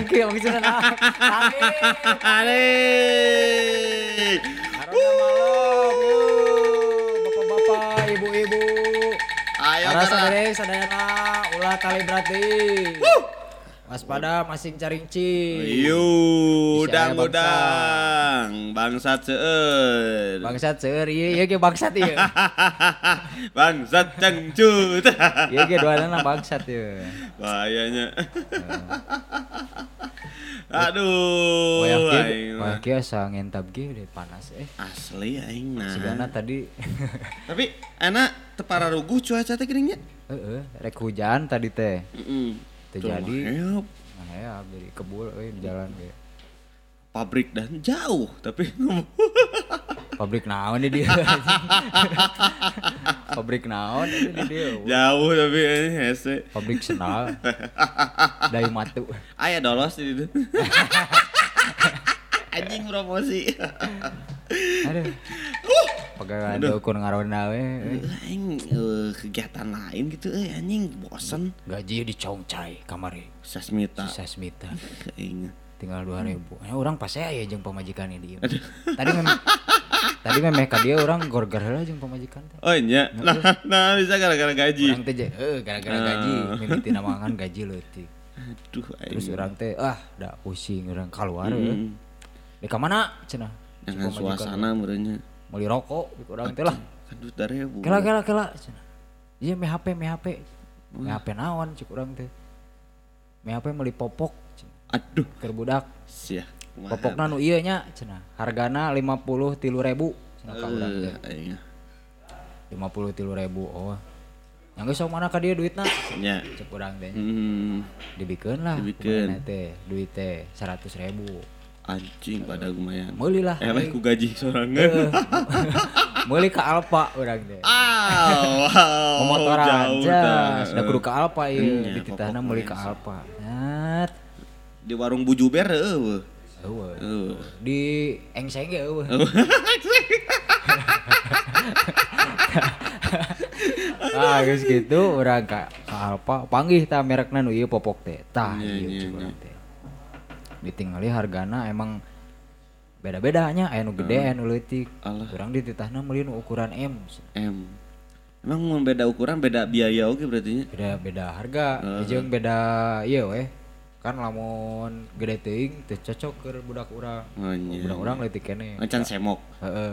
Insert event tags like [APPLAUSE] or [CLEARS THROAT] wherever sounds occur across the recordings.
Nah. Adik. Karena malam, yuk. Bapak-bapak, ibu-ibu. Ayo sadare, sadayana, ulah tali berarti. Waspada masing caringci. Yuk, Bisa udang aya udang, bangsat seueur. Bangsat seur ieu ieu ge bangsat ieu. [LAUGHS] bangsat cengcut. Ieu ge doana bangsat ieu. Bahayanya. [LAUGHS] Aduh, wayah kieu asa ngentab ge udah panas eh. asli aing nah. Sigana tadi [LAUGHS] Tapi enak tepara ruguh cuaca teh geuning nya. heeh rek hujan tadi teh. Terjadi. Nah ya jadi kebul di jalan ge. pabrik dan jauh tapi [LAUGHS] Pabrik naon di dia. [LAUGHS] Pabrik naon di dia. jauh tapi ini hese. Pabrik senal. [LAUGHS] Dari matu. Aya dolos di. Anjing promosi. Aduh. Pegawai ada ukur ngarona we. euy. Aing eh, kegiatan lain gitu eh anjing bosen. Gaji dicongcai kamari. Sasmita. Sisa Smita. Aing. [LAUGHS] tinggal dua ribu. Ya, orang pas saya ya jeung pemajikan dia. Tadi memang tadi memang ka dia orang gorgar heula jeung pemajikan teh. Oh iya. Nah, nah bisa gara-gara gaji. Orang teh eh gara-gara gaji, mimiti namakan gaji leutik. Aduh aing. Terus orang teh ah da pusing orang keluar hmm. Di ka mana cenah? Dengan suasana merenya. Meuli rokok di orang teh lah. Kan duit dari bu. Kela kela kela. Iya me HP me HP. Me HP naon cik urang teh. Me HP meuli popok. Aduh. Keur budak. Sia. kumaha Popokna nu ieu nya cenah. Hargana 53.000 cenah ka urang teh. Eh, aing. 53.000 oh. Yang sok mana ka dieu duitna? Nya. Cek urang teh. Hmm. Dibikeun lah. Teh duit teh 100.000. Anjing pada lumayan. Meuli lah. Eh, ku gaji sorangan. [LAUGHS] Meuli ka Alfa urang teh. Ah, wow. Jauh aja, dah. sudah kudu ke Alfa Nya, ieu, dititahna popok meuli mah ke esa. Alfa. Nyat. Di warung bujuber eueuh. Eueuh. Eueuh. Di engseng ge eueuh. [LAUGHS] Ah, geus gitu urang ka ka Alfa, panggih tah merekna nu ieu popok teh. Tah, Nya, ieu urang teh. Ditingali hargana emang beda-beda nya, aya nu gede, aya nu leutik. Alah. Urang dititahna meuli nu ukuran M. M. Emang beda ukuran, beda biaya oke berarti nya. beda beda harga jeung beda ieu weh kan lamun gede teuing teu cocok ke budak urang Oh nya. budak urang leutik keneh Macan semok. heeh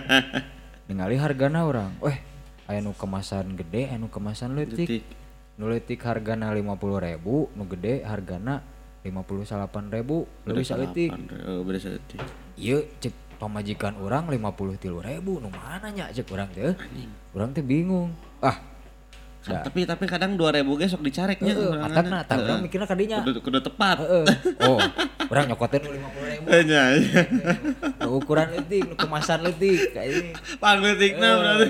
[LAUGHS] ningali hargana urang weh aya nu kemasan gede aya nu kemasan leutik nu leutik hargana 50.000 nu gede hargana 58.000 leuwih saeutik Oh, beda saeutik. ieu cek pamajikan orang 53.000 nu mana nya cek urang teh urang teh bingung ah Kan, tapi tapi kadang 2000 ge sok dicareknya. Heeh, matakna tah urang mikirna ka dinya. Kudu, kudu tepat. Heeh. [LAUGHS] Oh, urang nyokotin nu 50.000. Eh, nya. Nu ukuran leutik, nu kemasan leutik kayak ini. Pangletikna berarti.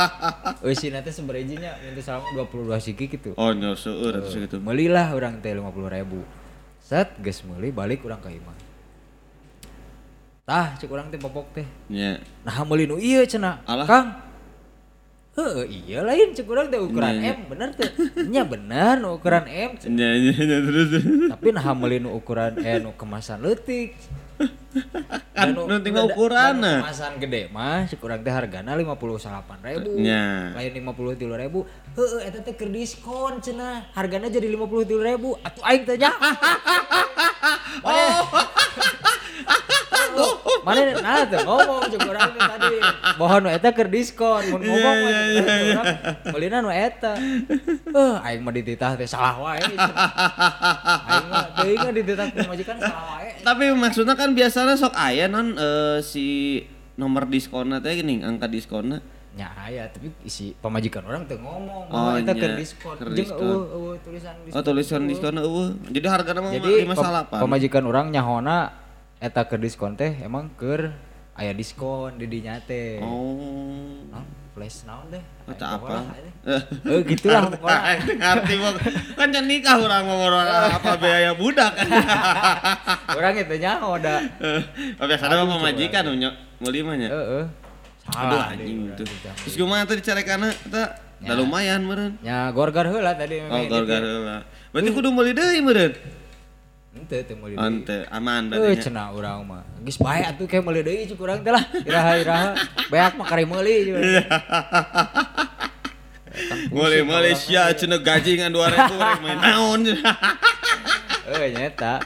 [LAUGHS] Euy si teh sebereji nya minta salama 22 siki gitu. Oh, nya seueur atuh gitu. Meuli lah urang teh 50.000. set guys meli balik kurang Kaimah tah cek kurang teh popok teh yeah. nah meli nu iya cena Alah. Kang Heeh, iya lain cek urang teh ukuran Iya, iya. M bener teh. Nya bener nu ukuran M. Nya, nya, nya terus. tapi nah meuli nu ukuran eh nu kemasan leutik [LAUGHS] Kan nu tinggal ukuranna. kemasan gede mah cek urang teh hargana 58.000 Nya. lain 53.000 heueuh eta teh keur diskon cenah hargana jadi 53.000 atuh aing teh nya [LAUGHS] oh Mana nah tuh ngomong cek urang teh tadi. Mohon eta keur diskon ngomong Iya, mah iya, cek urang meulina nu eta. Eh aing mah dititah teh salah wae. Aing mah teuing dititah ku majikan salah wae. Tapi maksudnya kan biasanya sok aya non eh, si nomor diskonnya teh gini, angka diskonnya. nya aya tapi isi pemajikan orang teu ngomong Oh, eta keur nya, diskon jeung diskon. eueuh tulisan diskon Oh, tulisan diskonnya eueuh. Jadi harganya mah jadi pem- 58. pemajikan orang nyahona eta keur diskon teh emang keur aya diskon di dinya teh Oh. Naon? flash naon deh Eta Aya apa? pokoknya ini. eh gitulah pokoknya Ngerti mah. Kan can nikah urang mah [LAUGHS] [LAUGHS] urang apa biaya budak. orang itu nyaho da Oh, biasanya mah pemajikan nu nya- meuli mah nya. heeh Aduh salah anjing deh, tuh. teh. Terus kumaha teh dicarekana eta? Da lumayan meureun. nya gorgar heula tadi Oh, gara-gara lah. Berarti kudu meuli deui meureun. Henteu teu meuli deui. Ante aman Eh berarti. nya. cenah urang mah. Geus bae atuh kayak meuli deui cuk urang teh lah. Iraha-iraha. Beak mah kari meuli. cuk. Meuli Malaysia cenah gaji ngan 2000 rek main naon. Eh nyata.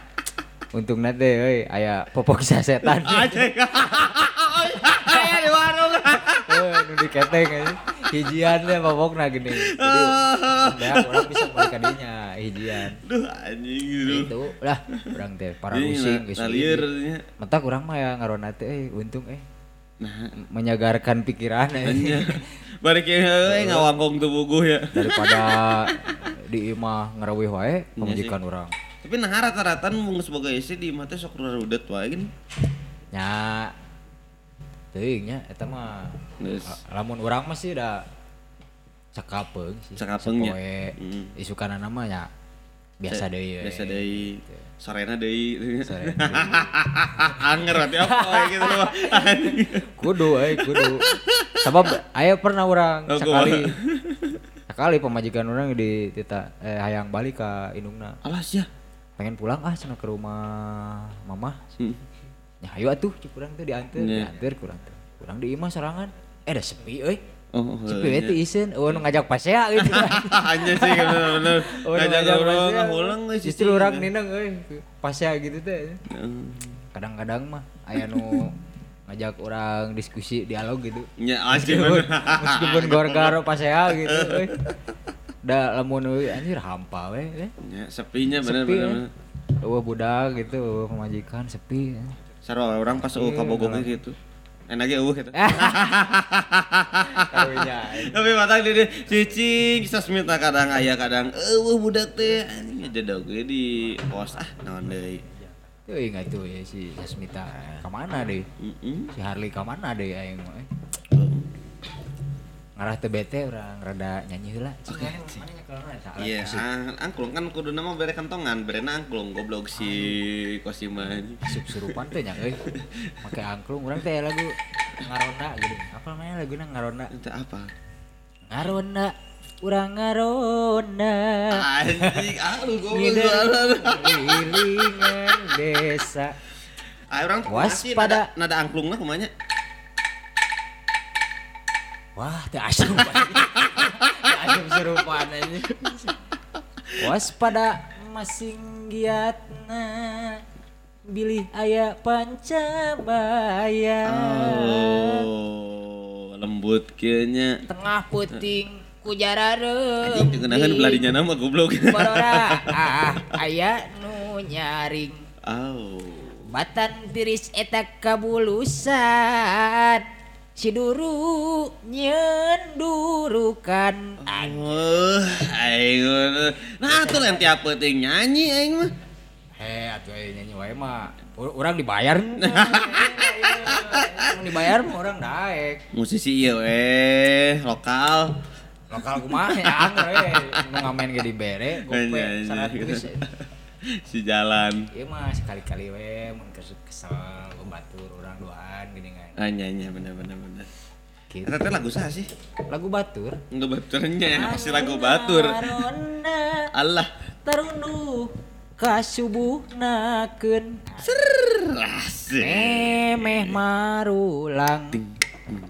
Untungna teh euy aya popok sasetan. Aya di warung. Eh nu diketeng aja. Hijian teh popokna gini. Jadi beak urang bisa ka dinya hijian. Duh anjing gitu. Itu lah urang teh para Ini pusing na- geus nya. Mentak urang mah ya ngarona teh eh untung eh Nah, menyegarkan pikiran eh. kieu euy ngawangkong teu buguh ya. daripada [LAUGHS] di imah ngerawih wae Iya pemajikan orang Tapi nah rata-rata mun sebagai istri di mata sok rudet wae gini. nya teuing nya eta mah lamun urang mah sih udah cakapeung sih Cakapeung nya. Sapoe Mm. isukan nama nya biasa deui we. Biasa deui. Sorena [LAUGHS] deui. Anger berarti apa gitu loh. [LAUGHS] Kudu eh kudu sabab aya pernah orang Oh, sekali sekali pemajikan orang di tita eh hayang balik ke indungna Alas ya. pengen pulang ah cenah ke rumah mama Hmm. Ya ayo atuh kurang tuh diantar, Iya. diantar kurang tuh. Kurang di imah sorangan. Eh ada sepi euy. Oh, Sepi we teh iseun. Oh nu ngajak pasea gitu. [LAUGHS] Hanya sih bener-bener. [LAUGHS] Oh, Ngajak ngahulang we sih. Justru urang nineng euy. Pasea gitu teh. Hmm. Kadang-kadang mah aya nu ngajak orang diskusi dialog gitu. Ya Meskipun, meskipun [LAUGHS] gor-garo pasea gitu euy. Da lamun anjir hampa we. Ya sepinya Sepi, bener-bener. Eueuh budak gitu, pemajikan sepi. eh. Sarua orang pas eueuh Iya, kabogongnya gitu. Enak ge eueuh gitu. Tapi matang di cicing sasmita kadang aya kadang eueuh budak teh anjing jedog ge di pos ah naon deui. Tuh ingat tuh ya si Jasmita ke mana deh? Si Harley ke mana deh aing mah? Ngarah teu bete urang rada nyanyi alat Iya, ang- angklung kan kudu nama bere kantongan, bere angklung goblok si kosima anjing. Sup-surupan teh nya euy. Make angklung urang teh lagu ngaronda gitu. Apa namanya laguna ngaronda? Itu apa? Ngaronda urang ngaronda. Anjing, ah lu goblok. Ngideng jualan. Ilingan desa. Ah orang tuh Waspada. nada, nada angklungna kumanya. Wah, teu asup. Teu asup surupan aja. Waspada masing giatna bilih aya pancabaya Oh, lembut kieu nya. tengah puting kujarareup Anjing keundangan beladinya nama goblok. Borora ah, aya nu nyaring Au. batan tiris eta kabulusan Siduru nyendurukan Oh, aing. Nah, tuh yang tiap penting nyanyi aing mah. Heh, atuh aya nyanyi wae mah. Urang dibayar. [LAUGHS] Urang dibayar mah urang daek. Musisi ieu we, lokal. Lokal kumaha ya anger we. Nu ngamen ge dibere, gope Anjing, saratus. si jalan. Ieu mah sekali-kali we mun kesel kesel batur urang doaan gini. Ah, nyanyi bener bener bener. Gitu. Eta teh lagu saha sih? Lagu batur. Enggak baturnya ya, pasti lagu batur. Allah. tarunduh kasubuhnakeun Asik. Emeh marulang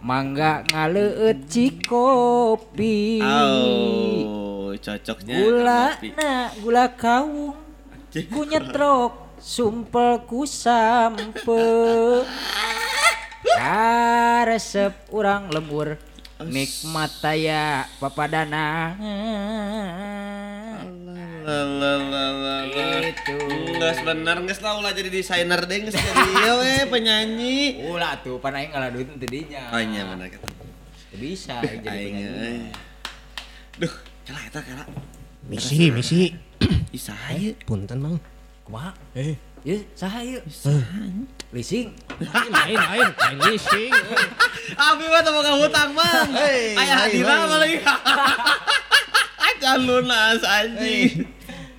Mangga ngaleut cikopi Oh, cocoknya Gula na gula kawung Ku nyetrok sumpel ku sampe [LAUGHS] Karesep urang lembur Nikmat taya papadana. Itu Enggak bener, enggak tahu lah jadi desainer deh, enggak jadi [LAUGHS] ya we penyanyi. Ulah tuh pan aing ngaladuin teu dinya. Oh iya bener kata. Teu bisa jadi penyanyi. euy. Duh, kala eta kala. Misi, misi. Ih saha Punten, Mang. Kumaha? Eh, Ieu saha ieu? Leasing. lain, lain, lain, misi. Abi mah teu boga hutang, Bang. [LAUGHS] Hei, Aya hadira lagi. [LAUGHS] Acan lunas anjing.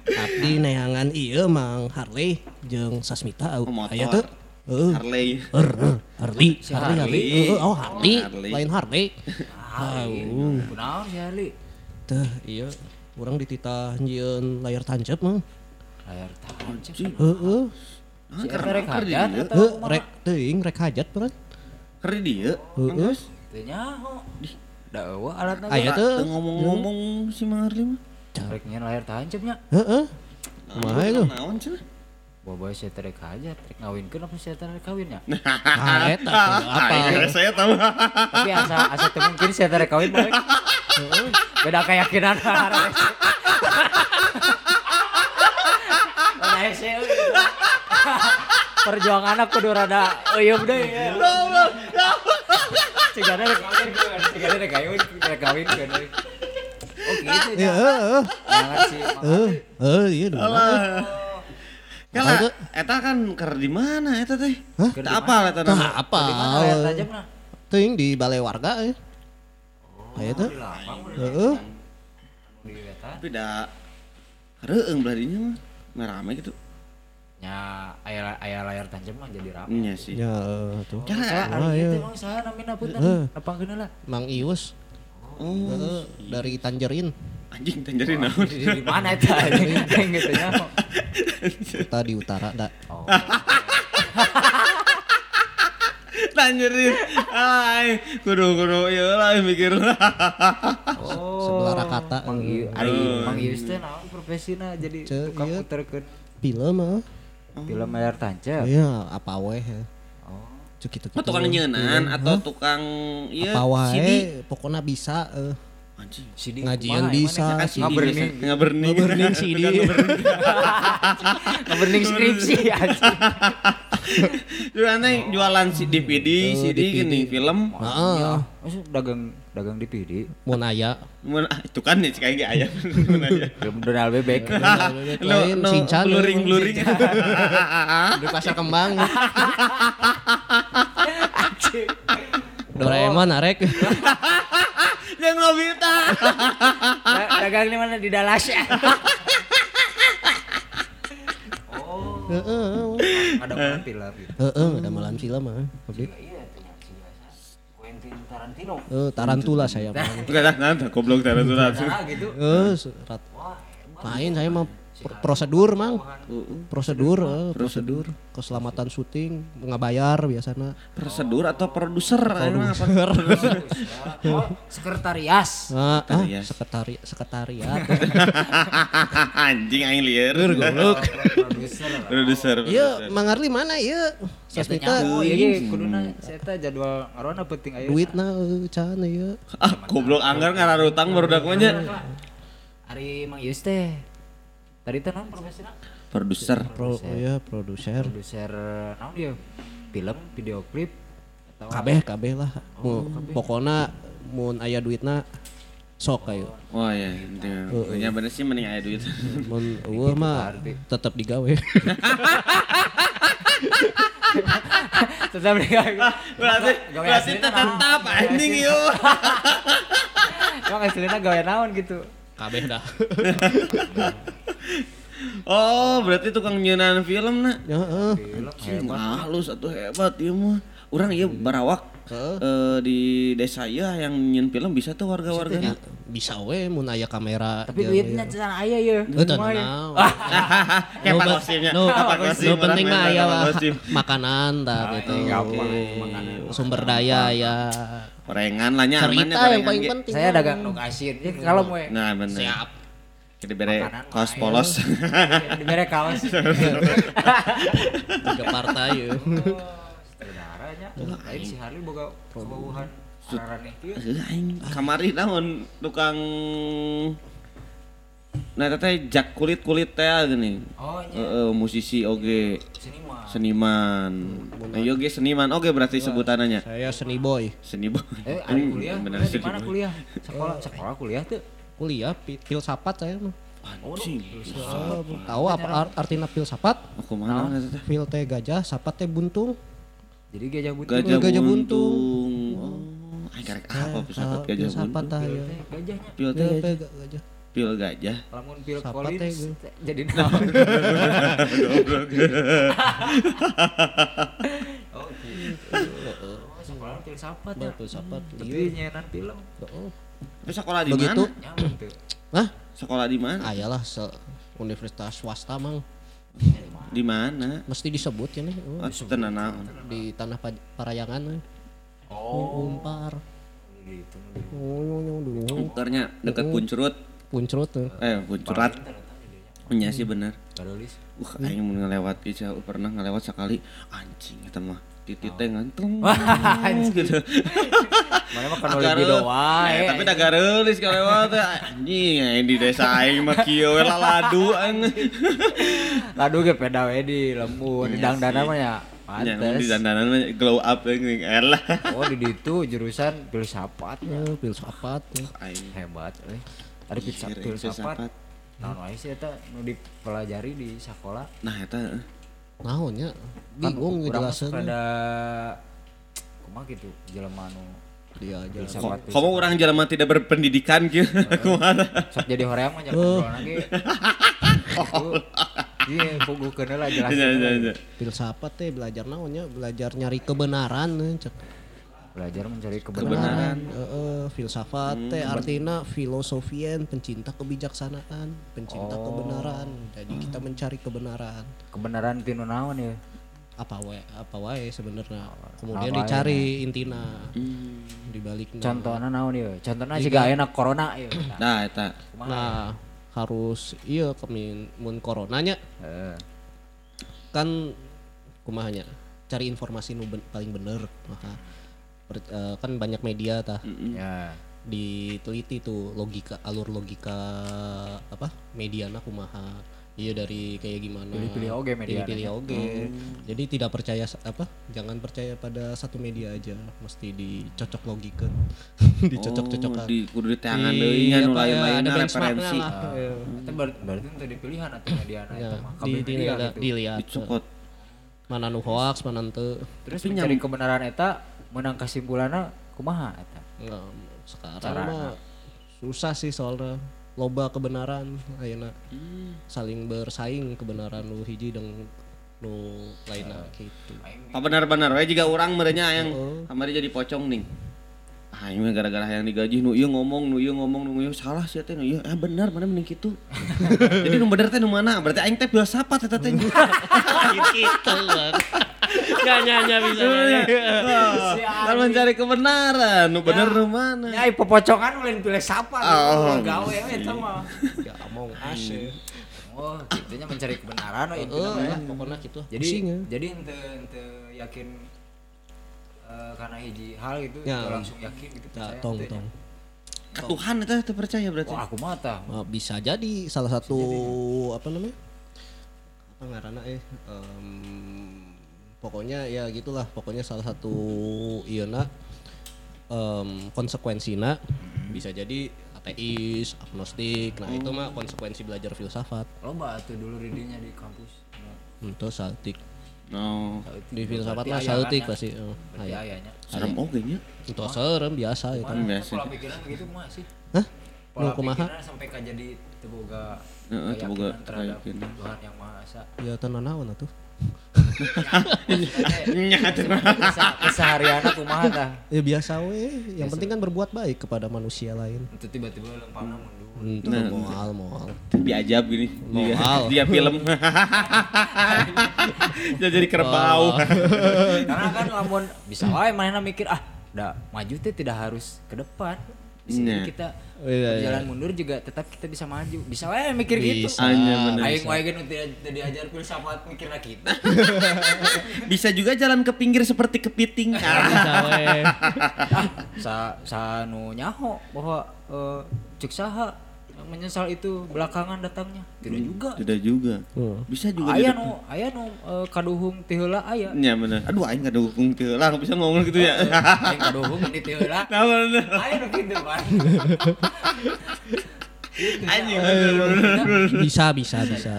Abdi neangan ieu Mang Harley jeung Sasmita. Oh, motor. Aya teu? Heeh. Harley. Er, er, Harley, Si Harley, Harley. Harley. Oh Harley, Oh, Harley. lain Harley. Ah, Tahu. Kunaon si Harli? Teh, iya. Orang dititah nyieun layar tancap mah. Layar Anjing. Heeh. Ah, si eta rek hajat Heuh, kumaha? rek teuing rek hajat peuran. Keur di dieu. Heeh. Teu nyaho da eueuh alatna Aya Teu ngomong-ngomong si Mang Arli mah. rek nyen layar tancapnya Heeh. Kumaha itu? Naon cenah? boboy si eta rek hajat rek ngawinkeun apa si eta rek kawinnya Ah eta apa? Saya tahu. tapi asa asa teu mungkin si eta rek kawin [LAUGHS] beda keyakinan [LAUGHS] hese perjuangan aku kudu rada euyeum deui ya. Cigana rek kawin cigana rek kawin, rek kawin kan. Oh gitu Ya heeh. Jangan sih. Heeh. Heeh iya dong. Kala Tahu, eta kan keur di mana eta teh? Hah? Teu apal eta nama. apa? Di mana layar tajamna? Teuing di balai warga ya. Lapang udah Heeh. eta. Tapi da reueung belah dinya mah. Ngarame gitu. nya aya aya layar tancap mah jadi rapi. Iya sih. Ya eh, tuh. Saya Ah, ari iya. itu emang saya namina punten. Heeh. Apa lah? Mang Ius Oh, Heeh, dari Tanjerin. anjing tanjerin naon. Di, di mana itu? Yang gitu nya. Kita di utara dak. Oh. [LAUGHS] tanjerin. Ay, kudu kudu ieu lah mikir. Oh. Sebelah Rakata. Mang Ieu, ari Mang Ieu teh naon profesina jadi tukang iya. muterkeun Film ah. film layar tancap. Iya, apa weh ya. Oh. Cuk gitu Oh, tukang nyeunan atau tukang ieu apa CD. wae pokoknya bisa eh. Anjing. CD Ngajian kumaha, bisa, emang Kan Ngaberning. Ngaberning. Ngaberning CD. [LAUGHS] Ngaberning skripsi anjing. [LAUGHS] Jualan teh jualan si DVD, CD gini film. Heeh. Maksud dagang dagang DVD. Mun aya Mun ah, itu kan nih kayak gak aya. [LAUGHS] Mun aya. Donald Bebek. [LAUGHS] lain Shinchan bluring bluring. di pasar kembang. [LAUGHS] Doraemon arek. Yang Nobita. Da- dagang di mana di Dallas ya? Heeh. ada mana film gitu. Heeh, ada malam silam mah. Oke. Iya, biasa. Quentin Tarantino. Eh, tarantula saya dah, nanti goblok. Nah, gitu. Eh, serat. Wah, Main saya mah prosedur, Mang. Uh, Prosedur, eh, prosedur keselamatan syuting, ngabayar biasanya. Prosedur atau produser? Apa? oh, sekretarias. Nah, ah, Sekretariat. sekretari sekretariat. [LAUGHS] Anjing aing liar. Goblok. Produser. Produser. Iya, Mang Arli mana iya? Sasmita Oh iya iya, kuduna saya jadwal ngaruhna penting aya. duitna eh, can ieu. Ah, goblok anggar ngararutang baru dak mah nya. Ari Mang Yus teh. Tadi teh naon profesina? Produser. Pro iya produser. Produser naon dia? Film, video klip atau Kabeh kabeh lah. Mu, pokona mun aya duitna sok kayu. Wah ya, intinya. Ya bener sih mending aya duit. [LAUGHS] Mun eueuh mah tetep digawe. [LAUGHS] tetap digawe. Berarti Gawe berarti aslinya tetap anjing ieu. Emang aslinya gawe naon gitu. kabeh dah. [LAUGHS] Oh, berarti tukang nyeunan film na. Ya heeh. Film Halus atau hebat ieu mah. Urang ieu barawak Heeh. eh, di desa ieu yang nyeun film bisa tuh warga-warga. Bisa we mun aya kamera. Tapi jeung duitnya cenah aya ya. Heuh tenang. Kayak Pak nu Kosim, penting orang mah aya makanan tah gitu. gampang, Sumber daya ya. Gorengan lah ya Cerita yang paling penting. Saya dagang nu kasir. Jadi kalau mau Nah, bener. Siap. Jadi bere Makanan kaos polos. dibere kaos. [LAUGHS] Tiga partai ya. Saudaranya. Lain si Harley boga kebauhan aing kamari naon tukang Nah, teh jak kulit-kulit teh gini. Oh, nya Heeh, musisi oge, sini mah. seniman. Nah, yo ge seniman oge berarti sebutananya. Saya seni boy. Seni boy. Eh, kuliah. Bener boy. kuliah? Sekolah, sekolah kuliah tuh. Kuliah filsafat saya mah. Anjing. Tahu apa ar- artinya filsafat? Aku mana teh? Fil teh gajah, sapat teh buntung. Jadi gajah buntung. Gajah, Gajah buntung. buntung. Oh, karek apa filsafat Ah, gajah filsafat buntung? tah ya. Gajahnya. Pil Teh teh teh ga- gajah. pil gajah. Lamun gue. teh [LAUGHS] jadi naon? Oh, gitu. Oh, sekolah filsafat ya. Filsafat. Tapi nyenan film. Oh. Tapi sekolah di Begitu. mana? Tuh. Hah? Sekolah di mana? Ayalah se universitas swasta mang Di mana? mesti disebut ya nih oh, Oh, tenan naon. di tanah Pa- Parayangan eh. oh umpar gitu oh Ukarnya dekat Puncurut. puncrut eh. Eh, Puncurat. Punya sih bener. Gadolis Uh, aing mun ngelewat ieu pernah ngelewat sekali anjing eta mah titit teh ngantong [LAUGHS] gitu. mana mah kan video Eh, wae tapi da gareulis kalewat teh anjing aing di desa aing mah kieu we laladu anjing. Lalu [LAUGHS] ge peda we di lembur, di dangdana mah ya Nya mun di pantes. dandanan mah glow up anjing elah. Oh di ditu jurusan filsafat Eh, filsafat eh. Aing hebat euy. Ada filsafat filsafat. filsafat. Naon wae sih eta nu dipelajari di sekolah. nah eta eh. Naonnya Kan bingung ngejelasin Pada kumaha gitu jelema nu dia aja. Komo orang jelema tidak berpendidikan [LAUGHS] kieu kumaha. Sok jadi hoream mah jangan Oh. ngobrol lagi. Iya, pugukeun lah Iya, iya, jelasin. iya. filsafat teh belajar naonnya belajar nyari kebenaran eh, cek Belajar mencari Kebenaran. kebenaran. Heeh, filsafat teh artinya filosofien pencinta kebijaksanaan pencinta kebenaran jadi kita mencari kebenaran Kebenaran tinu naon ya? apa wae apa wae sebenarnya kemudian Apa dicari intina Hmm. di baliknya Contohnya naon ya? Contohnya siga aya corona ya. [CLEARS THROAT] Nah, eta nah harus iya kemin mun coronanya Heeh. kan kumahanya cari informasi nu ben- paling bener maka per- eh, kan banyak media tah Ya. diteliti tuh logika alur logika apa mediana kumaha iya dari kayak gimana Pilih-pilih oge mediana. pilih-pilih oge jadi tidak percaya apa jangan percaya pada satu media aja mesti dicocok logikeun [LAUGHS] dicocok-cocokkan Oh, di kudu di tangan Di- deui nya nu ya, lain-lain referensi. lah. Iya. Itu ber- berarti itu dipilihan atau mediana Ya, itu mah. di, di, media dilihat, gitu. dilihat mana nu hoax mana teu Terus Tapi mencari kebenaran eta menang kesimpulannya kumaha eta? Nggak, sekarang Carana. mah susah sih soalnya loba kebenaran ayeuna Hmm. saling bersaing kebenaran nu hiji dan nu lainnya gitu Ah benar-benar juga orang merenya yang Oh. jadi pocong ning. Ah ini mah gara-gara yang digaji nu ieu ngomong nu ieu ngomong nu ieu salah sih teh nu ieu. Ah benar mana mending kitu. [LAUGHS] jadi nu bener teh nu mana? Berarti aing teh filsafat eta teh. gitu [LAUGHS] nggak nyanya bisa Kan mencari kebenaran, nu bener nu mana? Ya pepocongan mulai pilih siapa Oh. gawe we eta mah. ya omong asih Oh, intinya mencari kebenaran oh, intinya oh mah ya. ya pokoknya gitu Jadi ya. jadi ente ente yakin eh, karena hiji hal gitu Ya. langsung yakin gitu ya, percaya tong ente. tong Ka Tuhan eta teh percaya berarti. Wah, aku mah tah. Ah, bisa jadi salah satu apa namanya apa ngaranna eh em, pokoknya ya gitulah pokoknya salah satu ieu um, konsekuensina bisa jadi ateis agnostik nah itu mah konsekuensi belajar filsafat Loba tuh dulu ridinya di kampus. Nah, itu saltik No. di filsafat mah kan ya? pasti eh, Berarti aya. ayahnya. Serem oge nya. itu serem biasa itu Mana biasa. pola pikiran begitu mah sih? hah Pola kumaha pikiran sampai ka jadi teboga Heeh, teu boga keyakinan terhadap. Tuhan yang Maha Esa. ya tenan naon atuh [LAUGHS] Nya Kesah- Keseharianna kumaha tah? ya biasa we yang penting kan berbuat baik kepada manusia lain Itu tiba-tiba lempangna mundur. Itu Nah. moal moal Biajab gini. Dia, Moal. dia film. [LAUGHS] Dia jadi kerbau. Karena kan lamun bisa wae manehna mikir ah, udah maju teh tidak harus ke depan. Bisa jadi Nah. kita Iya, iya. berjalan mundur juga tetap kita bisa maju. Bisa wae mikir gitu. Bisa. Hanya bener. Aing wae kan teu teu diajar filsafat mikirna kita. [LAUGHS] Bisa juga jalan ke pinggir seperti kepiting. bisa we ah, sa sa nu nyaho bahwa eh, cek saha menyesal itu belakangan datangnya. Tidak juga. Tidak juga. Hmm. Bisa juga. Aya di depan. nu aya nu eh, kaduhung ti heula aya. Ya bener. Aduh aing gak dukung teu lah bisa ngomong gitu ya. Aing kaduhung di ti heula. Nah bener. Aya nu kitu kan. Anjing bener. bisa bisa bisa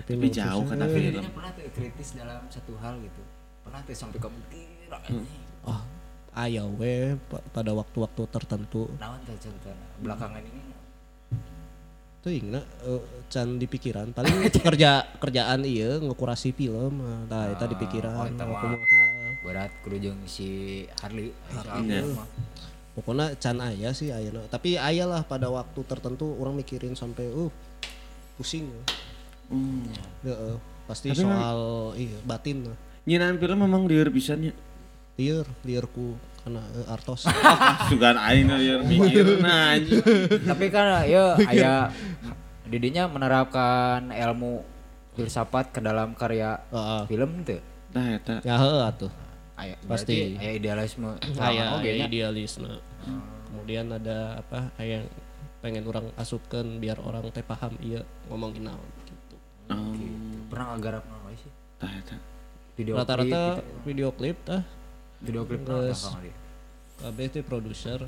Tapi nu jauh kan Tapi tapi dirinya pernah tuh kritis dalam satu hal gitu. Pernah tuh sampai kamu kira oh aya we pa- pada waktu-waktu tertentu teh contohna? Belakangan ini tuh ingna eh, can di pikiran paling [LAUGHS] kerja kerjaan iya ngekurasi film nah eta di oh, pikiran kumaha. berat kudu jeung si Harley. Iya. Harley mah. pokoknya can aya sih aya tapi aya lah pada waktu tertentu orang mikirin sampai uh pusing Hmm. Heeh. pasti soal iya batin lah Nyinan film memang lieur pisannya. liar liarku karena eh, artos [LAUGHS] Sugan aing lieur mikir nah anjing. Tapi kan ya [LAUGHS] aya didinya menerapkan ilmu filsafat ke dalam karya Heeh. film tuh. Tah eta. ya heeh atuh Aya Pasti. aya idealisme. aya Oke, aya nya. idealis nah. kemudian ada apa yang pengen orang asupkan biar orang teh paham iya ngomongin naon gitu Oh, Pernah ngagarap naon sih? tah eta. Video klip rata-rata gitu. video klip tah video klip Terus. kabeh teh produser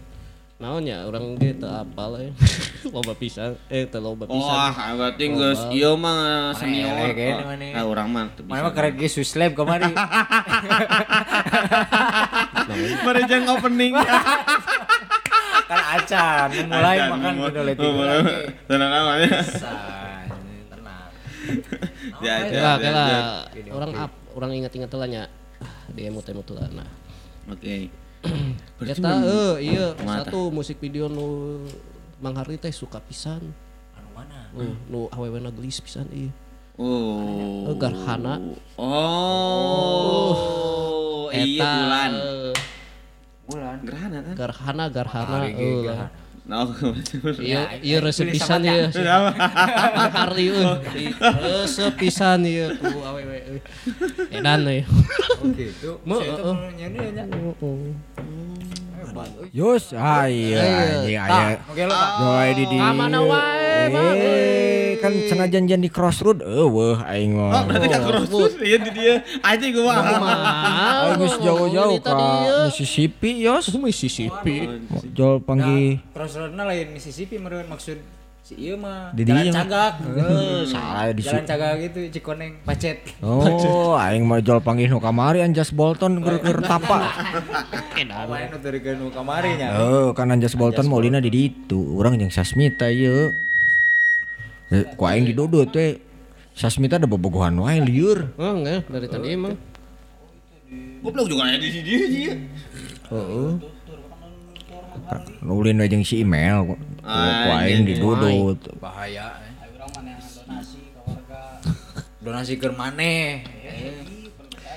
naon ya orang ge teu apal eh [LAUGHS] loba pisan eh teu loba Oh, pisan ah, berarti geus ieu mah senior. elek ya, mana? Ah, urang mah teu Mana bisa. mah keren ge kemari. [LAUGHS] Mari jeung opening. [LAUGHS] kan acan mulai makan udah mau- lagi. Tenang namanya. Tenang. Ya, ya, ya ya, kela ya. orang up orang ingat-ingat lah nya ah, di emut-emut lah nah Oke. [CLEARS THROAT] Eta eh iya satu musik video nu Mang Hardi teh suka pisan. Anu mana? Uh, nu awewena gelis pisan ieu. Oh. Eh, Garhana. Oh. Iya bulan. eh, Bulan. Gerhana kan? Garhana Garhana ge euy. Garhana. [LAUGHS] Nah, Iya Ya, iya resep pisan. Mang Hardi euy. Resep pisan ieu ku awewe euy. Edan euy. Oke, itu. Mau, Saya Yus, ah iya anjing aya. Tah, oke lo tak. Doa di di. Kamana wae, Bang. Eh, kan cenah janjian di crossroad eueuh aing Oh, mah. berarti kan crossroad iya di dia. Aja gua paham. Aing geus jauh-jauh ka Mississippi, Yos. Mississippi. Jol panggih Crossroadna lain Mississippi meureun maksud si ieu mah Di jalan cagak. [LAUGHS] Salah di Jalan cagak gitu Cikoneng pacet. Oh, aing mah jol panggih nu kamari Anjas Bolton keur tapa. Main nu turikeun nu kamari nya. Oh, kan Anjas Bolton maulina di ditu. Urang jeung Sasmita ieu. Eh, Ku aing di dodot we. Sasmita ada bobogohan wae lieur. Oh enggak dari tadi emang. Goblok juga aya di sini. Heeh. Nulin jeung si email. Ku aing di dodot. Bahaya. eh. Donasi ke maneh.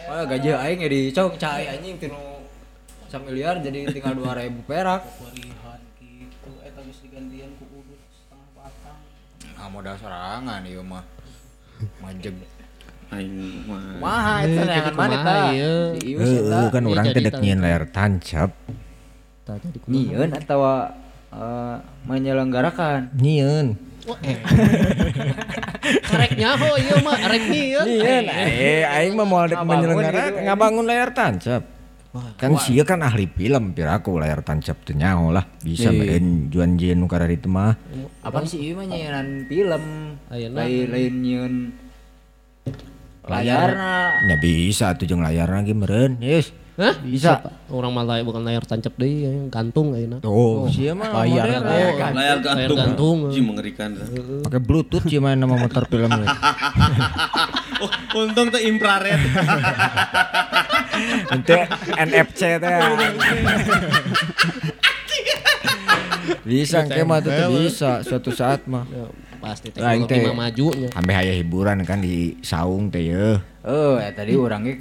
Wah, gaji aing ya dicong cai anjing tinu miliar jadi tinggal 2000 perak. Ah, modal sorangan ieu mah. Manjeg. Aing mah. Maha eta Eh, gitu maneh kumaha, tah. ieu. Eta. Heeh, kan Iya, urang teh dek layar tancap. Tah jadi Nyieun atau eh, menyelenggarakan. Nyieun. Kareknya [LAUGHS] ho ieu mah arek nyieun. Nyieun. Eh, aing mah moal dek Ngabangun menyelenggara gitu, ngabangun layar tancap. Kan sia kan ahli film piraku layar tancap teh nyaho lah bisa meureun juan jieun nu karari teh mah. Apa sih ieu mah nyieun film? Lain lain nyieun layarna. Ya bisa tuh jeung layarna ge meureun. Yes. Hah? Bisa. Orang mah layar bukan layar tancap deui yang gantung ayeuna. Oh, sia mah Layar. modern. Layar. Layar Layar gantung. gantung. Ji mengerikan. Pakai bluetooth sih main nama motor film ge. [LAUGHS] Oh, untung tuh infrared. [LAUGHS] Ente NFC teh. [LAUGHS] bisa engke mah tuh bisa suatu saat mah. Ya, pasti teknologi mah majunya. Sampai aya hiburan kan di saung teh ye. Oh, ya tadi orang ge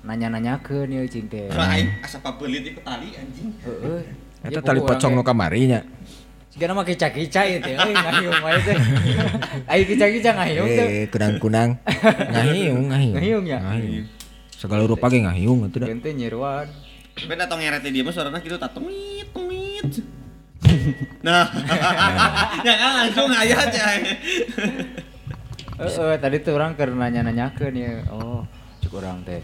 keur nanya-nanyakeun ieu cing teh. Aing asa pabelit di petali anjing. Heeh. Eta tali pocong nu kamari nya. Sigana mah kica-kica ieu teh. Euy ngahiung wae teh. [LAUGHS] Ai kica-kica ngahiung teh. Eh, kunang-kunang. [LAUGHS] Ngahiung, ngahiung. Ngahiung ya? Ngahiung. Segala rupa ge ngahiung atuh da. Gente nyeruan. Beda tong ngeret dia mah suarana kitu tak tumit. [LAUGHS] Nah, ya kan langsung aya aja. Heeh, tadi tuh orang keur nanya-nanyakeun ya. Oh, cuk urang teh.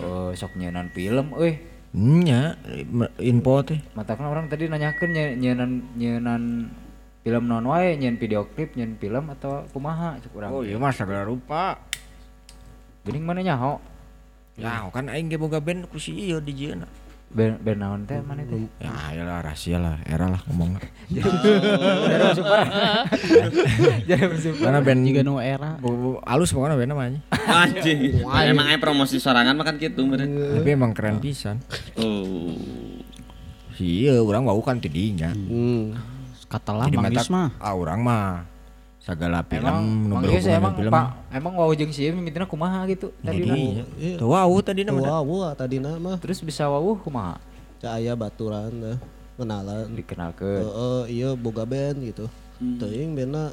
Oh, sok nyeunan film euy. Nya, info teh. Matakna orang tadi nanyakeun nye- nyeunan nyeunan film non wae, nyeun video klip, nyeun film atau kumaha urang. Oh, iya mah segala rupa. Geuning mana nyaho? Ya, kan aing ge boga band ku si ieu di jieuna. Ben ben naon teh mana teh? Ya, ayolah rahasia lah, era lah ngomong. [LAUGHS] Jadi super. [LAUGHS] Jadi super. Karena band Juga nu era. halus pokoknya band namanya. Anjing. Emang aya promosi sorangan mah kan kitu meureun. Tapi emang keren pisan. Oh. Iya, orang mau kan tidinya. Hmm. Kata lah Jadi Mang mata Yus mah. ah, orang mah segala film Emang, nu emang iya sih, emang dengan film. Pak, emang wow jeung sieun mimitina kumaha gitu tadi nah. Iya. tuh wow tadi nama. Wah, wah tadi nama Terus bisa wawuh kumaha? Cak aya baturan dah. Kenalan. Dikenalkeun. Heeh, iya boga band gitu. Teuing bandna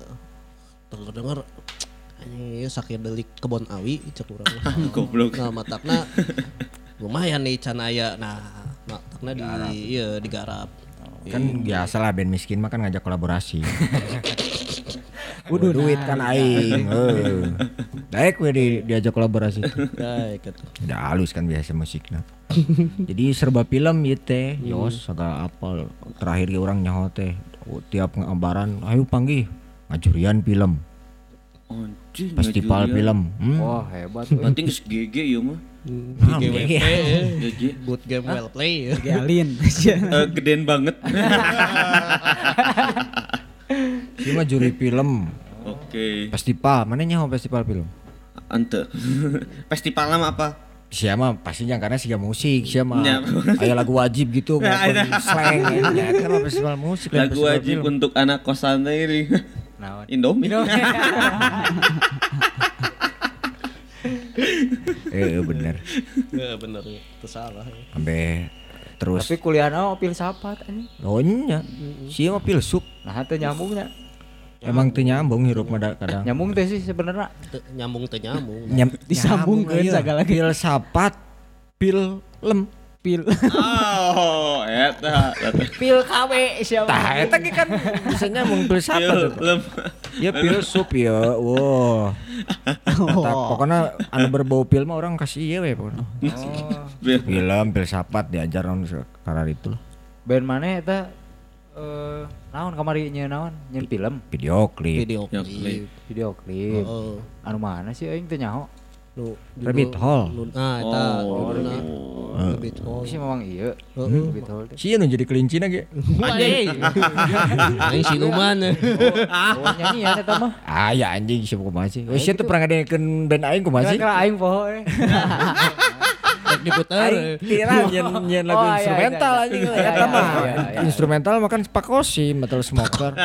denger-denger anjing ieu sakedelik kebon awi cek urang. [LAUGHS] Goblok. Nah, matakna lumayan nih can aya. Nah, matakna di iya digarap. Kan biasa lah band miskin mah kan ngajak kolaborasi. [LAUGHS] Udah duit kan aing. [LAUGHS] Heeh. Daek we di, diajak kolaborasi. Baik atuh. Udah halus kan biasa musiknya. [LAUGHS] Jadi serba film ya teh, Yos segala apal. Terakhir ge orang nyaho teh Oh, tiap ngabaran, ayo panggil ngajurian film, Anjing. festival film. Hmm. Wah, hebat. Berarti geus GG ieu mah. Nah, GWP iya. GG. [LAUGHS] good game well play ya. Galin. Eh, gedean banget. Dia mah juri film, Oke. festival. Mana nyaho festival film? Ante. [LAUGHS] Festival nama apa? Siapa pastinya karena sih musik, siapa Ya. Lagu wajib gitu, [LAUGHS] Ya, ada. slang ya. Ya, kan festival musik Lagu festival wajib film. untuk anak kosan ini. Naon? Indomie. [LAUGHS] Eh, eh, bener. Ya bener ya. Itu salah ya. Sampai terus Tapi kuliah naon filsafat anjing. Oh nya, siapa filsuf? Nah, teu nyambungnya. Emang teu nyambung hirup mah da- kadang. Nyambung teh sih sebenarnya. Nyambung teu nyambung. [LAUGHS] Nyam, Disambungkeun segala Pil sapat, pil lem. Pil. Oh, eta. eta. Pil KW siapa? Tah eta ge kan bisa nyambung tuh. lem. Ya pil sup ya. Wow. Eta, pokoknya anu berbau pil mah orang kasih ieu we pokoknya. Film, pil sapat diajar naon karar itu lah. Band mana eta eh naon kamari nyeun naon? Nyeun film, Video klip. Video Ya, klip. video klip. Heeh. Anu mana sih aing teu nyaho? Nu Rabbit Hole. nu- Nah, eta Oh, judulna Rabbit Hole. Sih memang iya. Rabbit hole teh. Sieun nu jadi kelincina ge. [LAUGHS] [LAUGHS] Aing siluman. Oh, [LAUGHS] nyanyian eta mah. Ah ya anjing siapa kumaha sih. Oh sia teu pernah ngadengekeun band aing kumaha sih. Aing poho [LAUGHS] Aing tira nyen nyen lagu Oh, iya, instrumental iya, anjing iya. eta Iya, mah. iya, iya, iya. Instrumental makan Pakosi metal smoker. [LAUGHS]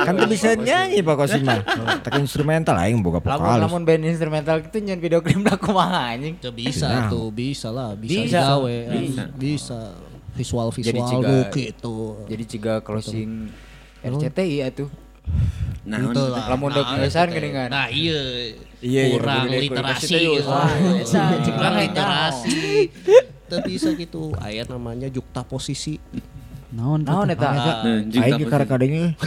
kan tuh bisa nyanyi Pakosi mah. [LAUGHS] Tak instrumental aing boga vokalis. lamun band instrumental gitu nyeun video klip da kumaha anjing. Teu bisa Nah. tuh, bisa lah, bisa, digawe. Bisa. Bisa. Visual Jadi visual ciga- nu gitu. Jadi ciga closing RCTI atuh. Nah, Itu lah. Lamun Nah, ngesan eta teh. geuningan. Nah, iya. Iya, iya, kurang bener, literasi. kualitasnya yuk. gitu. Wah, eta kurang literasi. Teu bisa gitu. Aya namanya juxtaposisi. Naon Naon eta? Nah, Aing karek kadenge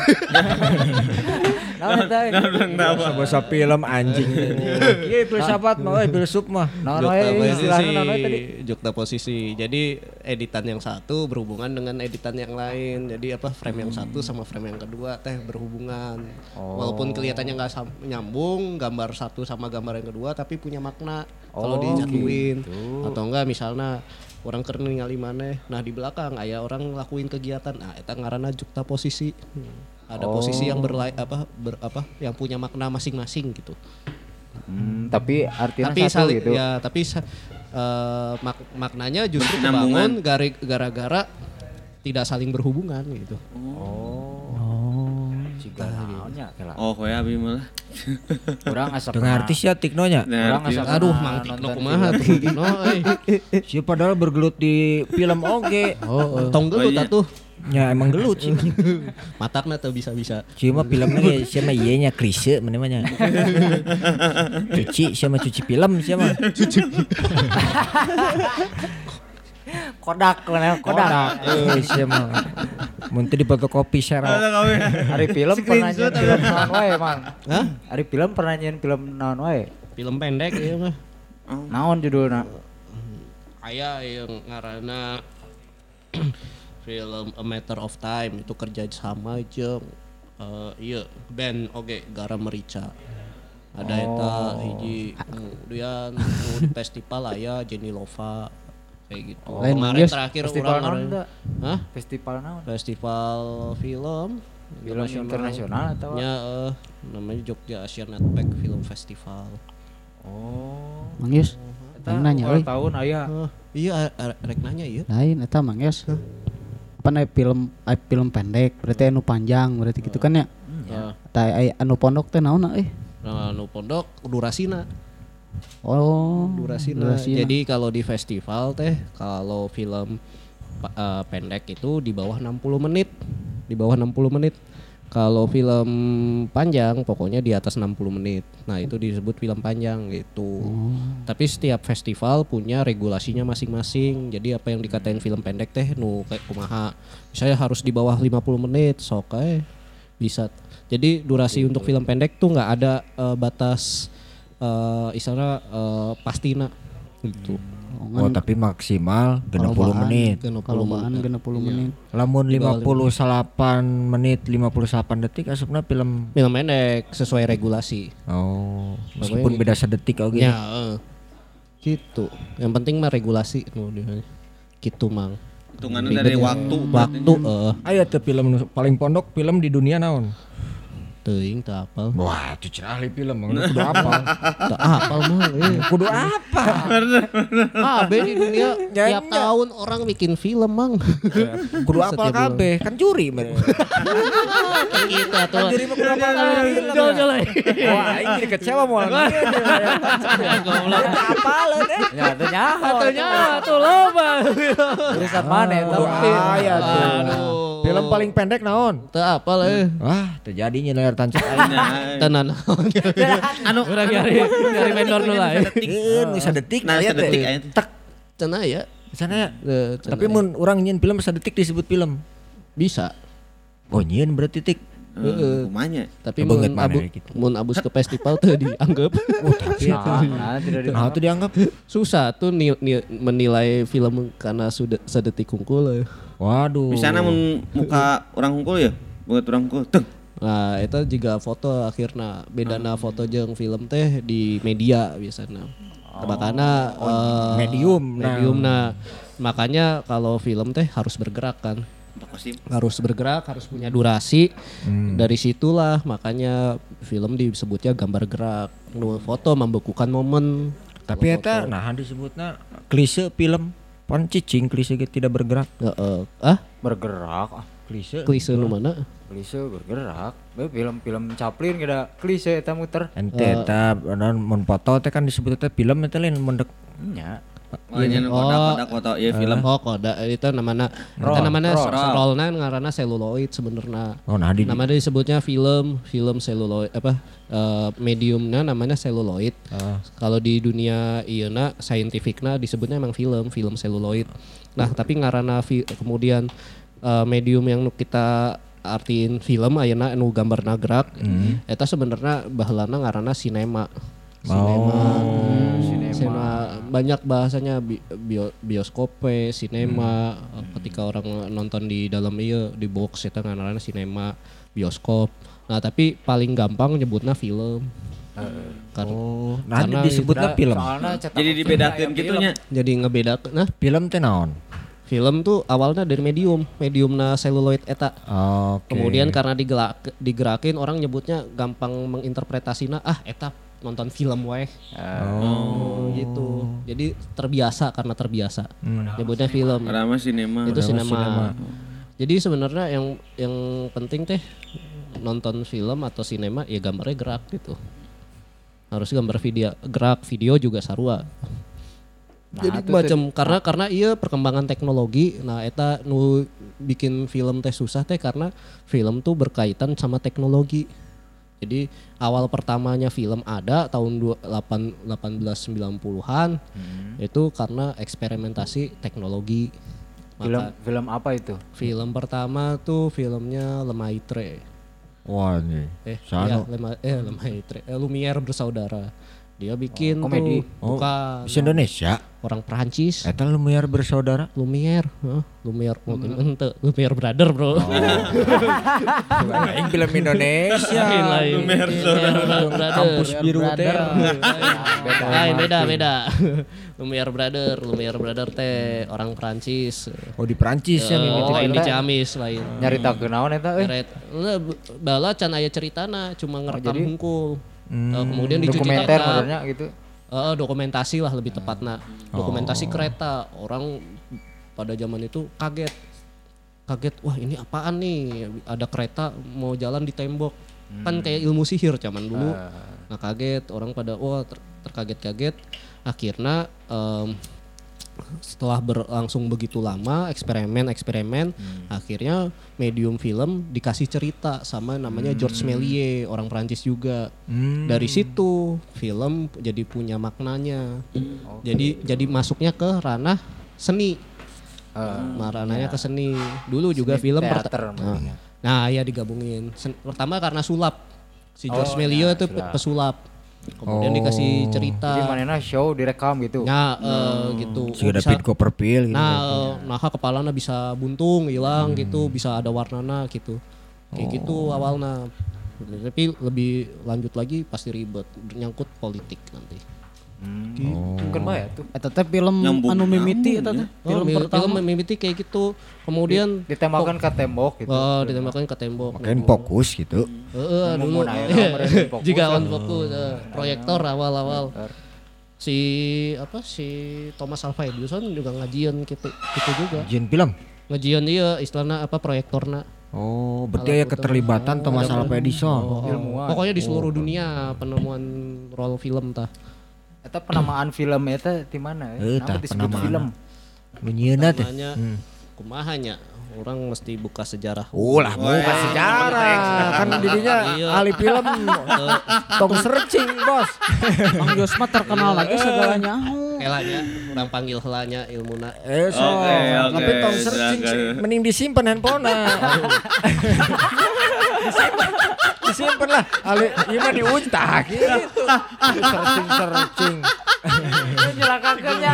Naon eta? [LAUGHS] bahasa film anjing. [LAUGHS] Iya filsafat mah we filsuf mah. Naon wae istilahna naon wae tadi? Juxtaposisi. Jadi editan yang satu berhubungan dengan editan yang lain. Jadi apa frame yang satu sama frame yang kedua teh berhubungan. Walaupun kelihatannya nggak nyambung gambar satu sama gambar yang kedua tapi punya makna kalau Oh, dijatuhin atau enggak misalnya orang keur ningali maneh nah di belakang aya orang ngelakuin kegiatan nah eta ngaranna juxtaposisi Hmm. ada posisi yang berlai apa ber, apa yang punya makna masing-masing gitu Hmm, tapi artinya tapi satu saling gitu. ya tapi eh, mak- maknanya justru kebangun gari- gara-gara tidak saling berhubungan gitu Oh. Ciga naonnya. Oh, kowe abi malah. Urang asa Dengan artis ya Tiknonya. Nah, Urang asa aduh mang tikno kumaha tuh tikno [LAUGHS] euy. Siapa padahal bergelut di film oge. oh tong gelut iya. atuh Ya emang gelut sih. [LAUGHS] matakna tuh bisa-bisa Cuma filmnya ge siapa iya nya klise mana mana. [LAUGHS] Cuci siapa cuci film siapa. Kodak mana Kodak. Eh siapa. Mun teu di fotokopi share. Hari film pernah nyeun film naon wae, Mang. Hah? Hari film pernah nyeun film naon wae. film pendek ya mah Naon judulna? aya yang ngaranna [CLEARS THROAT] film A Matter of Time itu kerja sama jeung eh, iya band oge Garam Merica ada eta hiji nu di festival aya Jenny Lova kayak gitu Lain kemarin Manggis, terakhir Festival urang naon? Hah? Festival naon? festival film Film internasional atau? nya eh, namanya Jogja Asian Netpack Film Festival Oh. Mang Yus. Eta nanya, euy. tahun aya. Oh, iya rek nanya iya. Lain eta Mang Yos. Apa nih film eh, film pendek berarti anu panjang berarti gitu kan ya. Heeh. Tah aya anu pondok teh naon euy? Nah, nu pondok durasina. Oh, durasina. Jadi kalau di festival teh kalau film eh, pendek itu di bawah 60 menit. Di bawah 60 menit. Kalau film panjang pokoknya di atas 60 menit. Nah, itu disebut film panjang gitu. Tapi setiap festival punya regulasinya masing-masing. Jadi apa yang dikatain film pendek teh nu kayak kumaha. Misalnya harus di bawah 50 menit sok bisa. Jadi durasi untuk film pendek tuh nggak ada eh, batas eh istilahnya eh, pastina gitu. Oh, tapi maksimal 60 menit. Kalau bahan 60 menit. Lamun 58 menit 58 detik asupna film Film pendek sesuai regulasi. Oh, meskipun beda sedetik oke. Ya, eh. gitu. Yang penting mah regulasi. Gitu, Mang. Hitungannya dari waktu. Waktu eh Ayo tuh film paling pondok film di dunia naon? Teuing teu apal. Wah, itu cenah ahli film, Mang. kudu apa? Teu apal mah. eh. kudu apa? [LAUGHS] KB di dunia tiap tahun orang bikin film, Mang. [LAUGHS] kudu apa kabeh? Kan juri bener. Kita tuh. Juri mah kudu apa film. Wah, ini jadi kecewa mau Apa lo deh? Ya teh nyaho. Katanya tuh loba. Urusan mana eta? Tuh. Aduh. Film paling pendek naon? Teu apal eh. Wah, terjadinya layar tancap [LAUGHS] Nah, Tenan. [LAUGHS] anu Urang nyari nyari vendor nu lain. Iya, nu sadetik Nah, sadetik aya teh. Tak Cenah ya. sana ya. Cenah Tapi mun urang nyeun film sadetik disebut film. bisa. Oh, nyeun berarti tik. Eh, kumanya. Tapi mun abu, ya gitu. mun abus ke festival tuh dianggap [LAUGHS] Oh, tapi Nah, tidak di Nah, itu dianggap. susah tuh ni- ni- menilai film karena sudah sedetik kungkul. eh. Waduh. Bisa namun muka orang hunkul ya? Buat orang hunkul. Teng. Nah, itu juga foto akhirnya bedana foto jeung film teh di media biasanya. Makanya eh, medium, nah. medium nah. Makanya kalau film teh harus bergerak kan. Harus bergerak, harus punya durasi. Dari situlah makanya film disebutnya gambar gerak. Nu foto membekukan momen. Tapi eta nah disebutna klise film. Pan cicing klise ge tidak bergerak. Heeh. ah, bergerak. ah. Klise. klise nu mana? Klise bergerak. Bae film-film Chaplin kada klise eta muter. Ente eta non mun foto teh kan disebut teh film eta lain mendek. Nya. Oh, nya kodak-kodak foto ya film. Oh, koda itu namanya itu namanya rollna ngaranna seluloid sebenarnya. Oh nah di Namanya disebutnya film, film seluloid apa eh, mediumnya namanya seluloid. Kalau di dunia ieu scientificna disebutnya emang film, film seluloid. Nah, tapi ngaranna fi- kemudian eh, medium yang nu kita artiin film ayeuna nu gambarna gerak eta sebenarnya baheulana ngaranna sinema. Sinema. Sinema. banyak bahasanya bi- bio, bioskope, sinema. Eh, Ketika orang nonton di dalam iya di box eta ngaranna sinema, bioskop. Nah, tapi paling gampang nyebutnya film. Karena Oh, nah Karena disebutna film. Soalnya cetak Jadi dibedakan gitu nya. jadi ngebeda nah Film teh naon? film tuh awalnya dari medium mediumna seluloid eta Oke. kemudian karena digelak, digerakin orang nyebutnya gampang menginterpretasinya ah eta nonton film weh. Oh. gitu. Jadi terbiasa karena terbiasa. Nyebutnya film. Karena mah sinema. itu sinema. jadi sebenarnya yang yang penting teh nonton film atau sinema ya gambarnya gerak gitu. Harus gambar video gerak video juga sarua. Jadi macam karena karena iya perkembangan teknologi. Nah eta nu bikin film teh susah teh karena film tuh berkaitan sama teknologi jadi awal pertamanya film ada tahun dua- delapan- 1890-an itu karena eksperimentasi teknologi Film Maka film apa itu? film pertama tuh filmnya Lemaitre Wah nih. eh Sano. ya, Lema, eh Lemaitre eh, Lumière bersaudara dia bikin komedi. tuh bukan Di Indonesia. orang Perancis Eta Lumière bersaudara. Lumière, huh? Lumière, oh, ente, Lumière brother bro. [LAUGHS] Aing film Indonesia. Lumière brother. Kampus biru teh. [LAUGHS] Lain beda beda. [LAUGHS] Lumière brother, Lumière brother teh orang Perancis. Oh di Prancis ya Oh, mimiti. ini Ciamis lain. Nyarita kenaon eta euy? Nah, bala can aya ceritana cuma ngerekam hungkul. Eh, kemudian dicuci modelnya gitu. Eh, dokumentasi lah lebih tepatnya dokumentasi kereta. Orang pada zaman itu kaget. Kaget wah ini apaan nih? Ada kereta mau jalan di tembok. Kan kayak ilmu sihir zaman dulu. Nah kaget. Orang pada wah ter- terkaget-kaget. Akhirnya em, setelah berlangsung begitu lama eksperimen eksperimen akhirnya medium film dikasih cerita sama namanya George Méliès orang Prancis juga. Hmm. dari situ film jadi punya maknanya. Jadi jadi masuknya ke ranah seni. Nah, ranahnya ke seni. Dulu juga film teater nah, nah ya digabungin. Sen- pertama karena sulap. Si George Méliès itu pe- pesulap kemudian dikasih cerita Jadi manena show direkam gitu. Nah, eh, gitu. Si Oh, David bisa- Copperfield gitu. Nah, eh, nah kepalanya bisa buntung, hilang gitu, bisa ada warnana gitu. Kayak gitu awalnya. Tapi lebih lanjut lagi pasti ribet, nyangkut politik nanti. Mungkin ya tuh. Eta teh film Nyambung- anu mimiti eta teh. Oh, Film film, pertama. mimiti kayak gitu. Kemudian Ditembakkan ke tembok gitu. oh, ditembakkan ke tembok. Makin fokus gitu. Heeh, dulu. Nomor fokus. Jika on fokus eh, proyektor awal-awal. Si apa si Thomas Alva Edison juga ngajian gitu gitu juga. Jin film. Ngajian dia istilahnya apa proyektorna. Oh, berarti ya keterlibatan Thomas Alva Edison. Oh, Pokoknya di seluruh dunia penemuan roll film tah. Eta penamaan film eta di mana? Ya? Nama disebut penamaan. film. Menyeuna teh. Namanya kumahanya orang mesti buka sejarah. Oh lah, bukan sejarah. Kan didinya Iya. ahli film. Tong searching, Bos. Mang Jos mah terkenal lagi segalanya. Helanya, orang panggil helanya ilmuna. Eh, so. Oke, oke, Tapi tong searching mending disimpan handphone [LAUGHS] disimpan, disimpan lah. Ali, iya mah diuntak gitu. searching searching. Nyelakakeunnya.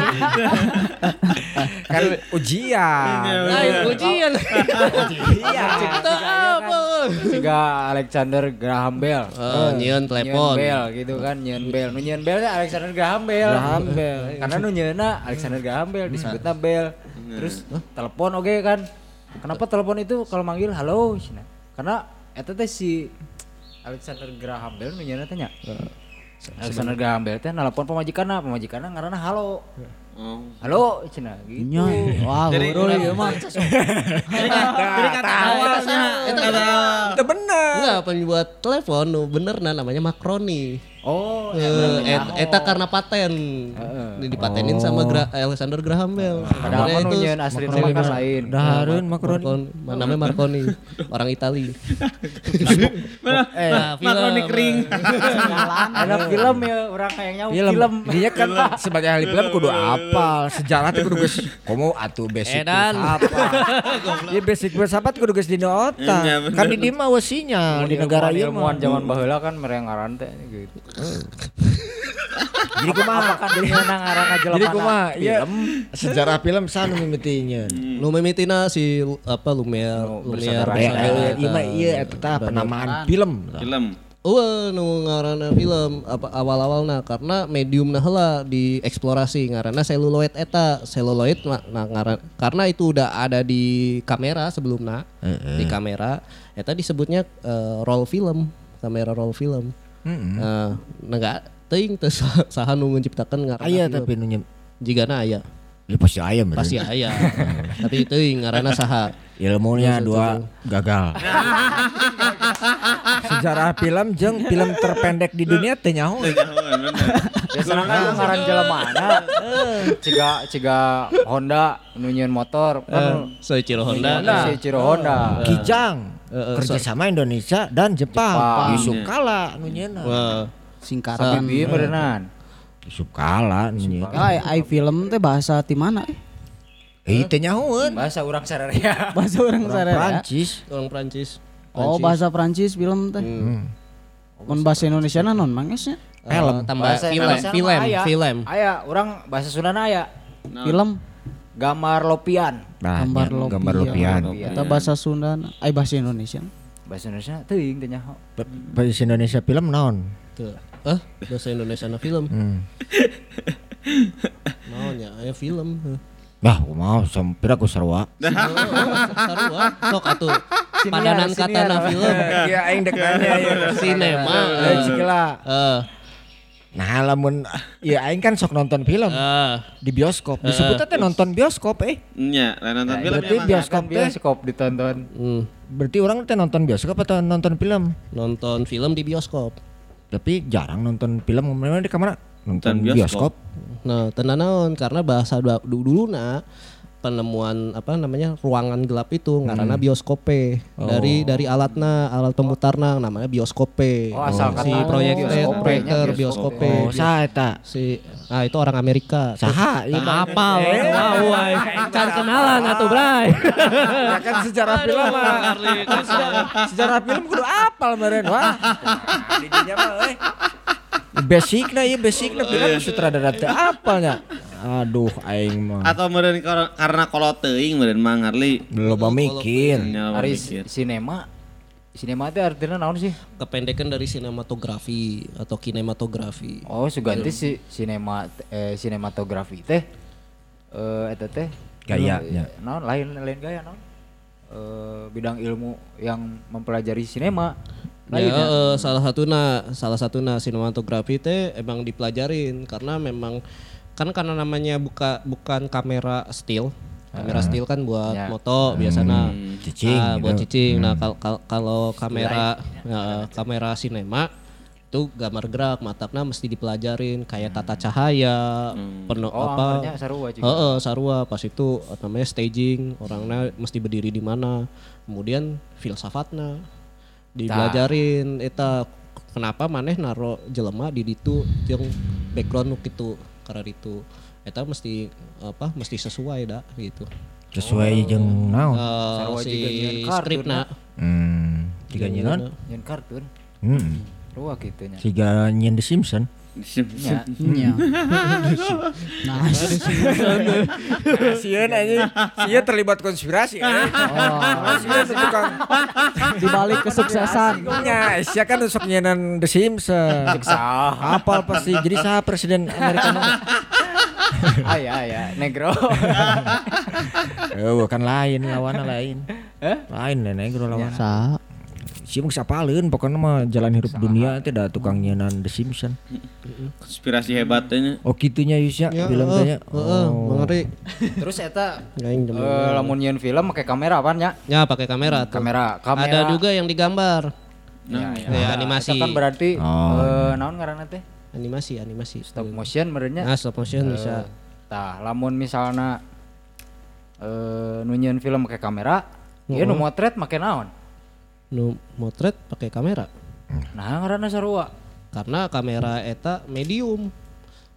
kan ujian. Ayo ujian. [LAUGHS] Iya. Kita apa? Siga Alexander Graham Bell. Oh, nyeun telepon. Nyeun Bell gitu kan, nyeun Bell. Nu nyeun Bell teh Alexander Graham Bell. Graham Bell. Karena nu nyeunna Alexander Graham Bell disebutna Bell. Terus telepon oke kan. Kenapa telepon itu kalau manggil halo cenah. Karena eta teh si Alexander Graham Bell nu nyeunna teh nya. Alexander Graham Bell teh nelpon pemajikanna, pemajikanna ngaranna halo. Oh. Halo cenah gitu. Nya, wah, Jadi- hurul ieu mah. Dari kata awalnya. Itu bener. Enggak, pembuat telepon bener nah namanya Makroni. Oh, Eh, et- eta karena paten. Ini dipatenin sama Gra- Alexander Graham Bell. padahal nu nyeun asli nama kan lain. Dahareun makroni. Marconi, namanya Marconi, orang Itali. Eh, Nah, Makroni kering. Ada film ya orang kayak nyawa film. film. Dia kan [LAUGHS] sebagai ahli film kudu apal sejarah teh kudu geus komo atuh basic Edan. apa. Ieu basic filsafat kudu geus dina otak. Iya. Kan di dieu mah we sinyal di negara ieu mah. ilmuwan zaman baheula kan mereng ngaran teh gitu. Jadi kumaha? Kan jadi menang ngaran aja Jadi kumaha? Iya. Sejarah film sanu mimitinya. Lu mimitina si apa Lumière, Lumière. bersaudara. Ya, bersaudara iya, eta. iya, iya, eta penamaan film. Film. Wah, nu ngaranna film apa awal-awalna karena medium nah heula dieksplorasi ngaranna seluloid eta. Seluloid na, na- ngaran- karena itu udah ada di kamera sebelumnya. Di kamera eta disebutnya eh, roll film, kamera roll film. Nah, enggak teuing teu sa- [LAUGHS] saha nu menciptakan ngaranna Aya tapi nu nyem- Jigana aya, ya pasti aya bener. pasti aya. [LAUGHS] Tapi teuing ngaranna saha. Ilmunya dua gagal. [LAUGHS] Sejarah film jeung film terpendek di dunia teh nyaho. Kan lu ngaran jelemana. Ciga ciga Honda nu nyieun motor kan Soichiro Honda. si Ciro Honda. Kijang kerjasama Indonesia dan Jepang. Jepang. Yusuf Kala nu nyeuna. Wah. Singkatan. Bibi berenang. Yusuf Kala. Ai film teh bahasa ti mana? eh? Eh teh nyahoeun. Bahasa urang sararea. [LAUGHS] Bahasa orang Orang. Prancis. Orang Prancis. Oh, bahasa Prancis film teh. Hmm. Mun bahasa Indonesia na non mangesnya? Film tambah Bahasa film, Indonesia film, film. Aya, urang bahasa Sundana aya. Film Gambar lopian. Nah, gambar lopian. gambar lopian. Eta bahasa Sunda, ai bahasa Indonesia. Bahasa Indonesia teuing teh nyaho. Bahasa Indonesia film naon? Tuh. Eh, bahasa Indonesia na film. Hmm. [LAUGHS] Maunya aya film. Bah, kumaha sampir aku sarua. [LAUGHS] Sarua, sok atuh. Padanan kata na film. Ya aing dek nanya ya. Sinema. Eh, sikila. Eh, Nah, lamun ya aing kan sok nonton film Ah, di bioskop. Disebutnya teh nonton bioskop eh. Nya, lain nonton film berarti emang. bioskop Kan bioskop ditonton. hmm, berarti orang teh nonton bioskop atau nonton film? nonton film di bioskop. Tapi jarang nonton film memang di kamar nonton Nonton bioskop. bioskop. Nah, tenan naon karena bahasa du- dulu na penemuan apa namanya ruangan gelap itu ngaranna bioskope dari dari alatna alat pemutarna namanya bioskope Oh, asal si kata proyektor bioskope. proyektor Bioskope. bioskope Oh, si ah itu orang Amerika Saha mah. apa ay. can kenalan atuh bray Ya kan secara film mah. Kan secara, film kudu apal meren wah. Di dinya mah euy. Basicna ieu basicna film sutradara teh apalnya. Aduh aing mah. Atau meureun kar- karena kalau teuing meureun Mang Harli. Loba mikir. Mikir. sinema. Sinema teh artinya naon sih? kependekan dari sinematografi atau kinematografi Oh, suganti si sinema eh sinematografi teh. Eh eta teh Gayanya. Eh, Naon lain lain gaya naon? Eh bidang ilmu yang mempelajari sinema. Ya, eh, salah satuna salah satuna sinematografi teh emang dipelajarin karena memang kan karena namanya buka bukan kamera still. Kamera still kan buat Ya. moto biasanya. Cicing Ah, buat gitu. cicing. Nah, kal- kal- kalau kamera ya, kamera sinema itu gambar gerak matakna mesti dipelajarin kayak tata cahaya, penuh Oh, apa sarua juga. Heeh, sarua pas itu namanya staging, orangnya mesti berdiri di mana. Kemudian filsafatna dibelajarin eta kenapa maneh naro jelema di ditu yang background nu kitu karena itu eta mesti apa mesti sesuai dah gitu. Sesuai jeung naon. Sarua si skripna Hmm, tiga nyeun. Nyen kartun. Hmm. Sarua kitu nya. Tiga nyen The Simpson. Nya. Nya. Nah, Sieun aja. Sia terlibat konspirasi. Oh, sia tukang di balik kesuksesan. nya, sia kan sok nyenan The Simpson. Sah. Apal pasti jadi sah presiden Amerika nu. Aya aya negro. Oh, bukan lain lawannya lain. Eh? Lain negro lawan. Sa. Sih mah sapaleun pokoknya mah jalan hidup dunia teh da tukang nyenan The Simpson. Konspirasi hebat teh nya. Oh kitunya Yusya Ya, film heeh, teh nya. heeh, mengeri. Terus eta eh lamun nyeun film pakai kamera apaan nya? Ya pakai kamera tuh. Kamera, kamera. Ada juga yang digambar. Ya, Ya, animasi. Eta kan berarti Oh, eh naon ngaranna teh? Animasi, animasi. Stop motion merenya. Nah, stop motion bisa. Tah, lamun misalnya eh nu nyieun film pakai kamera, ieu nu motret make naon? Nu motret pakai kamera. Nah, ngaranna sarua. Karena kamera eta medium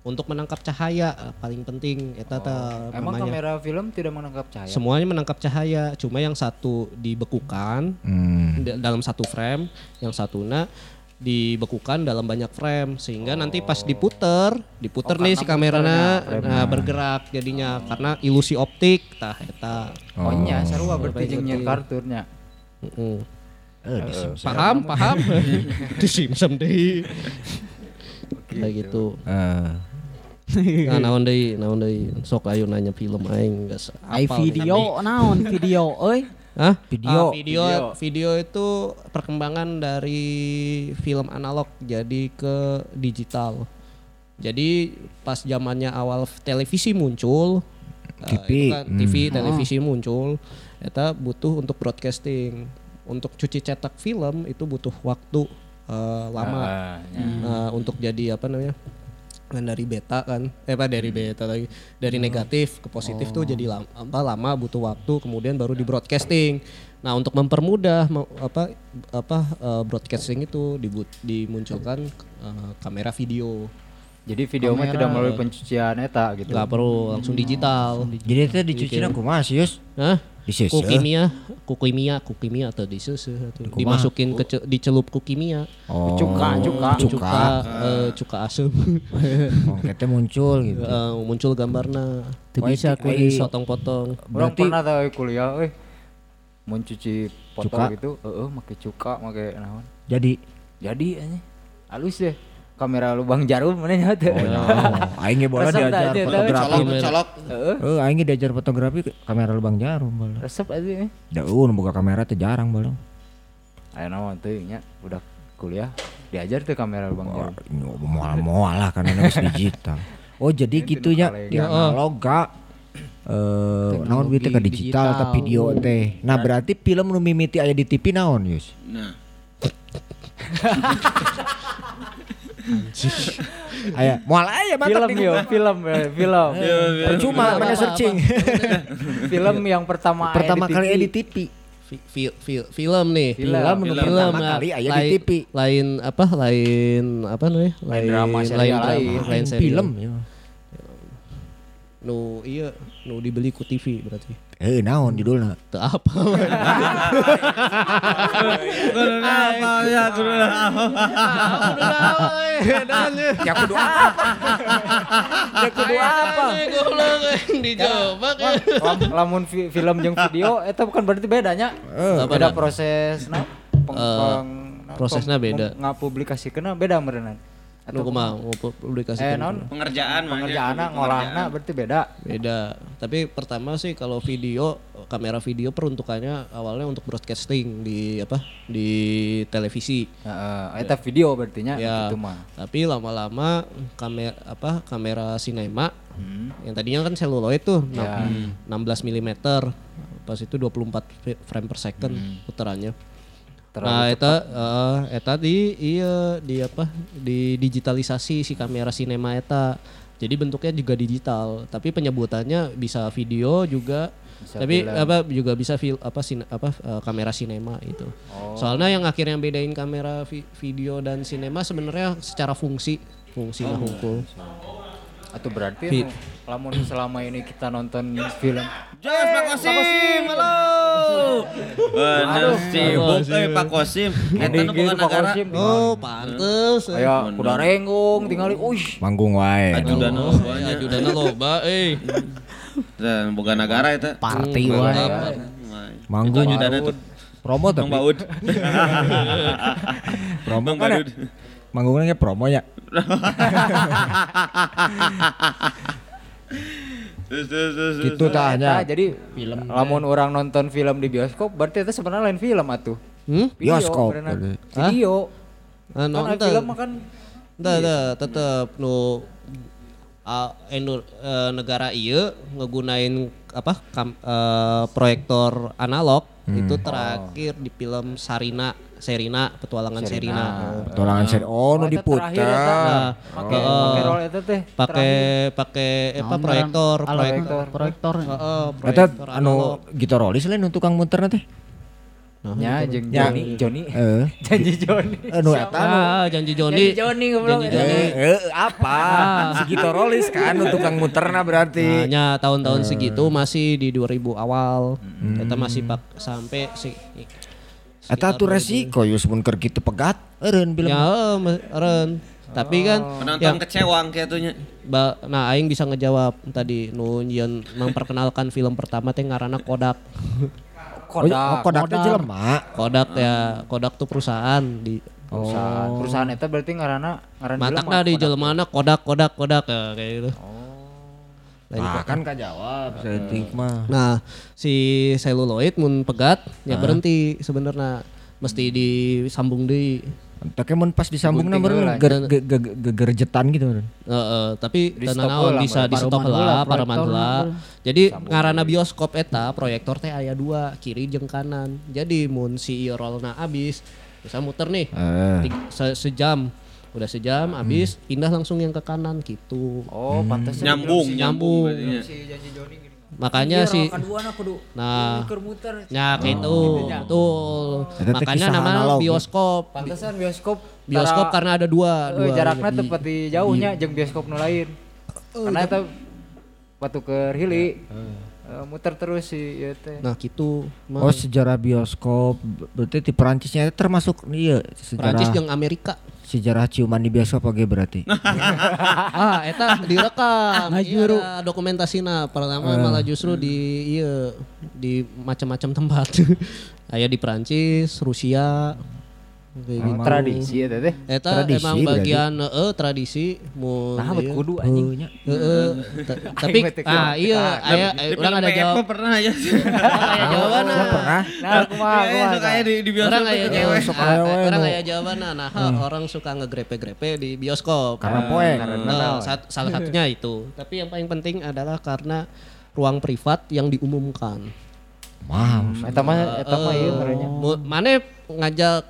untuk menangkap cahaya paling penting eta teh Emang namanya. kamera film tidak menangkap cahaya? Semuanya menangkap cahaya, cuma yang satu dibekukan Hmm. da- dalam satu frame, yang satunya dibekukan dalam banyak frame sehingga nanti pas diputer, diputer nih si kameranya nah, bergerak jadinya karena ilusi optik tah eta. Oh, nya sarua berarti jeung nyieun kartunnya. Heeh. Eh, Simpson. Paham, paham. [LAUGHS] Di Simpson deui. Kayak gitu. Eh, Nah, naon deui, naon deui. Sok ayo nanya film aing geus Ai video naon video euy. Hah? Video. Ah, video, video itu perkembangan dari film analog jadi ke digital. Jadi pas zamannya awal televisi muncul, eh, TV, itu kan TV televisi muncul, eta butuh untuk broadcasting. Untuk cuci cetak film itu butuh waktu eh, lama. Ah, nya. Nah, untuk jadi apa namanya? kan dari beta kan eh apa dari beta lagi dari negatif ke positif tuh jadi lama, apa lama butuh waktu kemudian baru di broadcasting nah untuk mempermudah me- apa apa eh, broadcasting itu dimunculkan eh, kamera video Jadi video mah tidak melalui pencucian eta gitu. nggak perlu langsung digital Jadi itu dicuci aku masih Yus. Hah? Disusu. ku kimia ku kimia ku kimia atau disusu atau dimasukin ke ce- dicelup ku kimia Oh. Cuka, cuka. cuka eh, cuka asem [LAUGHS] Ongketnya muncul gitu. [LAUGHS] Eh, muncul gambarnya Teu bisa ku Kuis potong-potong. Orang pernah tahu kuliah euy. Mun cuci foto Cuka. gitu, heeh make cuka, make naon. Jadi Jadi anjing halus deh. Kamera lubang jarum mana nya teh. oh, [LAUGHS] aing ge bola Resep diajar fotografi. Colok colok. Heeh. Eh, aing diajar fotografi kamera lubang jarum bola. Resep aja. Da uh, nu boga kamera teh jarang bola. Aya naon teh nya udah kuliah diajar tuh kamera Bang Oh, Jero. mual mual lah karena geus [LAUGHS] digital. Oh jadi gitunya di analog gak eh naon gitu ke digital ke digital. video teh. Nah berarti film nu mimiti aya di TV naon Yus? Nah, [LAUGHS] Aya moal aya Film mantap yo, film, film. Percuma mana searching. [LAUGHS] film yang pertama Pertama kali di TV. Fi- fi- fi- film nih. Film. Film Film. pertama ya. kali aya di Lain- TV. Lain apa? Lain apa namanya? Lain drama, drama, lain. lain serial. film ya. Nu iya, nu dibeli ku TV berarti. Eh naon judulna? Teu apa. kudu apa ya kudu apa. Ya kudu apa? Ya kudu apa? Dicoba Lam, lamun fi- film jeung video eta bukan berarti bedanya. beda proses nah, prosesnya beda. pem- ngapublikasikeun beda merenang. Nu kumaha mau publikasi Eh non Pengerjaan mah, ya. pengerjaanna ngolahna berarti beda. Beda. Tapi pertama sih kalau video kamera video peruntukannya awalnya untuk broadcasting di apa? Di televisi. Heeh, eta video berarti nya Ya. gitu mah. Tapi lama-lama kamera apa kamera sinema yang tadinya kan seluloid tuh Ya. enam 16 mm pas itu 24 fi- frame per second putarannya. Terlalu nah, eta eh, eta di iya di apa? di digitalisasi si kamera sinema eta. Jadi bentuknya juga digital, tapi penyebutannya bisa video juga Bisa tapi film. apa juga bisa fil, apa sin, apa eh, kamera sinema itu. Oh. Soalnya yang akhirnya bedain kamera vi- video dan sinema sebenarnya secara fungsi, fungsi Oh. nah hukum. Atau berarti Fit. anu, lamun selama ini kita nonton film Jos Pak Kosim, halo. Bener sibuk euy Pak Kosim. Eta Gini nu gitu, boga Pak negara. Kosim. Oh, pantes. kayak kuda renggung tinggali uish Manggung wae. Ajudan Oh, banyak. ajudanna loba euy. Dan boga negara eta. Party wae. Manggung. Itu ajudannya tuh Promo Bang tapi. Baud. Promo Bang kan? [LAUGHS] Badud. Manggungnya promo ya. Terus terus terus. terus. Gitu tanya. Eta, jadi film lamun orang nonton film di bioskop berarti itu sebenarnya lain film atuh Hmm? Video, Bioskop, video Ah, kan no, ada ente. film mah kan Entah, entah, tetep nu ah, Indo- eh, negara iya ngegunain apa kam- eh, proyektor analog itu terakhir di film Sarina Serina petualangan Serina. Tolangan seri. Oh, Oh, terakhir diputer. eta. Nah, pakai pakai roll eta teh pakai pakai apa proyektor proyektor proyektor Heeh, Eta proyektor anu analog. gitarolis lain untuk tukang muter teh. Nya jeung Ya. Joni Joni Eh. [LAUGHS] janji Joni Anu eta. Ah, janji Joni. janji Joni goblok Janji eta. Joni. Eh, eh, apa? Si gitarolis kan untuk tukang muterna berarti. Nah, nya tahun-tahun segitu masih di 2000 awal. Kita masih pak sampai si Eta tuh resiko yus mun keur kitu pegat eureun film. Ya, eh, eren. Tapi kan Penonton kecewang kayak tuhnya. ba, nah aing bisa ngejawab tadi nu nyeun memperkenalkan film pertama teh ngaranna Kodak. [LAUGHS] Oh, oh, kodak teh jelema. Kodak ya, Kodak tuh perusahaan di perusahaan. Perusahaan eta berarti ngaranna ngaran matakna di jelmana Kodak Kodak Kodak ya, kayak gitu. Nah, kan kajawab setik mah. Nah, si seluloid mun pegat ya berhenti sebenarnya. Mesti disambung deui. Tapi mun pas disambung Gunting nomor gegerjetan gitu. Bro. Heeh, tapi teu stop naon heula, bisa di stop pareman proyektor heula. heula. Jadi ngaranna bioskop eta proyektor teh aya dua, kiri jeung kanan. Jadi mun si ieu rollna abis, bisa muter nih. Se- sejam. Udah sejam abis pindah langsung yang ke kanan gitu. oh pantasnya Nyambung, nyambung. Nyambung. berarti nya. si janji Joni gini Makanya si kedua anak kudu Nah. keur muter Ya gitu, betul. Eta teh Makanya analog. bioskop. pantesan bioskop Bioskop karena ada dua, Eh, dua jaraknya tepat di jauhnya jeung bioskop nu lain. Karena eta waktu ke Hili eh, muter terus si ieu teh. Nah gitu. Oh sejarah bioskop berarti di Perancisnya itu termasuk iya sejarah Prancis jeung Amerika. Sejarah ciuman di bioskop oke berarti. [LAUGHS] ah, eta direkam. Iya, dokumentasina pertama malah justru di iya di macam-macam tempat. [LAUGHS] Aya di Prancis, Rusia. Kayak gitu. Tradisi ya teh. Eta Tradisi emang bagian heeh tradisi mun Nah, bet ieu. kudu anjing. Heeh. Ta- Tapi mah teu ah iya aya [LAUGHS] urang ada jawab. pernah ya. Aya jawaban. pernah Nah, kumaha Iya, kumaha. suka ya di di bioskop Orang aya jawaban. Orang nu. aya jawaban nah orang suka ngegrepe-grepe di bioskop. Karena poe. Eh, sat- salah satunya itu. Tapi yang paling penting adalah karena ruang privat yang diumumkan. Wah, Eta mah eta mah ieu Mane ngajak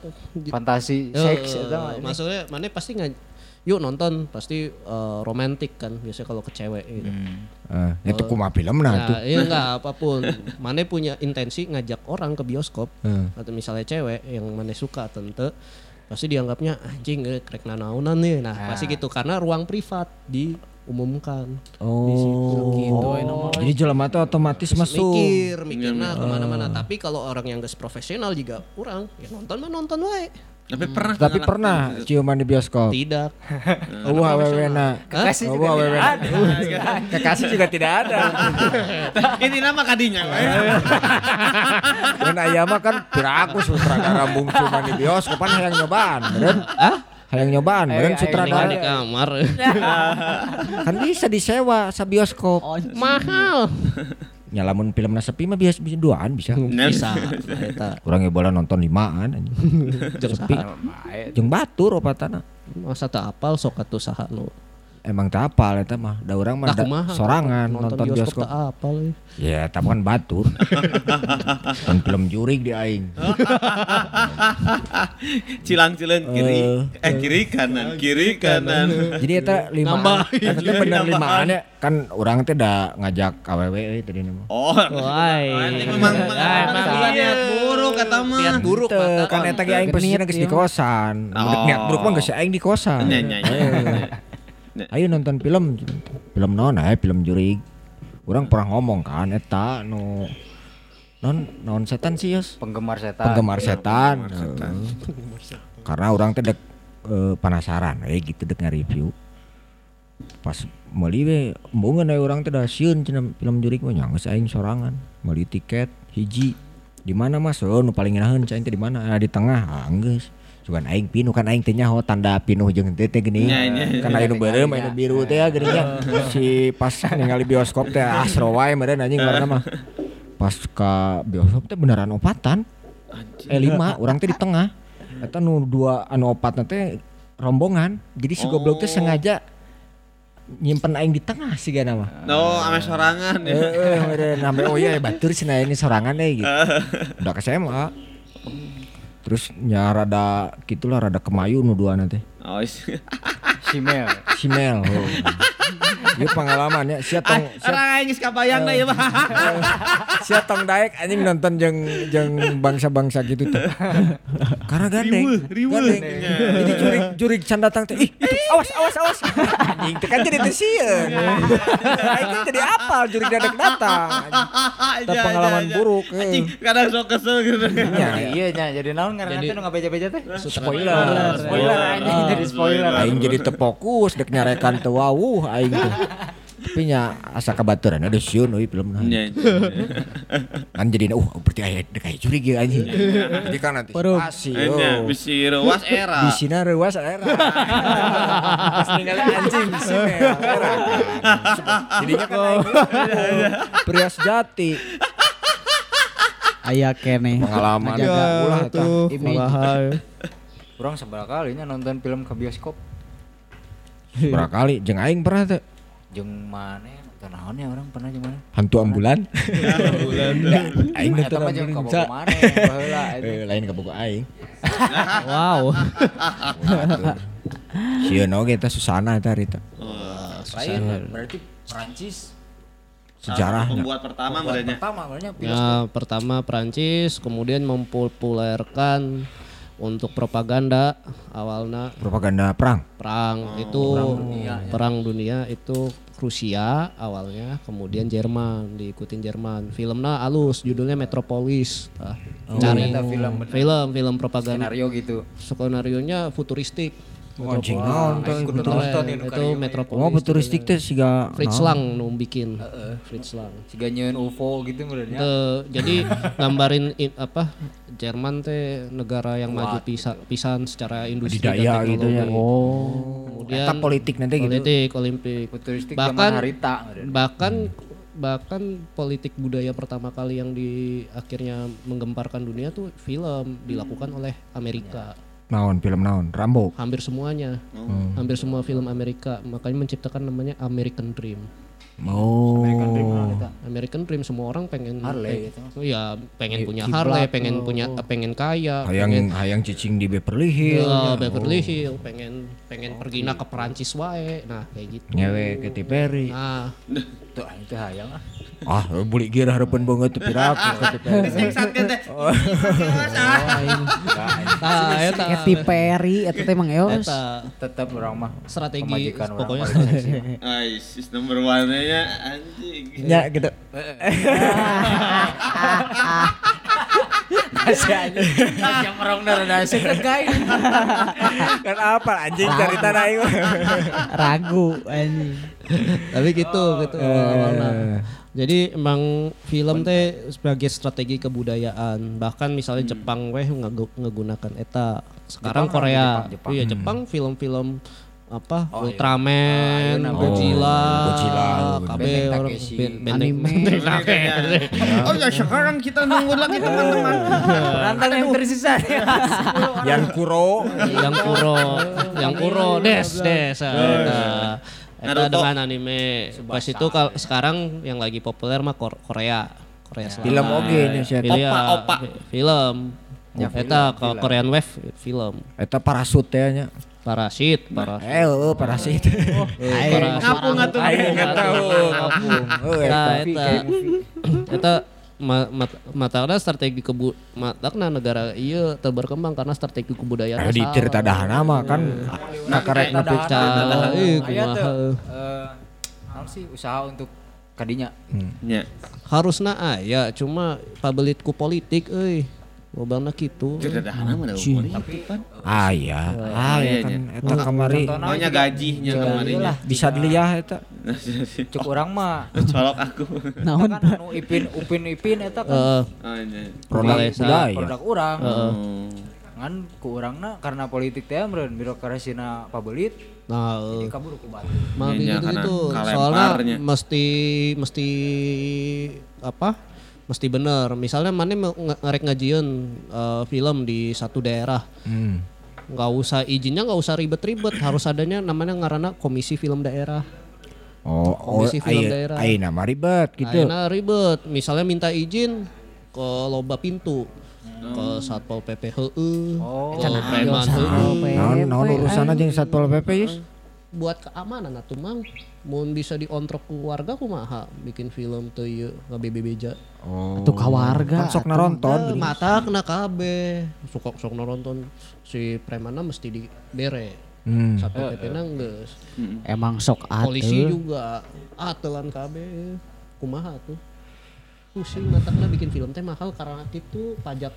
Fantasi Eh, seks eh, eta mah. maksudnya mana pasti nggak yuk nonton pasti eh, romantis kan biasanya kalau ke cewek gitu. eh, itu kumaha film nah. Nah, iya enggak apa pun. Mana punya intensi ngajak orang ke bioskop Eh. atau misalnya cewek yang mana suka tente pasti dianggapnya anjing eh, krek nanaunan nih. Nah, pasti gitu karena ruang privat diumumkan. Oh, Gitu, jadi jelema tuh otomatis masuk. Mikir, mikirnya ke mana-mana. Tapi kalau orang yang gak profesional juga kurang, ya nonton mah nonton wae. Tapi pernah Tapi pernah ciuman di bioskop. Tidak. [LAUGHS] Oh, awewena. Kekasih Oh, juga tidak ada. Kekasih juga tidak ada. [LAUGHS] Ini nama kadinya. Dan [LAUGHS] aya mah kan piraku sutradara mung ciuman di bioskop kan hayang nyobaan. Hah? Hayang nyobaan, Tinggal sutradara. di kamar. [LAUGHS] Kan bisa disewa sa bioskop. Mahal. Nyalamun filmna sepi mah biasa bisa duaan bisa. Bisa. Kurang bola nonton limaan [LAUGHS] anjing. Jeung Sepi. Jeung batur opatana. Masa teu apal sok atuh saha nu. Emang tak apal eta mah. Da urang mah da- sorangan nonton bioskop. teu apal. eh. Ya, tapi kan batur. Nonton [LAUGHS] film jurig di aing. [LAUGHS] Cilang-cilang kiri. Eh kiri kanan, kiri kanan. Jadi eta lima. Eta teh bener limaan ya. Kan urang teh da ngajak awewe euy tadi nama. Oh. Wai. Ini memang memang niat buruk kata mah. Niat buruk kan eta ge aing posisinya geus di kosan. Mun Oh. niat buruk mah geus aing di kosan. Ayo nonton film. Film naon aya film jurig. Urang pernah ngomong kan eta nu non non setan sih yos. Penggemar setan. Penggemar setan. Heeh. Karena orang teh dek eh, penasaran eh gitu dek nge-review. Pas meuli we embungeun we urang teh da sieun cenah film jurig mah nya geus aing sorangan. Meuli tiket hiji. Di mana Mas? Oh, nu paling ngeunaheun cai teh di mana? Ah, di tengah. Ah, geus. Cuman aing pinuh kan aing teh nyaho tanda pinuh jeung teh teh geuning. Nya, nya, Kan aing nu beureum aing nu biru teh ya geuning Si pas ningali bioskop teh asro wae meureun anjing warna mah. Pas ka bioskop teh beneran opatan. Eh lima, orang teh di tengah. Eta nu dua anu opatna teh rombongan. Jadi si goblok teh sengaja nyimpen aing di tengah sih gana mah. No, ame sorangan ya. Heeh, meureun sampai oh iya batur cenah ini sorangan deh gitu. [LAUGHS] Udah ke SMA. Terus nya rada gitulah rada kemayu nu duana teh. Oh, is- [LAUGHS] Simel. Simel. Oh. [LAUGHS] Ieu pengalaman ya, sia tong sia, Orang aing geus kabayang na ieu mah. [LAUGHS] sia tong daek anjing nonton jeung jeung bangsa-bangsa gitu tuh. Karena gandeng. Riweuh, riweuh. Jadi jurig jurig can datang teh. Ih, itu awas awas awas. Anjing teh kan jadi teh sieun. Aing kan jadi apal jurig dadak datang. [LAUGHS] Itu Ya, pengalaman ya, ya. buruk. eh. Anjing, kadang sok kesel gitu. Nah, iya nya jadi naon ngaranna teh nu ngabeja-beja teh? Spoiler. Spoiler anjing jadi spoiler. Aing jadi tefokus dek nyarekan teu wawuh aing teh. Tapi nya asa kabaturan ada sieun euy film nah. Kan jadi uh berarti aya dek aya jurig ya anjing. Jadi kan nya. Nya, oh. bisi rewas era. Di sini reuas era. Pas ningali anjing di sini era. Jadinya kan pria sejati. Aya kene. Pengalaman Ngejaga ulah eta. image. Kurang seberapa kalinya nonton film ke bioskop? Berapa kali jeung aing pernah teh Jeung mana nonton naon ya orang pernah jeung mana? hantu ambulan. Ambulan. Aing Eta nonton mah jeung ambulan. ka Sa. mana baheula Eh, lain buku aing. Wow. Sieun oge eta Susana eta rita. Lain berarti Perancis Sejarahnya. Pembuat pertama merenya. pertama. Ya, pertama Prancis, kemudian mempopulerkan untuk propaganda awalnya Propaganda perang. perang itu perang dunia, itu Rusia awalnya, kemudian Jerman diikutin Jerman. Filmnya alus, judulnya Metropolis. Ah, cari Ternyata film film film propaganda. skenario gitu. Skenario nya futuristik. Anjing naon Kudu betul. nonton ya, itu karieu. metropolis Oh futuristik teh siga Fritz? Lang nu bikin Fritz Lang Siga nyeun UFO gitu merenya. Te- jadi [LAUGHS] gambarin in- apa Jerman teh negara yang maju pisa, pisan secara industri dan gitu ya. Oh. Kemudian Eta politik nanti gitu. politik, olimpik. Futuristik Bahkan harita. bahkan bahkan politik budaya pertama kali yang di akhirnya menggemparkan dunia tuh film dilakukan oleh Amerika. Naon film naon? Rambo. Hampir semuanya. Hampir semua film Amerika makanya menciptakan namanya American Dream. Oh. American Dream. American Dream semua orang pengen Harley gitu. Iya, pengen punya Harley, pengen punya pengen kaya, Hayang hayang cicing di Beverly Hills. Ya, Beverly Hills, pengen pengen pergi na ke Perancis wae. Nah, kayak gitu. Nyewe Katy Perry. Nah, [LAUGHS] Tuh aing teh hayang ah. Ah, beli gear harapan banget tuh pirak Katy Perry. nah eta Katy Perry eta teh emang eos. eta Tetap orang mah strategi pokoknya strategi. Ais, is nomor one-nya anjing. Ya gitu. [LAUGHS] Yang orang darah nasi kan guys. kan apa anjing cari tanah aing. Ragu anjing. Tapi gitu gitu awalnya. Jadi emang film teh sebagai strategi kebudayaan. Bahkan misalnya Jepang weh ngegu- ngegunakan eta. Sekarang Jepang, Korea. Jepang, Jepang. Iya, Jepang film-film apa Oh, iya. Ultraman, Ah, iya, Godzilla, Godzilla, KB orang Anime. Takeshi. Oh ya sekarang kita nunggu lagi teman-teman. Nonton yang tersisa. Yan Kuro. yang kuro yang kuro des des eta eta Naruto. dengan anime pas itu sekarang yang lagi populer mah Kor- Korea Korea Selatan. Film oge nya sia. Film, Opa, opa. film eta ke Korean Wave film Eta parasut teh nya. Parasit parasit Eh, oh, parasit. [LAUGHS] parasit Ngapung atuh. Nggak tahu ngapung. Oh, Nah, eta. eta eta ma- mat- matana strategi kebu matana negara iya teu berkembang karena strategi kebudayaan Ah, di cerita dahana mah kan nakarek nepi Cah, eh, Aya kumaha. tuh. Eh, naon sih usaha untuk kadinya. Ya. harusna aya cuma pabelit ku politik euy lobana kitu Sederhana mah da politik pan. Ah iya, ah iya kan eta kamari Maunya gajinya kemarinnya. bisa diliah eta. [LAUGHS] Cuk orang mah. Colok aku. Naon? Kan anu Ipin Upin Ipin eta kan Heeh. Oh, iya. Produk budaya. produk urang. Oh. Ngan ku urangna karena politik teh meureun birokrasina pabelit nah jadi eh, kabur ku batu. mah Iya, gitu gitu soalnya mesti mesti apa mesti bener. Misalnya mana ngerek ngajieun eh, film di satu daerah. Hmm. nggak usah izinnya nggak usah ribet-ribet. Harus adanya namanya ngarana komisi film daerah. Oh, oh Komisi film ayo, daerah. ayo nama ribet gitu. Ayeuna ribet. Misalnya minta izin ke loba pintu ke satpol pp heeh. Oh, ke preman heeh. Naon naon urusan aja yang Satpol PP yus? Buat keamanan atuh mang mun bisa diontrok ke warga kumaha bikin film teu ieu ngabebebeja Oh. Tuh ka warga. Kan sok naronton. Eh, mata kena kabeh sok sok nonton si premanna mesti dibere Hmm. satpol pp na geus Emang sok polisi atuh. juga atelan kabeh kumaha tuh pusing matakna bikin film teh mahal karena itu pajak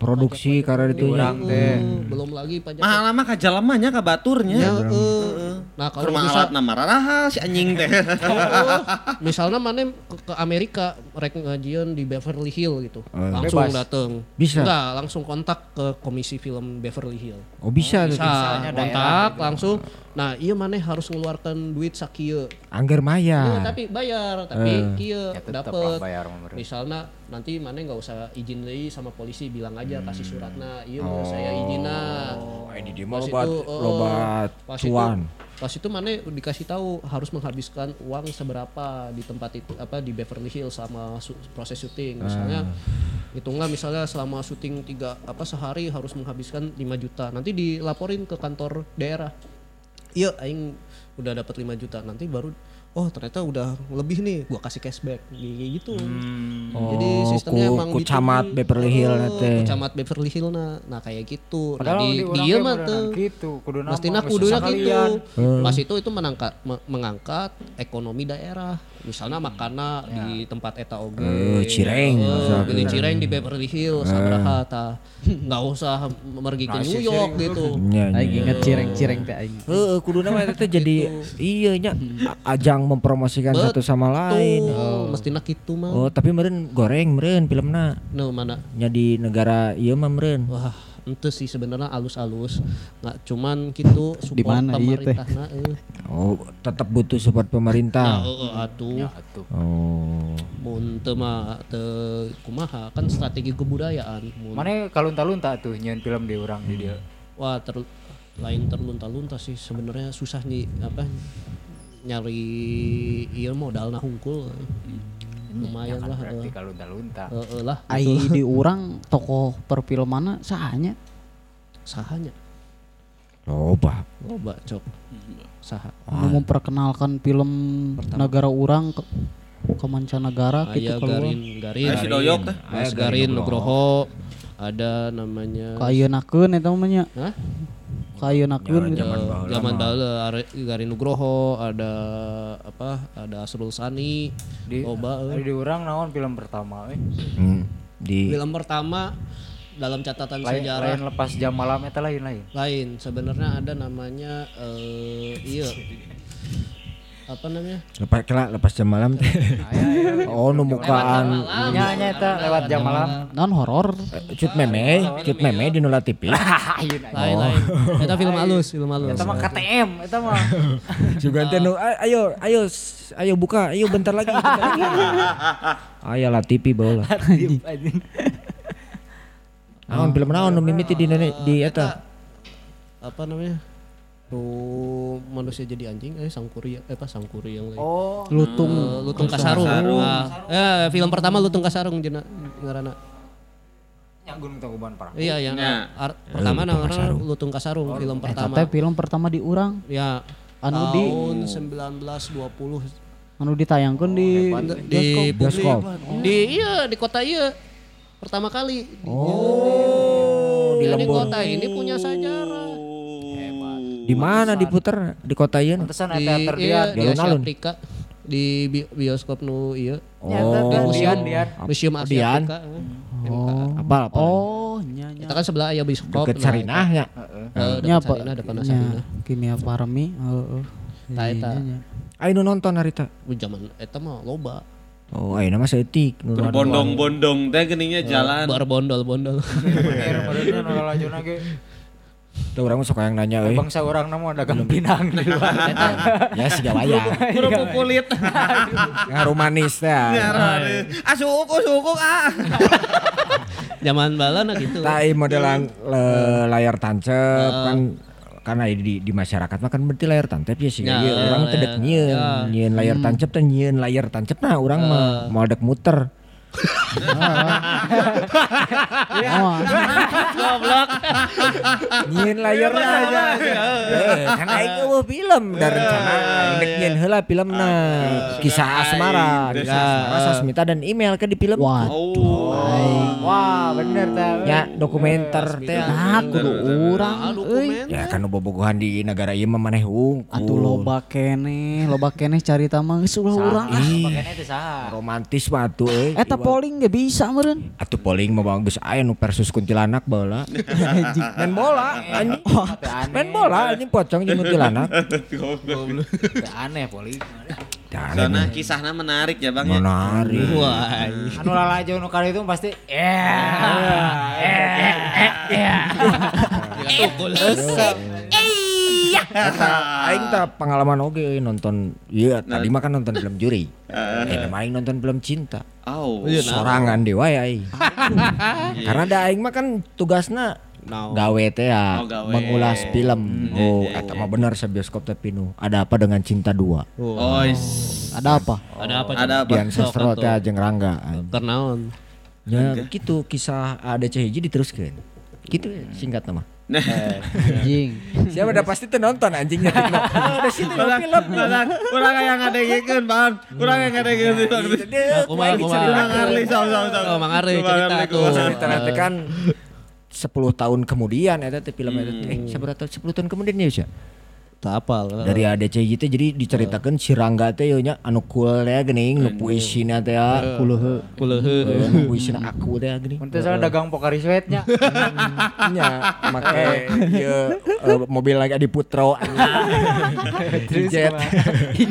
Produksi karena itu urang teh. Eh, belum lagi pajak Mahal lama kajalamanya ka baturnya. Ya, eh. nah kalau Rumah bisa alat nama raraha si anjing teh. Oh, [LAUGHS] misalnya mana ke, ke Amerika rek ngajian di Beverly Hills gitu langsung Bebas. dateng Bisa? enggak langsung kontak ke komisi film Beverly Hills Oh bisa bisa Misalnya kontak gitu. langsung nah iya mana harus ngeluarkan duit sakieu Angger Iya, maya. tapi bayar tapi Eh. kieu Ya meureun. misalnya nanti mana nggak usah izin deui sama polisi bilang aja kasih suratna iya Oh. saya izina Oh, ini dia mah Pas lobat itu, oh, lobat pas itu- cuan. Pas itu mana dikasih tahu harus menghabiskan uang seberapa di tempat itu apa di Beverly Hills sama su- proses syuting. Misalnya hitunglah misalnya selama syuting tiga apa sehari harus menghabiskan 5 juta. Nanti dilaporin ke kantor daerah. Iya, aing udah dapat 5 juta. Nanti baru oh ternyata udah lebih nih, gua kasih cashback kayak gitu. Jadi Oh, sistemnya ku- emang ku gitu. Beverly Hills Oh, na teh. ku camat Beverly Hills nah, nah kayak gitu. Padahal nah, di, dia mah tuh gitu, kudu nama geus kudunya sekalian. gitu. Pas itu itu menangkat me- mengangkat ekonomi daerah. Misalnya makana di tempat eta oge. Eh, cireng, Eh, misalkan. beli cireng di Beverly Hills sabaraha tah nggak usah pergi ke New York gitu. nya. Aing inget cireng-cireng teh aing. Heeh, kudu nama eta teh jadi iya nya ajang mempromosikan satu sama lain. tuh mestinya gitu mah Oh, tapi meureun goreng meureun filmna. no mana? Nya di negara ieu mah meureun. wah itu sih sebenarnya alus-alus nggak cuman gitu support Di mana ieu teh? pemerintahna eh. Oh, tetap butuh support Nah, pemerintah. eh, atuh Atuh. Oh. mun teu mah teu kumaha kan strategi kebudayaan mun Mana kalunta-lunta tuh nyeun film di orang di dia. wah ter lain terlunta-lunta sih sebenarnya susah nih apa nyari iya modal nah hungkul lumayan Kan lah berarti eh. kalunta-lunta. Eh, eh, lah Ai di urang tokoh perfilmanna sahanya. sahanya Loba. loba cok saha Nu memperkenalkan film negara urang ke, ke mancanegara gitu aya keluar. Garin Garin Aya si Doyok teh. Mas Garin Nugroho ada namanya Kayenakeun eta mah nya. Hah? Kayenakeun gitu. Eh, zaman baheula Are- Garin Nugroho ada apa ada Asrul Sani Di loba eh. Ari di orang naon film pertama eh. Hmm. Di film pertama dalam catatan Lain, sejarah lain lepas jam malam eta lain lain. lain sebenarnya ada namanya eh iya apa namanya lepas kela lepas jam malam teh. [LAUGHS] Oh, nu mukaan Nya nya eta lewat jam malam. Non horor. cut meme, cut meme di Nula TV. [LAUGHS] lain lain itu film halus film halus Eta mah KTM, eta mah. [LAUGHS] Juga teh nu "A- ayo ayo ayo buka, ayo bentar lagi. bentar lagi." Aya lah TV bawa lah. Naon film naon nu mimiti di nene- di eta. apa namanya nu manusia jadi anjing eh sangkuri eh apa sangkuri yang lain? Oh, Lutung. Eh, lutung kasarung. Nah, eh film pertama lutung kasarung jena ngaranna yang Gunung Tangkuban Parang. iya yang Ya. ar- pertama nama lutung kasarung. Film Eta pertama. Teh film pertama di urang? Ya anu di tahun 1920 anu ditayangkeun di di Bioskop. publik. di iya di kota iya. Pertama kali. Oh, di Jadi lembur. kota ini punya sejarah Di mana diputer? Di kota ieu? Pantesan di teater iya, dia. di alun-alun. Di bi- bioskop nu iya Oh. Dian Dian. museum Asia. Afrika eh. Oh. Apa apa? Oh, nya nya. kita kan sebelah aya bioskop Deket nah, Sarinah ya. eh, Nya apa? Depan Sarinah Kimia Parmi. Heeh. Tah, eta. Nya, nya. Ayo nu nonton harita. Oh, zaman eta mah loba Oh, ayo nama nonton. Berbondong-bondong teh geningnya jalan. bar bondol-bondol Air Tuh orang suka yang nanya euy. Bangsa orang nama dagang pinang di luar. Ya si gawaya. Kerupuk [LAUGHS] kulit. [LAUGHS] Ngaruh manis teh. Ah suku suku ah. [LAUGHS] zaman bala nah gitu Tai modelan le- layar tancep kan karena di, di masyarakat mah kan berarti layar tancep ya sih Ya, ya, orang layar- teh dek nyieun ya. nyieun layar tancep teh nyieun layar tancep nah orang mah mau dek muter Oh, nyieun layarnya aja. eh kan aing eueuh film da rencana aing dek nyieun heula filmna kisah asmara kisah asmara. Sasmita dan email ke di film? Waduh. Wah, bener tah. ya dokumenter teh. Nah, kudu urang ah, euy. ya kan bobogohan di negara ieu mah maneh unggul Atuh loba keneh, loba keneh carita mah geus ulah urang. ah. Romantis mah atuh euy. Eta polling ge bisa meureun. Atuh polling mah bagus aya nu versus kuntilanak baheula. [LAUGHS] Main bola anjing. [LAUGHS] Main bola anjing pocong jeung kuntilanak. [LAUGHS] Aneh. Dan Soalnya kisahnya menarik ya bang ya. menarik. wah Anu lalajo nu kali itu pasti eh Eta aing tah pengalaman oge euy nonton ieu tadi mah kan nonton film juri. [LAUGHS] Eh nama aing nonton film cinta. Oh. Sorangan dewa ya aing. [LAUGHS] Karena da aing mah kan tugasna Nah, gawe teh ya Oh, gawe. mengulas film. Oh, eta mah bener bioskop teh pinu. Ada apa dengan cinta dua? Oh, is- Ada apa? ada apa ada apa? Dian Sastro teh jeung Rangga. Karnaon Ya gitu kisah ADC hiji diteruskeun. Gitu ya, singkat nama. Nah, Anjing. Siapa udah pasti tuh nonton anjingnya TikTok. [LAUGHS] Udah situ ya film. Urang urang yang ngadegekeun, Bang. Urang yang ngadegekeun. kumaha kumaha Mang Arli sok sok. Oh, Mang Arli cerita tuh. Cerita nanti kan 10 tahun kemudian eta teh film eta teh. Eh, sabaraha tahun 10 tahun kemudian ya Usya? Tak apal. dari ADCJ teh jadi diceritakan si Rangga teh nya anu cool ya geuning nu puisina teh ya. Kuleuh kuleuh nu puisina aku teh geuning Untuk salah dagang pokari sweatnya. nya. Make ieu mobil lagi di Putro. [LAUGHS] Jet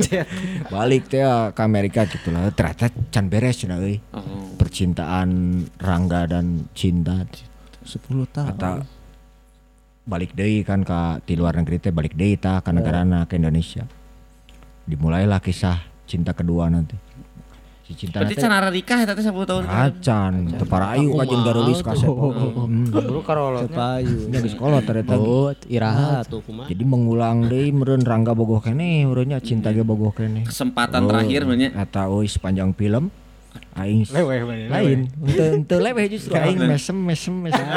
Jet. balik teh ya ke Amerika gitu lah. Ternyata can beres cenah euy. Oh. percintaan Rangga dan Cinta. 10 tahun. kata balik deui kan ke di luar negeri teh balik deui tah ke negarana ke Indonesia. Dimulailah kisah cinta kedua nanti. Si cinta Berarti nanti Radika eta teh 10 tahun. acan teu parayu ka jeung garulis kaset. Hmm. Dulu karolotnya. Payu. Nya geus kolot ternyata Oh, Ah, iraha. tuh jadi mengulang deui meureun Rangga bogoh keneh urangnya cinta ge bogoh keneh Kesempatan terakhir banyak. eta euy sepanjang film aing Leweh lain. Henteu henteu leweh justru. Aing mesem mesem mesem [LAUGHS]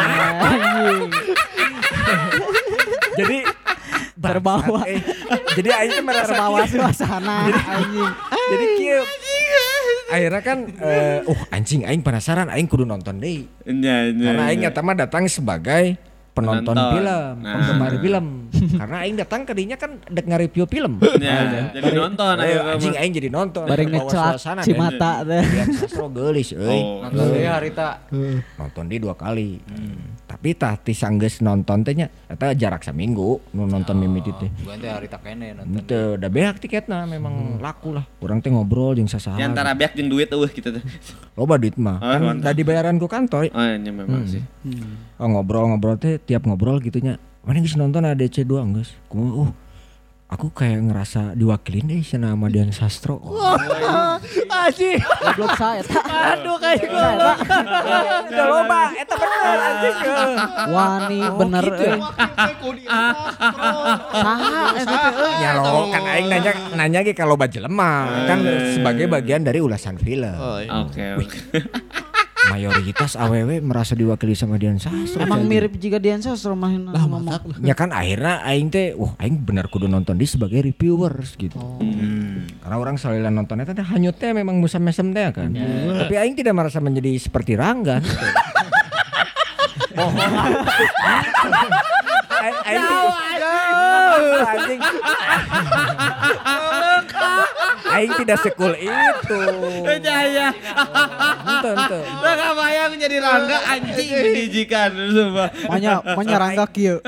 [LAUGHS] jadi Terbawa. eh, jadi aing merasa Terbawa suasana anjing. jadi kieu akhirnya kan eh, uh anjing aing penasaran aing kudu nonton deui Nya nya. karena aing eta mah datang sebagai penonton Penonton. film, Nah. penggemar film. Karena aing datang kadinya kan dek nge-review film. Ya, jadi nonton Eh, ayo anjing aing jadi nonton. Bareng ngecelak suasana, Cimata teh. Lihat sastro geulis euy. Oh. Nonton deui harita. Nonton di dua kali. Tapi tah ti sanggeus nonton teh nya eta jarak saminggu nu nonton mimiti teh. Gua teh harita kene nonton. Teu da beak tiketna memang laku lah. Urang teh ngobrol jeung sasaha. Di antara beak jeung duit eueuh kita teh. [LAUGHS] Loba duit mah. Oh, Kan da dibayaran ku kantor. Oh, nya memang sih. Oh, ngobrol-ngobrol teh tiap ngobrol gitunya. Mana geus nonton ADC 2 geus. Kumaha uh aku kayak ngerasa diwakilin deh sama sama Dian Sastro. Anjing. Goblok saya. Aduh kayak gua. Udah loba, eta bener anjing. Wani bener euy. Saha eta teh euy. Ya lo kan aing nanya nanya ge kalau jelema kan sebagai bagian dari ulasan film. Oke, oke. Mayoritas AWW merasa diwakili sama Dian Sastro. Emang mirip juga Dian Sastro mah ngomong. Ya kan akhirnya aing teh wah aing bener kudu nonton di sebagai reviewers gitu. Hmm. Karena orang selalu nontonnya teh hanyutnya memang musa mesem teh kan. Tapi aing tidak merasa menjadi seperti Rangga. gitu. [LAUGHS] [LAUGHS] [LAUGHS] Anjing. Aing tidak sekul itu. Jaya. Ente ente. Lah kabayang jadi rangga anjing dijikan sumpah. Makanya makanya rangga kieu.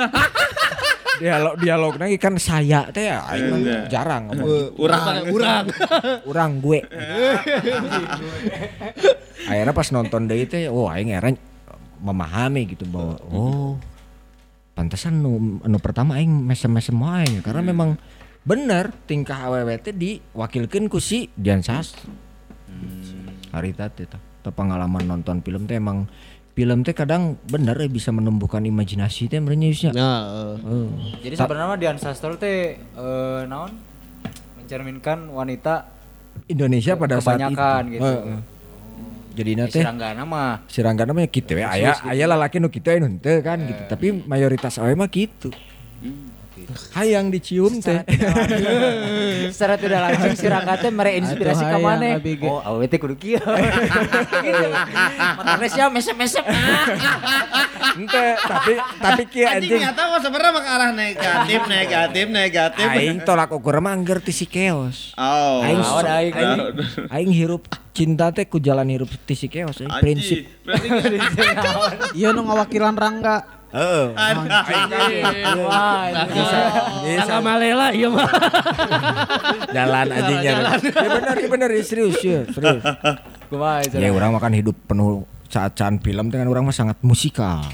Dialog dialog lagi kan saya teh ya, aing Iya. jarang ngomong gitu. Urang, urang. Urang gue. [LAUGHS] Akhirnya pas nonton deui teh, oh aing heran memahami gitu bahwa oh pantesan nu anu pertama aing mesem-mesem wae karena memang bener tingkah awewe teh diwakilkeun ku si Dian Sastro. Harita teh tah. Teu pengalaman nonton film teh emang film teh kadang bener eh, bisa menumbuhkan imajinasi teh merenya Yusnya. Nah, eh, Jadi sebenarnya Dian Sastro teh eh, naon mencerminkan wanita Indonesia pada saat itu. gitu. Heeh. Jadi Ya, teh. Si Ranggana mah. Si Rangga namanya gitu ya. Aya aya lalaki nu kitu anu henteu kan gitu. Tapi mayoritas awe mah gitu hayang dicium teh [LAUGHS] secara tidak langsung si Rangga teh mereinspirasi hayang mana? Oh, awewe teh kudu kieu. [LAUGHS] gitu. Matane sia mesem-mesem. [LAUGHS] ente tapi tapi kieu Anjing anjing nyata mah sebenarnya mah ke arah negatif, negatif, negatif. aing tolak ukur mah angger ti si keos Oh. aing aing? aing hirup cinta teh ku jalan hirup ti si keos aing prinsip Iya nu ngawakilan rangga. Heeh. Wah, bisa bisa. Malela iya mah. jalan anjingnya. ya bener ya bener ya, serius ya serius. Kumaha ya orang makan hidup penuh saat can film dengan orang mah sangat musikal.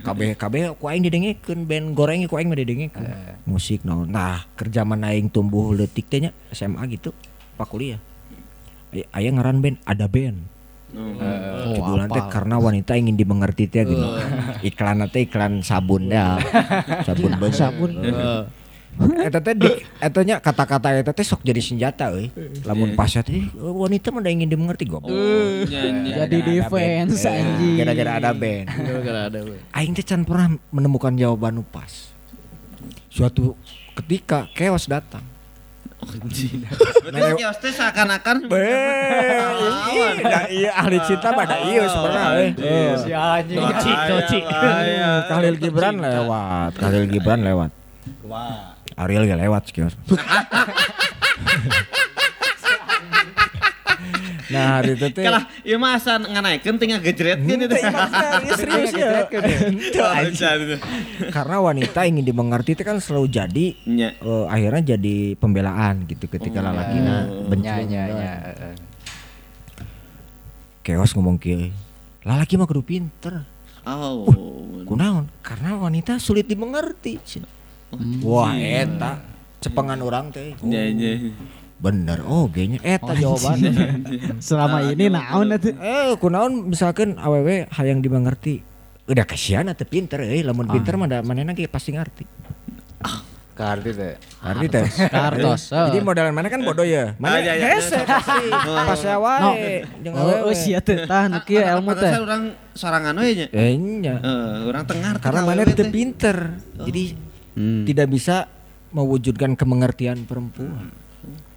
Kabeh kabeh ku aing didengekeun band goreng ku aing mah didengekeun musik naon. Nah kerja mana aing tumbuh leutik teh nya SMA gitu pak kuliah. Ay- aya ngaran band ada band Oh, judulnya teh karena wanita ingin dimengerti teh gitu iklan teh iklan sabun ya. Sabun beus sabun. Eta teh di eta nya kata-kata eta teh sok jadi senjata euy. Lamun pas teh wanita mah da ingin dimengerti goblok. Jadi defense anjing. gara-gara ada band. Gara-gara ada we. aing teh can pernah menemukan jawaban nu pas suatu ketika chaos datang Berarti kios teh seakan-akan iya iya ahli cinta pada iya sebenarnya euy. si anjing. Tocik. Hmm, Khalil Gibran lewat Khalil Gibran lewat Tua. Ariel gak lewat kios. [LAUGHS] nah hari itu teh Kalah, iya masa nganaikeun teh ngagejretkeun itu. Iya, [LAUGHS] serius ya. Itu. Karena wanita ingin dimengerti itu kan selalu jadi eh, akhirnya jadi pembelaan gitu ketika lalaki nah benci. Keos ngomong kieu. Lalaki mah kudu pinter. Oh. Kunaon? Karena wanita sulit dimengerti. cenah. Wah, eta cepengan orang teh. Oh, Nya nya. Bener. Oh, genya eta jawabannya. [LAUGHS] Selama ini naon atuh? eh, kunaon misalkan awewe hayang dimengerti. Udah kasihan atuh pinter euy, lamun pinter mah da manehna ge pasti ngarti. Ka arti teh. Arti teh. Kartos. Jadi modelan mana kan bodoh ya. Mana Ah, iya, iya. hese pasti. [LAUGHS] Pas wae. Jeung Oh, awewe. oh sia teh tah nu kieu ilmu teh. Urang sorangan we nya. Eh, nya. Eh, urang tengah Karena mana teu pinter. Jadi tidak bisa mewujudkan kemengertian perempuan.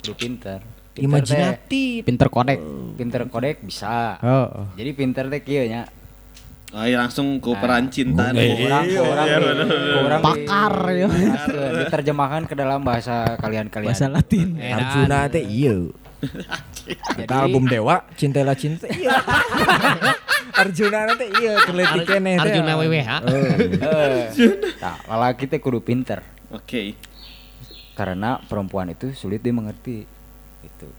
Kudu pinter. Pinter Imajinatif. Pinter kodek. Pinter kodek bisa. Oh. Jadi pinter teh kieu nya. Oh, iya langsung ke peran cinta. Urang ku urang di- ku urang di- Pakar ya. Diterjemahkan- diterjemahkan ke dalam bahasa kalian-kalian. Bahasa Latin. Arjuna teh iya. Kita album Dewa, Cintailah Cinta. Iya. Arjuna teh iya keneh teh. Arjuna WWH. Eh, Nah, lalaki teh kudu pinter Oke. Karena perempuan itu sulit dimengerti. Itu.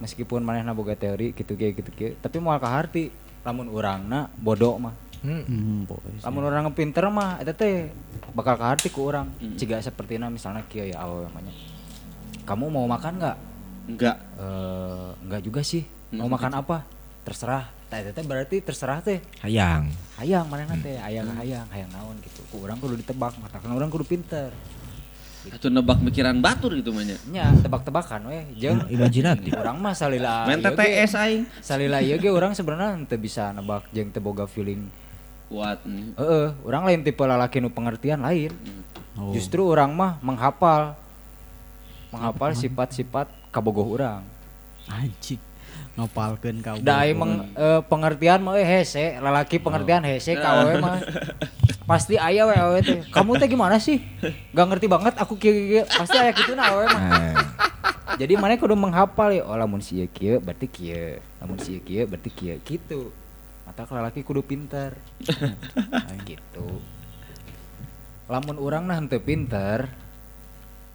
Meskipun manehna boga teori gitu ge gitu ge, tapi moal kaharti lamun urangna bodoh mah. Hmm, boy. Lamun urang pinter mah eta teh bakal kaharti ku urang. Ciga sapertina misalnya kieu ya awewe mah nya. Kamu mau makan nggak? Enggak. Eh, enggak juga sih. Mau makan apa? Terserah. Eta teh berarti terserah teh. Hayang. Hayang manehna teh, hayang hayang, hayang naon gitu. Ku urang kudu ditebak, mata kan urang kudu pinter. Atuh nebak mikiran batur gitu mah nya. Nya tebak-tebakan we jeung Imajinatif. urang mah salila Main TTS aing. salila ieu ge urang sebenarnya teu bisa nebak jeung teu boga feeling. Kuat. Heeh, urang lain tipe lalaki nu pengertian lain. Oh. Justru urang mah menghafal menghafal sifat-sifat kabogoh urang. Anjing. Ngapalkeun kau. Da aing meng- eh, pengertian mah eh, hese, lalaki pengertian hese ka awewe mah. Pasti aya we awewe teh. Kamu teh gimana sih? Gak ngerti banget aku kieu kieu. Pasti aya kituna awewe mah. Nah, Jadi mana kudu menghafal ya. Oh lamun si kieu berarti kieu. Lamun si kieu berarti kieu gitu. Mata laki kudu pinter. [LAUGHS] Nah, gitu. Lamun urang nah henteu pinter,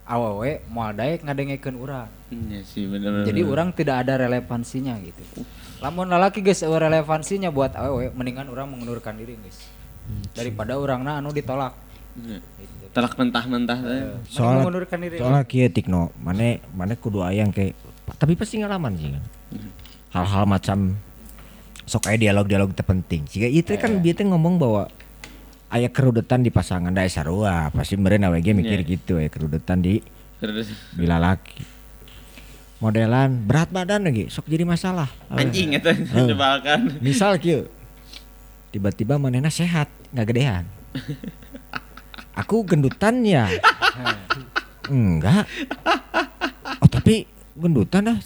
awewe moal daek ngadengekeun urang. Iya sih bener. Jadi orang tidak ada relevansinya gitu. Lamun lalaki guys relevansinya buat awewe mendingan orang mengundurkan diri guys. Daripada orangna anu ditolak. Iya. Gitu. telak mentah-mentah teh. Mending Soal- mengundurkan diri. soalnya kieu Tikno, mane mane kudu ayang ke tapi pasti ngalaman sih kan. Hal-hal macam sok aya dialog-dialog terpenting. Jika itu kan teh ngomong bahwa aya kerudetan di pasangan da sarua, pasti meureun awe ge mikir Iya. gitu ya kerudetan di Terus di lalaki. Modelan berat badan lagi sok jadi masalah. anjing eta jebakan. Misal kieu. Tiba-tiba manehna sehat, nggak gedean. Aku gendutan ya. [LAUGHS] Enggak. Oh tapi gendutan dah.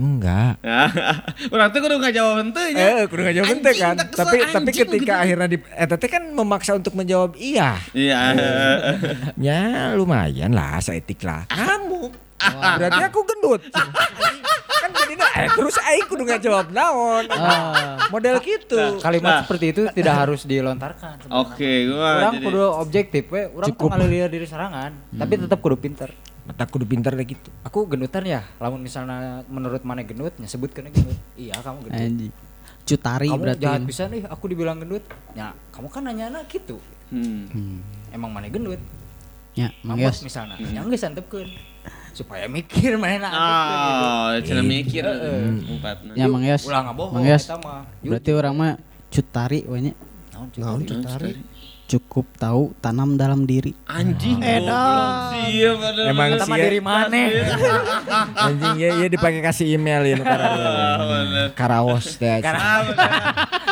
Enggak. [LAUGHS] Teh kudu ngajawab henteu nya. Eh, kudu ngajawab ente kan. Tapi tapi ketika gitu. akhirnya di eta teh kan memaksa untuk menjawab iya. Iya. [LAUGHS] Ya lumayan lah, seetik lah. Kamu. Berarti aku gendut. [LAUGHS] kan jadinya eh terus aing kudu ngajawab naon. Model gitu. Kalimat seperti itu tidak harus dilontarkan. sebenarnya. Oke, gua Orang jadi kudu objektif we, orang ngalilir diri serangan, tapi tetap kudu pinter. Mata kudu pinter kayak gitu. Aku gendutan ya, lamun misalnya menurut mana gendut, ya sebutkan gendut. Iya, kamu gendut. Anjing. Cutari kamu berarti. jahat bisa nih, aku dibilang gendut. Ya, kamu kan nanya anak gitu. Hmm. Hmm. Emang mana gendut? Ya, manggas. misalnya, yang geus antepkeun. Supaya mikir mana gitu. Oh, cenah mikir Heeh. empatna. Ya Mangyas. Ulah ngabohong Mangyas. eta mah. Yuk. Berarti orang mah cutari we nya. Naon, Naon Cutari? Cukup tahu tanam dalam diri. Anjing. Sieu pada. Emang sih ya. dari mana? [LAUGHS] Anjing ya ya dipakai kasih email ya teh. Ah, bener.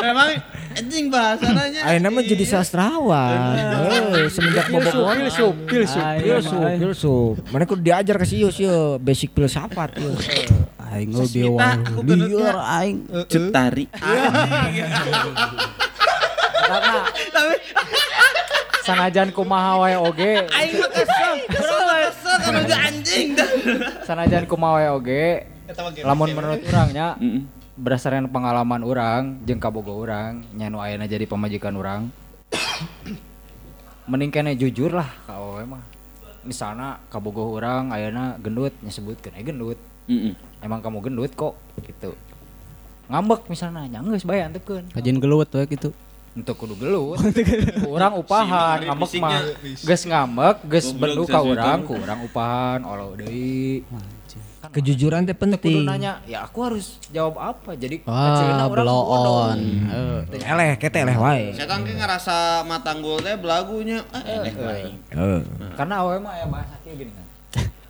Memang anjing bahasananya. Ayeuna mah jadi sastrawan. Eh, semenjak bobogohan. Filsuf, filsuf, Filsuf, filsuf. Mana kudu diajar ke si Yus yeuh, basic filsafat yeuh. Aing lo aku gendutnya. liar aing. Cutari. Karena [LAUGHS] sanajan kumaha wae oge Aing mah kesel. Urang mah kesel kan udah anjing dah. sanajan kumaha wae oge lamun menurut urangnya berdasarkan pengalaman orang jeung kabogo orang nyanu ayeuna jadi pemajikan orang [COUGHS] mending kene jujur lah ka awewe mah misalnya kabogo orang ayeuna gendut nyebutkeun eh gendut Mm-mm. emang kamu gendut kok gitu ngambek misalnya nyanggeus bae antepkeun Kajian gelut we gitu. Untuk kudu gelut kurang upahan ngambek mah geus ngambek geus bendu ka urang kurang upahan olo deui Kejujuran teh Teu kudu penting. nanya ya aku harus jawab apa jadi Wah, kecilna urang blow bodoh. on. Eleh, kete eleh wae. Saya kan ngerasa matanggul teh belagunya. Eh, eleh wae. Heeh. karena awewe mah ya bahasa kieu gini kan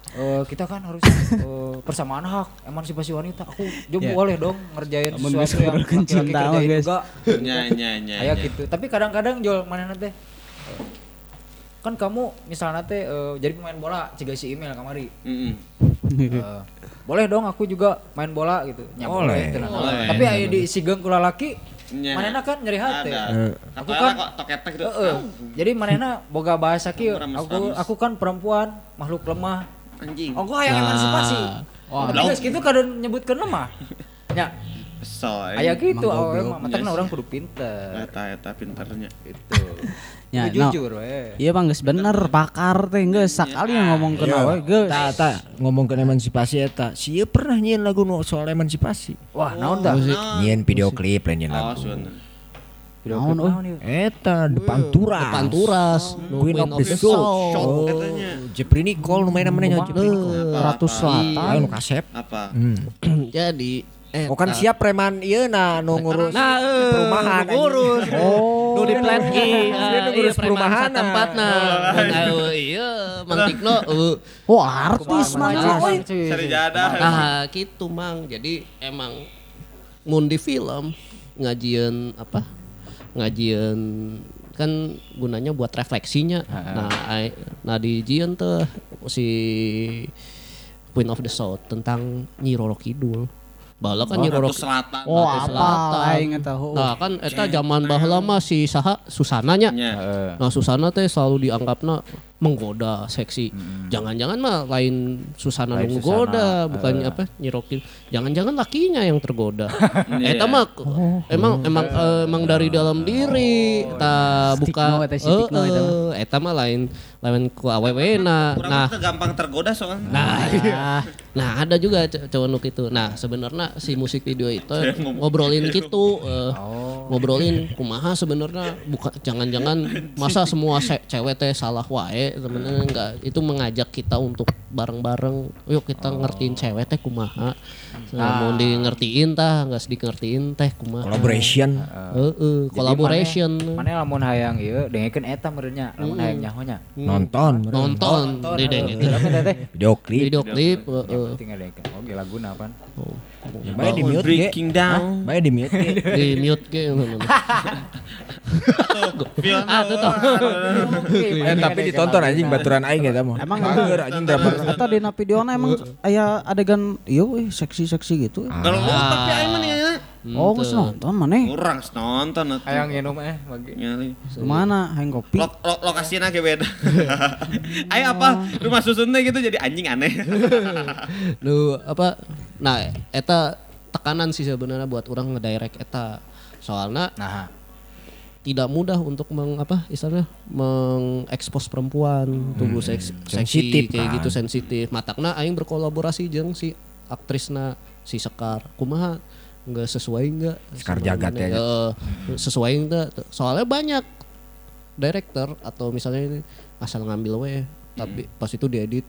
Eh, kita kan harus eh, persamaan hak emansipasi wanita aku juga Ya. boleh dong ngerjain Amun sesuatu yang ngobrolkeun laki-laki kerjain guys. juga Nya nya nya. kayak nya. gitu tapi kadang-kadang jual mana teh kan kamu misalnya teh eh, jadi pemain bola ciga si email kamari Mm-mm. Eh, boleh dong aku juga main bola gitu nya Boleh. teu naon. Boleh. tapi aya di sigeung kula laki Nya. manehna kan nyeri hati Ada. Aku kan- kan toketek gitu. Heeh. jadi manehna boga bahasa kieu aku aku kan perempuan makhluk lemah Anjing. Oh, gua hayang emansipasi. Wah. Tapi geus kitu kadon nyebutkeun lemah. Nya, Soy. aya gitu Emang awewe goblok. mah, matangna Yes. urang kudu pinter. Eta eta pinternya. Gitu. [LAUGHS] Ya, no. jujur we. Iya bang, geus bener pakar teh geus sakali yang ngomong ke Iya. we geus. Ta ta ngomong ke emansipasi eta. Sia pernah nyian lagu nu soal emansipasi. Wah, naon dah? Nyian video klip lain nyian Oh, lagu. Naon, oh. Eta depan turas. Depan turas, no Queen of the Soul. Oh, katanya. Jepri Nicole nu main namanya Jepri Nicole. Ratus Selatan. Ayo nu kasep. Apa? Hmm. [CLEARS THROAT] Jadi eh Oh kan siap preman ieu na nu ngurus Nah, eh, perumahan ngurus. Oh. Nu di plan nu ngurus perumahan. tempatna. Iya, mantikno eueuh. Wah, artis Kumaha mana jelasan, euy. cuy. Sari jadah. Nah, gitu mang. Jadi emang mun di film ngajian apa? Ngajian kan gunanya buat refleksinya. Nah, ai- nah di jian tuh si Queen of the South tentang Nyi Roro Kidul. Bala kan Nyi Roro Selatan. Oh, Ratu apa Selatan. aing tahu. Nah, kan eta zaman baheula mah si saha Susananya. Nya. Heeh. Nah, Susana teh selalu dianggapna menggoda seksi. Jangan-jangan mah lain Susana Lain menggoda, bukan apa nyirokin. Jangan-jangan lakinya yang tergoda. [LAUGHS] Iya. Eta mah emang emang eh, emang dari dalam diri, ta Stigma buka mah. eh, eta mah lain lain ku awewena. Nah, gampang tergoda soalnya. Nah, nah ada juga cowok nuk itu. Nah sebenarnya si musik video itu ngobrolin gitu, eh, ngobrolin kumaha sebenarnya bukan jangan-jangan masa semua se- cewek teh salah wae sebenarnya enggak. Itu mengajak kita untuk bareng-bareng. Yuk kita ngertiin cewek teh kumaha nah, mau di ngertiin tah nggak sedikit ngertiin teh kumaha Collaboration. Heeh, collaboration Mana lamun hayang ieu dengekeun eta meureunnya, lamun hayang nyahonya. Nonton. nonton di teh Video klip. video klip heeh. tinggal dengekeun. Oke, laguna apaan? Bae di mute ge. Breaking down. Bae di mute ge. [LAUGHS] di mute ge ah tuh Eh, tapi ditonton anjing baturan aing eta mah. Emang Bager anjing drama. Eta dina videona emang aya adegan ieu we seksi-seksi gitu. eh. Kalau tapi aing mah Oh, geus nonton maneh. kurang nonton atuh. Hayang nginum eh bagi. Nyali. Ke mana? Hayang kopi. Lo, lo, lokasinya kayak beda. [LAUGHS] Ayo apa? Rumah susun teh gitu jadi anjing aneh. [LAUGHS] nu apa nah eta tekanan sih sebenarnya buat orang ngedirect eta soalnya Nah, tidak mudah untuk meng apa istilahnya mengekspos perempuan tubuh seks, seksi Sensitif, kayak kan. gitu sensitif matakna aing berkolaborasi jeung si aktrisna si Sekar kumaha nggak sesuai nggak? Sekar Jagat ya. Heeh, sesuai enggak soalnya banyak director atau misalnya ini asal ngambil we tapi Hmm. pas itu diedit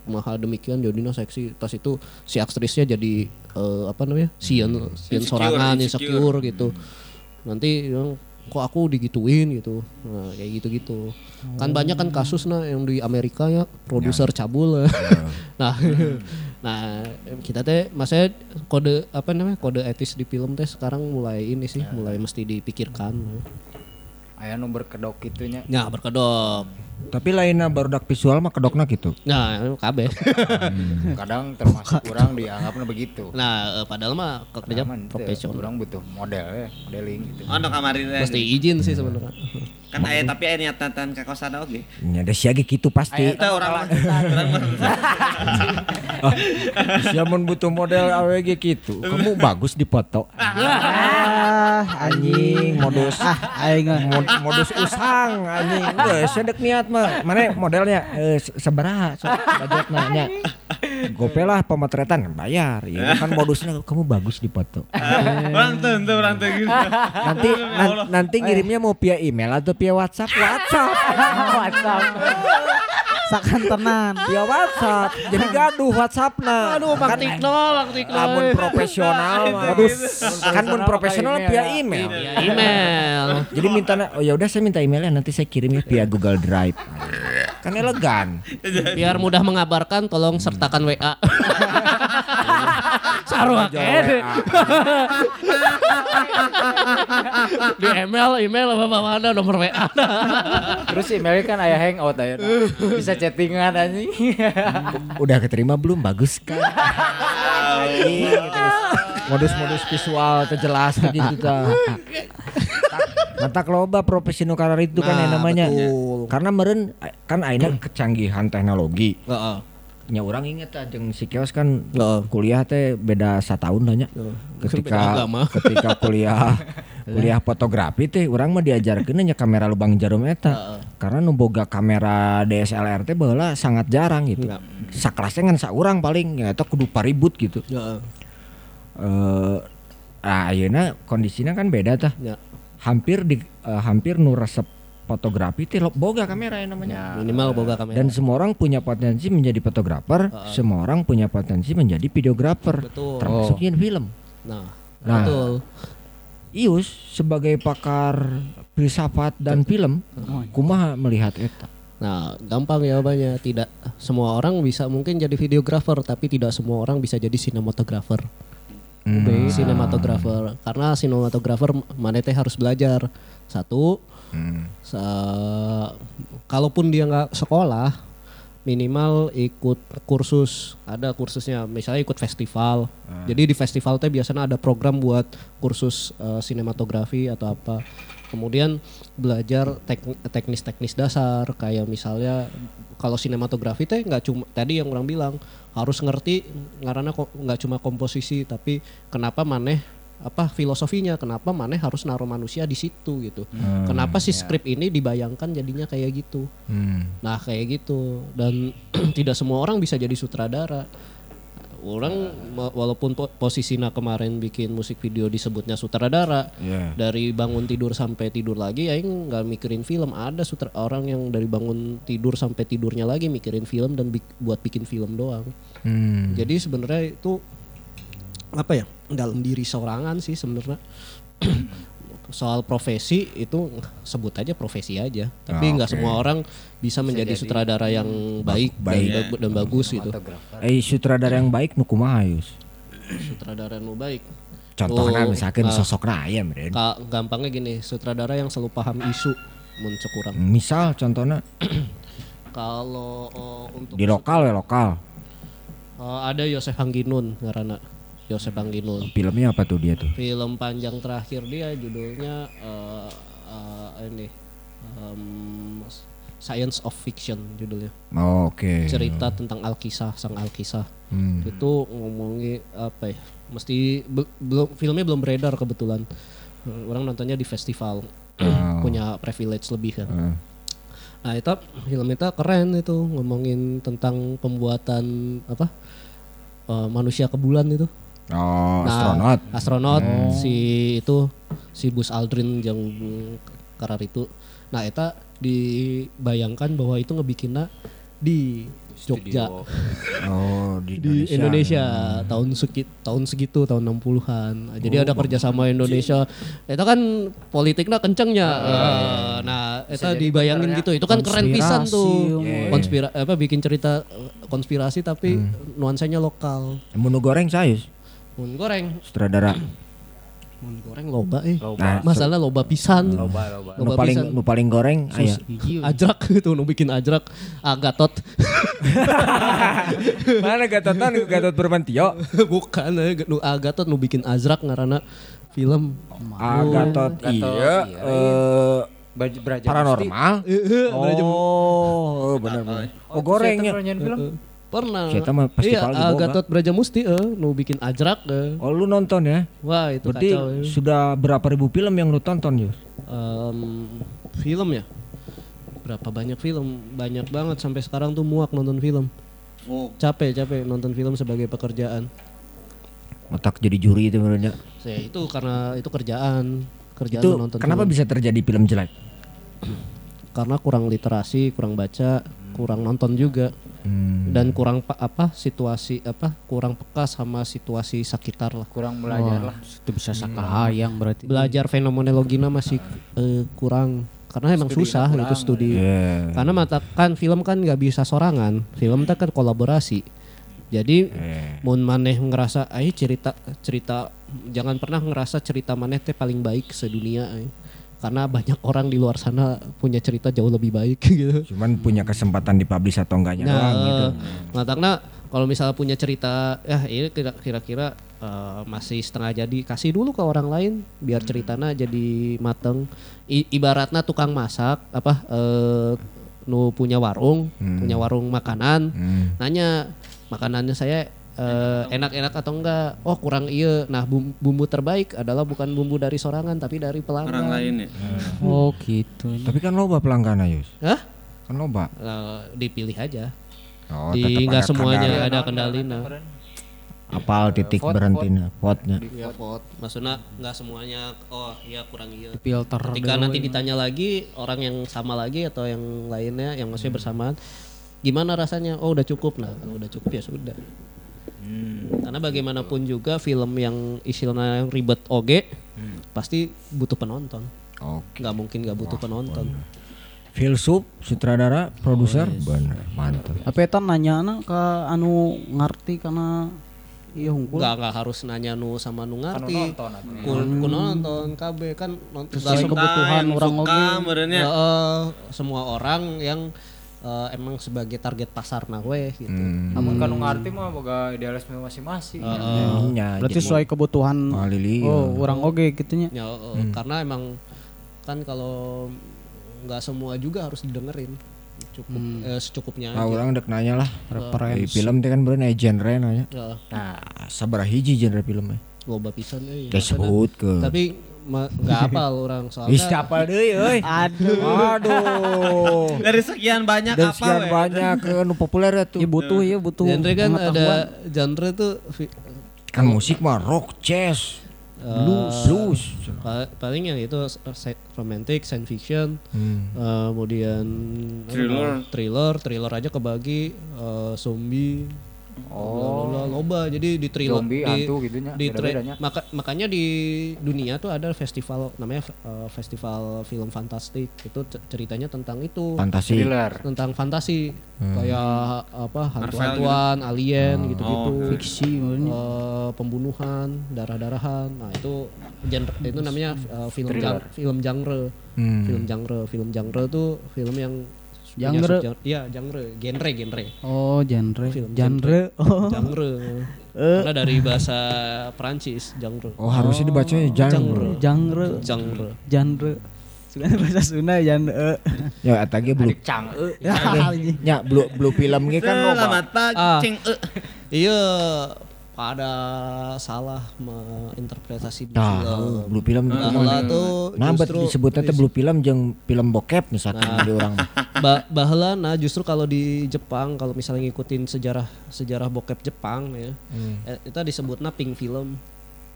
kumaha demikian jadinya seksi. Pas itu si aktrisnya jadi eh, apa namanya? Sian sian Insecure, sorangan insecure. insecure gitu. Nanti yang kok aku digituin? gitu. Nah kayak gitu gitu kan banyak kan kasus nah yang di Amerika ya produser cabul. [LAUGHS] Nah nah kita teh maksudnya kode apa namanya kode etis di film teh sekarang mulai ini sih mulai mesti dipikirkan aya nu berkedok gitunya. ya berkedok Tapi lainnya barudak visual mah kedokna gitu. Nah, kabeh. [LAUGHS] kadang termasuk [LAUGHS] kurang dianggapnya begitu Nah, eh, padahal mah kerja profesional. orang butuh model ya modeling gitu Oh, no kamarin teh. Pasti izin sih sebenarnya. [LAUGHS] Kan aya tapi aya niatan ka kosan oge. Ya ada siagi gitu pasti. Kita orang orang [LAUGHS] Siamun butuh model AWG gitu. Kamu bagus di foto. Ah, anjing modus Ah, aing modus usang anjing. Udah sedek niat mah. Mana modelnya eh se- sabaraha sok budgetna nya. Gope lah pemotretan bayar. Ya kan modusnya kamu bagus di foto. Orang [LAUGHS] tuh, tuh orang tuh gitu. Nanti nan- nanti ngirimnya mau via email atau via WhatsApp? WhatsApp. [LAUGHS] WhatsApp. Sakan tenan. Via WhatsApp. Jadi gaduh WhatsApp-na. Aduh, Bang Kan Tikno, Bang Tikno. lamun profesional mah. kan mun profesional via email. Ya, email. Jadi minta oh ya udah saya minta emailnya nanti saya kirim ya via Google Drive. Kan elegan. [LAUGHS] Biar mudah mengabarkan tolong sertakan WA. Sarua kede. Di email, email apa mana nomor WA. [LAUGHS] terus emailnya kan ayah hangout aja bisa chattingan anjing [LAUGHS] Udah keterima belum? Bagus kan? Modus-modus visual terjelas gitu ta. Mata loba profesional karar itu kan yang Nah, namanya. betul. Karena meren kan aina kecanggihan teknologi. Heeh. nya orang inget aja si kios kan Heeh. kuliah teh beda setahun nanya Beda ketika [LAUGHS] ketika kuliah [LAUGHS] kuliah fotografi teh orang mah diajarkeun nya kamera lubang jarum eta karena nu boga kamera DSLR teh baheula sangat jarang gitu Enggak. sakelasnya ngan saurang paling ya eta kudu paribut gitu eh nah ayeuna kondisinya kan beda tah Ya. Hampir di eh, hampir nu resep fotografi lo- boga kamera yang namanya Minimal boga kamera. dan semua orang punya potensi menjadi fotografer, semua orang punya potensi menjadi videografer, Betul. termasuk yang film. Nah, Nah. betul. Ius sebagai pakar filsafat dan film, kumaha melihat eta? Nah, gampang jawabannya. Tidak semua orang bisa mungkin jadi videografer, tapi tidak semua orang bisa jadi sinematografer. Hmm. Sinematografer. Karena sinematografer mana teh harus belajar. Satu, Hmm. sa- kalaupun dia nggak sekolah, minimal ikut kursus. Ada kursusnya, misalnya ikut festival. Jadi di festival teh biasanya ada program buat kursus eh, sinematografi atau apa. Kemudian belajar tek- teknis-teknis dasar kayak misalnya kalau sinematografi teh nggak cuma tadi yang orang bilang harus ngerti karena kok nggak cuma komposisi tapi kenapa maneh apa filosofinya kenapa maneh harus naruh manusia di situ gitu. Kenapa si skrip ini dibayangkan jadinya kayak gitu? Hmm. nah kayak gitu. Dan [CLEARS THROAT] tidak semua orang bisa jadi sutradara orang ma- walaupun po- posisinya kemarin bikin musik video disebutnya sutradara Iya. dari bangun tidur sampai tidur lagi ya nggak mikirin film ada sutra orang yang dari bangun tidur sampai tidurnya lagi mikirin film dan bik- buat bikin film doang Hmm. jadi sebenarnya itu apa ya dalam diri seorangan sih sebenarnya [CLEARS THROAT] soal profesi itu sebut aja profesi aja tapi Ah, nggak oke. semua orang bisa menjadi sutradara yang baik, baik. dan, dan bagus gitu Eh sutradara yang baik nu kumaha Yus? sutradara yang baik Contohnya Oh, misalkan ah. sosok raya meren. Ka- gampangnya gini sutradara yang selalu paham isu muncul kurang Misal contohnya [CLEARS THROAT] kalau oh, untuk di lokal ya lokal. oh, ada Yosef Hangginun karena Yosef Hangginun Filmnya apa tuh dia tuh? film panjang terakhir dia judulnya eh, eh, ini em, Science of Fiction judulnya. Oh, Oke. cerita tentang Alkisah sang Alkisah. Hmm. itu ngomongin apa ya? Mesti be- belum filmnya belum beredar kebetulan. Orang nontonnya di festival. Punya privilege lebih kan. Hmm. nah itu film itu keren itu ngomongin tentang pembuatan apa eh, manusia ke bulan itu Oh, Nah, astronot. astronot si itu si Buzz Aldrin yang karar itu nah eta dibayangkan bahwa itu ngebikinnya di Jogja Oh, di, [LAUGHS] di Indonesia tahun segi, tahun segitu tahun 60-an. Jadi ada kerjasama Indonesia. Itu kan politiknya kencengnya. Eh, nah, itu dibayangin gitu. Itu kan keren pisan tuh. Konspira apa bikin cerita eh, konspirasi tapi nuansanya lokal. Menu goreng saya, Mun goreng. sutradara. [CLEARS THROAT] mun goreng loba eh. Loba. Masalah loba pisan. Loba, loba. Nu paling nu paling goreng aya. [LAUGHS] Ajrak [LAUGHS] itu nu bikin ajrak Agatot. [LAUGHS] Mana Gatotan Gatot Bermantio? Bukan eh, nu Agatot nu bikin ajrak ngaranna film. Agatot Gatot, iya iya. eh Baju beraja paranormal. Oh, benar benar. Oh, gorengnya. film. Pernah. Kita mah Iya, festival di Boga. Agatot Brajamusti eh nu bikin ajrak eh. Oh, lu nonton ya? Wah, itu Berarti kacau. eh. sudah berapa ribu film yang lu tonton, Yus? Em, film ya? Berapa banyak film? Banyak banget sampai sekarang tuh muak nonton film. Oh, Capek, capek nonton film sebagai pekerjaan. Otak jadi juri itu menurutnya. Saya itu karena itu kerjaan, kerjaan Itu menonton kenapa film. bisa terjadi film jelek? Karena kurang literasi, kurang baca, kurang nonton juga. Hmm. Dan kurang pa- apa situasi apa kurang peka sama situasi sekitar lah. Kurang belajar lah. Itu bisa sakahayang berarti. Belajar fenomenologinya masih eh, kurang karena emang susah itu studi. Iya. Karena mata kan film kan nggak bisa sorangan, film teh kan kolaborasi. Jadi Eh. mun maneh ngerasa ayo cerita cerita jangan pernah ngerasa cerita maneh teh paling baik sedunia ay. Karena banyak orang di luar sana punya cerita jauh lebih baik [LAUGHS] gitu. Cuman punya kesempatan dipublish atau enggaknya doang gitu. Matangna kalau misalnya punya cerita ya ini kira- kira-kira eh, masih setengah jadi kasih dulu ke orang lain biar ceritanya jadi mateng. I- ibaratnya tukang masak apa eh, nu punya warung, punya warung makanan, Hmm. nanya makanannya saya eh, enak-enak atau enggak? Oh kurang iya. Nah bum- bumbu terbaik adalah bukan bumbu dari sorangan tapi dari orang pelanggan. lain ya. Oh gitu. Tapi kan loba pelanggan Yus. Hah? Kan loba. Eh, dipilih aja. Oh, Di nggak semuanya kadar. ada kendalina. apal titik Vote, berhentinya vote-nya. Ya vote. Maksudnya nggak semuanya oh iya kurang iya. Filter Ketika nanti ya. ditanya lagi orang yang sama lagi atau yang lainnya yang maksudnya bersamaan gimana rasanya? Oh udah cukup nah kalau udah cukup ya sudah. Karena bagaimanapun juga film yang istilahnya ribet oge pasti butuh penonton. Oke. Nggak mungkin nggak butuh penonton. Filsuf, sutradara, produser, bener, mantap. Tapi eta nanya ke anu ngerti karena iya hungkul. Nggak nggak harus nanya nu sama nu ngerti. nonton atuh. Kun, kun nonton KB kan nonton Sesuai kebutuhan orang suka oge. Ya, eh, semua orang yang eh, emang sebagai target pasar nah weh gitu. Namun kan nu ngarti mah boga idealisme masing-masing. Nya, Berarti jadi sesuai kebutuhan Lili, oh orang oge gitunya. Ya, eh, karena emang kan kalau nggak semua juga harus didengerin. Cukup eh, secukupnya ah, aja. orang dek nanya lah. Referensi. film teh kan bener aya genre nanya. Ya, Nah, sabaraha hiji genre filmnya? loba pisan euy. Teh sebut ke. Tapi nggak hafal orang Wis soalnya. capal deui euy. Aduh. Aduh. [LAUGHS] Dari sekian banyak apa sekian we? banyak ke nu populer ya tuh. Ya butuh ya butuh. Genre kan ada genre tuh Kan musik mah rock, jazz, blues, blues. pa- paling yang itu romantic, science fiction, Hmm. eh, kemudian apa Thriller. thriller, thriller aja kebagi eh, zombie, oh. Loba. Jadi di Zombie, di, hantu gitunya, di beda-bedanya. maka- makanya di dunia tuh ada festival namanya eh, festival film fantastik. Itu ceritanya tentang itu. Fantasi. Thriller. tentang fantasi. Kayak apa hantu-hantuan alien gitu-gitu. Oh, fiksi eh, pembunuhan darah-darahan. Nah itu genre itu namanya eh, film jang- film genre. Hmm. film genre film genre tuh film yang Genre? iya genre genre genre Oh genre. Film genre. Oh. [LAUGHS] genre karena dari bahasa Prancis genre Oh, harusnya dibacanya genre. genre. genre Genre. Sebenarnya bahasa Sunda genre. Ya eta ge blue. Cang e. Ya, Nya blue blue film kan. Selamat pagi, Ah. cing, eh. iya pada salah menginterpretasi di Nah, film blue film itu Bahwa tuh Nah, justru disebutnya teh blue film jeung film bokep misalkan di orang. [LAUGHS] ba bahla nah justru kalau di Jepang kalau misalnya ngikutin sejarah sejarah bokep Jepang ya eh, itu disebutnya pink film.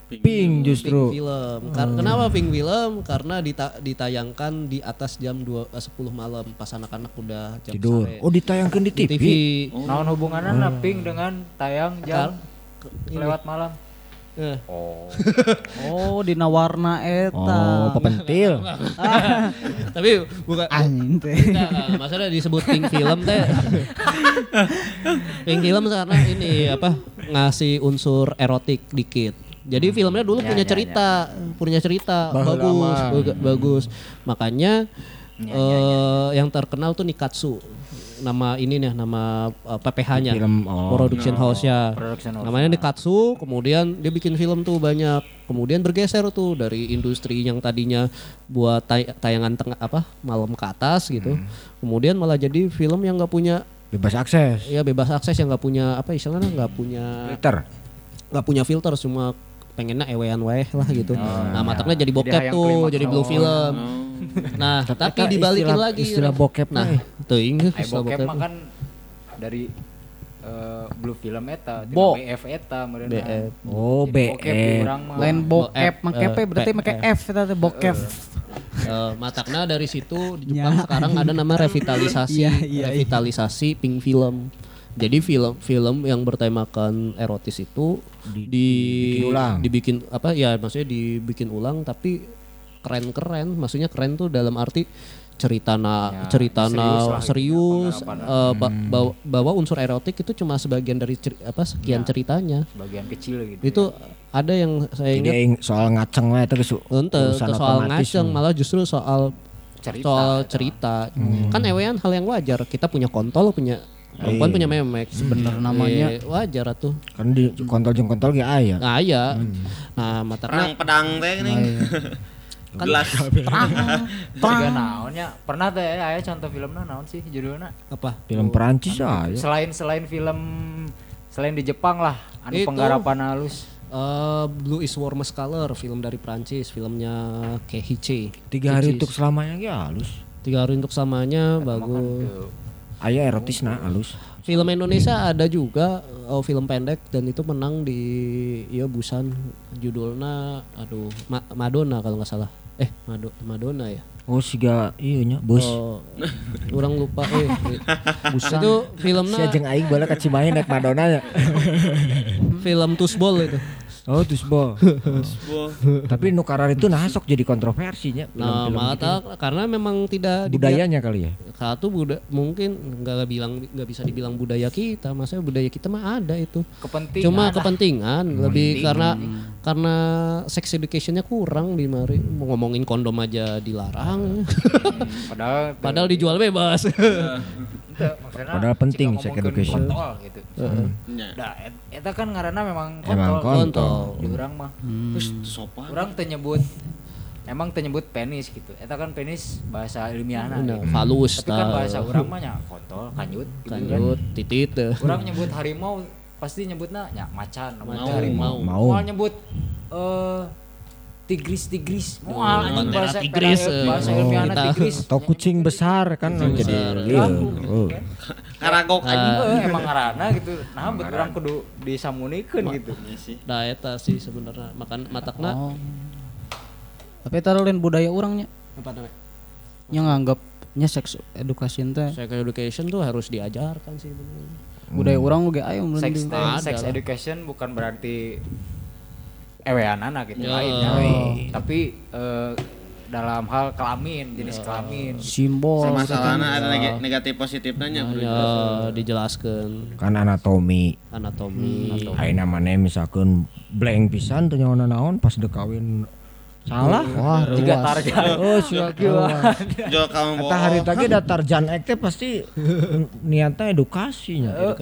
Pink pink justru. film. Kar- kenapa pink film? Karena dita- ditayangkan di atas jam 2 eh, 10 malam pas anak-anak udah jam Tidur. sare. Oh, ditayangkan di di TV. TV Naon hubungannya na pink dengan tayang jam lewat malam? Eh, Oh, [LAUGHS] dina warna eta. Oh, pepentil. [LAUGHS] tapi bukan Anjing teh. Nah, masalah disebut pink film teh. pink film karena ini apa ngasih unsur erotik dikit. Jadi filmnya dulu Ya, punya ya, cerita, punya cerita Baheula bagus, mah. baga- bagus. Makanya Ya, eh, yang terkenal tuh Nikatsu. Nama ini nih, nama eh, PPH-nya. Film, oh. Production house ya. Production house. Namanya Nikatsu, kemudian dia bikin film tuh banyak. Kemudian bergeser tuh dari industri yang tadinya buat tay- tayangan tengah apa malam ke atas gitu. Kemudian malah jadi film yang nggak punya Bebas akses. ya bebas akses yang nggak punya apa istilahnya nggak punya Filter. nggak punya filter cuma pengennya ewean wae lah gitu. nah, mataknya jadi Jadi bokep hayang tuh, jadi blue oh. [LAUGHS] Nah, tapi Eta dibalikin istilah- lagi. istilah bokep Nah, eh. teuing Ai istilah bokep bokep. mah kan dari eh, blue film eta, Bo. BF eta meureun. BF. Oh, di BF. mah. Lain bokep, Bokep, make eh, berarti P- make eh. F eta teh bokep. Eh, matakna dari situ di Jepang sekarang ada nama [LAUGHS] revitalisasi Iya, iya, iya. revitalisasi pink film. Jadi film film yang bertemakan erotis itu di, dibikin ulang. dibikin apa ya maksudnya dibikin ulang tapi keren-keren maksudnya keren tuh dalam arti cerita na Ya, cerita serius na lah gitu, serius penggarapan. eh, ba- bawa, bawa unsur erotik itu cuma sebagian dari ceri- apa sekian ceritanya Sebagian kecil gitu. itu ada yang saya Jadi ingat aing soal ngaceng mah itu kesu- Ente, soal otomatis. ngaceng malah justru soal cerita. soal cerita kan ewean hal yang wajar kita punya kontol punya perempuan Iya. punya memek Bener namanya. Eh, wajar tuh Kan di kontol jeung kontol ge aya. nah iya nah matakna Perang pedang teh nih. [LAUGHS] kan Gelas. [LAUGHS] Juga naonnya. Pernah teh aya contoh filmnya naon sih judulnya? apa Film Perancis aya. Selain selain film selain di Jepang lah, anu penggarapan halus. Eh, Blue is Warmest Color film dari Prancis filmnya Keiichi Tiga hari untuk selamanya ge halus. tiga hari untuk samanya bagus Tuh. Aya erotisna halus. Film Indonesia ada juga oh, film pendek dan itu menang di ya Busan judulnya aduh Ma- Madonna kalau nggak salah eh Mado- Madonna ya Oh siga ieu nya bos. Oh, orang lupa eh. Busan. Itu filmnya Si jeung aing ka Cimahi naik Madonna ya. film Tusbol itu. Oh terus bo. [LAUGHS] Tapi nu karar itu nah sok jadi kontroversinya Nah, malah gitu. tak- karena memang tidak budayanya kali ya. Satu buda mungkin nggak bilang nggak bisa dibilang budaya kita, maksudnya budaya kita mah ada itu. Kepentingan. Cuma lah. kepentingan lebih karena karena sex educationnya kurang di mari mau ngomongin kondom aja dilarang. Padahal [LAUGHS] Padahal dijual bebas. [LAUGHS] Teu, maksudna Padahal penting sex education. kontol gitu. Nya. Nah, et- eta kan ngaranna memang Emang kontol. kontol. Di urang mah. Terus sopan. Urang teu nyebut emang teu nyebut penis gitu. Eta kan penis bahasa ilmiahna. Nah, gitu. falus Tapi kan bahasa urang mah nya kontol, kanjut gitu kan. Kanjut, titit teh. Urang nyebut harimau pasti nyebutna nya macan, Mau, mau harimau. mau. Moal nyebut eh tigris tigris. Oh, Moal anjing bahasa tigris, bahasa- eh. Oh, ilmiahna kita- tigris. Atau kucing besar kan jadi besar. iya. Oh. Karagok [LAUGHS] anjing. Eh, emang ngaranna gitu. Nah, bet urang kudu disamunikeun gitu. Iya sih. Nah, eta sih sebenarnya makan matakna Oh. Tapi taruh lain budaya orangnya apa namanya? yang nganggapnya seks edukasi teh Sex education tuh harus diajarkan sih bener. budaya orang oge ayo mun Sex, education bukan berarti eweanana gitu Ya. lainnya. Tapi eh, dalam hal kelamin, jenis kelamin. simbol Sama masalahnya ada neg- negatif positifnya nya bro. Ya dijelaskan Kan anatomi. anatomi. Ayeuna maneh misalkan blank pisan teu nyawana naon pas dek kawin salah. Wah, Tiga targa. [LAUGHS] Oh, reuas. Jual kamu Eta hari tadi datar jan ek teh pasti niatnya edukasinya.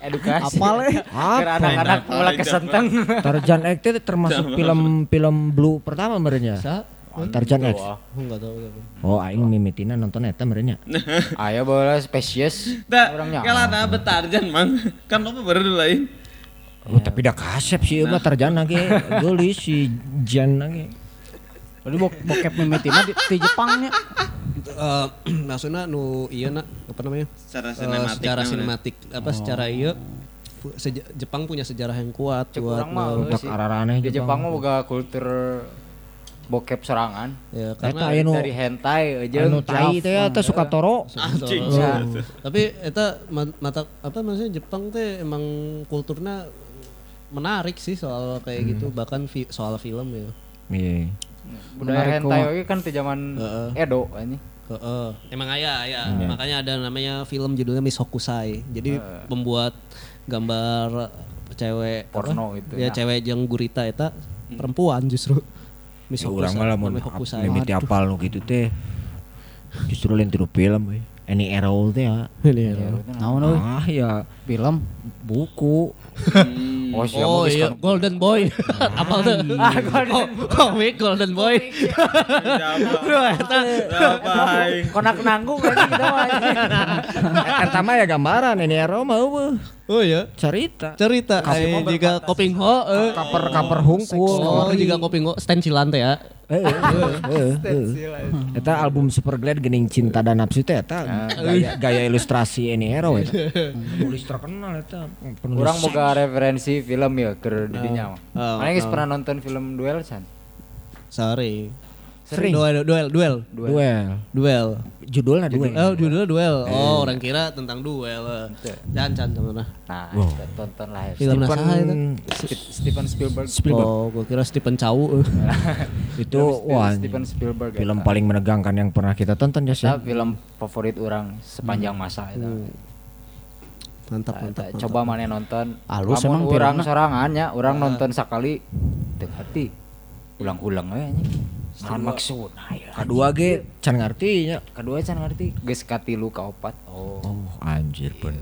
Edukasi. Apa le? Biar anak-anak mulai kesenteng. Tarjan Ek teh termasuk film-film blue pertama merenya. Sa? Tarjan X. Oh, enggak tahu. Oh, aing mimitina nonton eta merenya. [LAUGHS] Ayo bola spesies. Orangnya. kalau ada betarjan mang, kan lo baru lain. Oh, tapi dah kasep sih mah Tarjan lagi. Geulis si Jan lagi. Jadi bok bokep mimitina di, di Jepangnya Eh, [CLEARS THROAT] maksudnya nu iya nak apa namanya? Secara Eh, sinematik. secara namanya. sinematik apa secara iya seja- Jepang punya sejarah yang kuat Cek buat mah sih. araraneh Di Jepang mah boga kultur bokep sorangan. ya Eta karena nu Dari hentai aja. anu tai teh teh suka toro. [LAUGHS] Anjing. tapi eta ma- mata apa maksudnya Jepang teh emang kulturnya menarik sih soal kayak gitu bahkan fi- soal film ya Iya. Budaya Menarik hentai kok. oge kan di zaman Heeh. Edo ini. Heeh. emang aya ya makanya ada namanya film judulnya Miss Hokusai jadi pembuat gambar cewek Porno apa? itu, ya nah. cewek jeung gurita eta perempuan justru Miss Ya Hokusai, urang mah lamun namanya Hokusai. mimiti apal nu kitu teh. Justru lain tiru film we. Any Arrow teh ya. Ini Iya, ya. Naon euy? Ah ya Film. buku. [LAUGHS] Oh, siapa Oh iya, kan- Golden Boy. [LAUGHS] Apa tuh? [LAUGHS] Ah, Golden Komik Golden Boy. Bro, eta Konak nanggung kan kita mah ya gambaran Arrow mah eueuh. Oh ya, Cerita. cerita eh, jika Koping Ho eh. Kaper-kaper hungkul. Oh, jika Koping Ho stensilan teh ya. Heeh, heeh, heeh. Eta album Superglad Gening Cinta dan Nafsu teh eta gaya, gaya ilustrasi Any Arrow eta. Tulis terkenal eta. Penulis Orang boga referensi film ya ke didinya mah. Oh, Mana geus pernah nonton film Duel San? Sorry. Sering. Duel, duel, duel, duel. duel. Judulnya duel. Oh, judulnya duel. Oh, orang kira tentang duel. Jangan, jangan teman Nah, Wow. tonton lah ya. Film Stephen itu? Steven Spielberg. Spielberg. Oh, gua kira Stephen Chow. eh. [LAUGHS] itu wah Steven Spielberg. film eta. paling menegangkan yang pernah kita tonton ya Nah, film favorit orang sepanjang masa itu. Mantap, Nah, mantap, eta, mantap. coba mana nonton. Lamun emang filmna. sorangannya, orang nonton sekali hati. Ulang-ulang we anjing. Naon maksudna ya. kedua ge can ngarti nya Kedua can ngerti geus katilu ka opat. Oh. oh anjir pun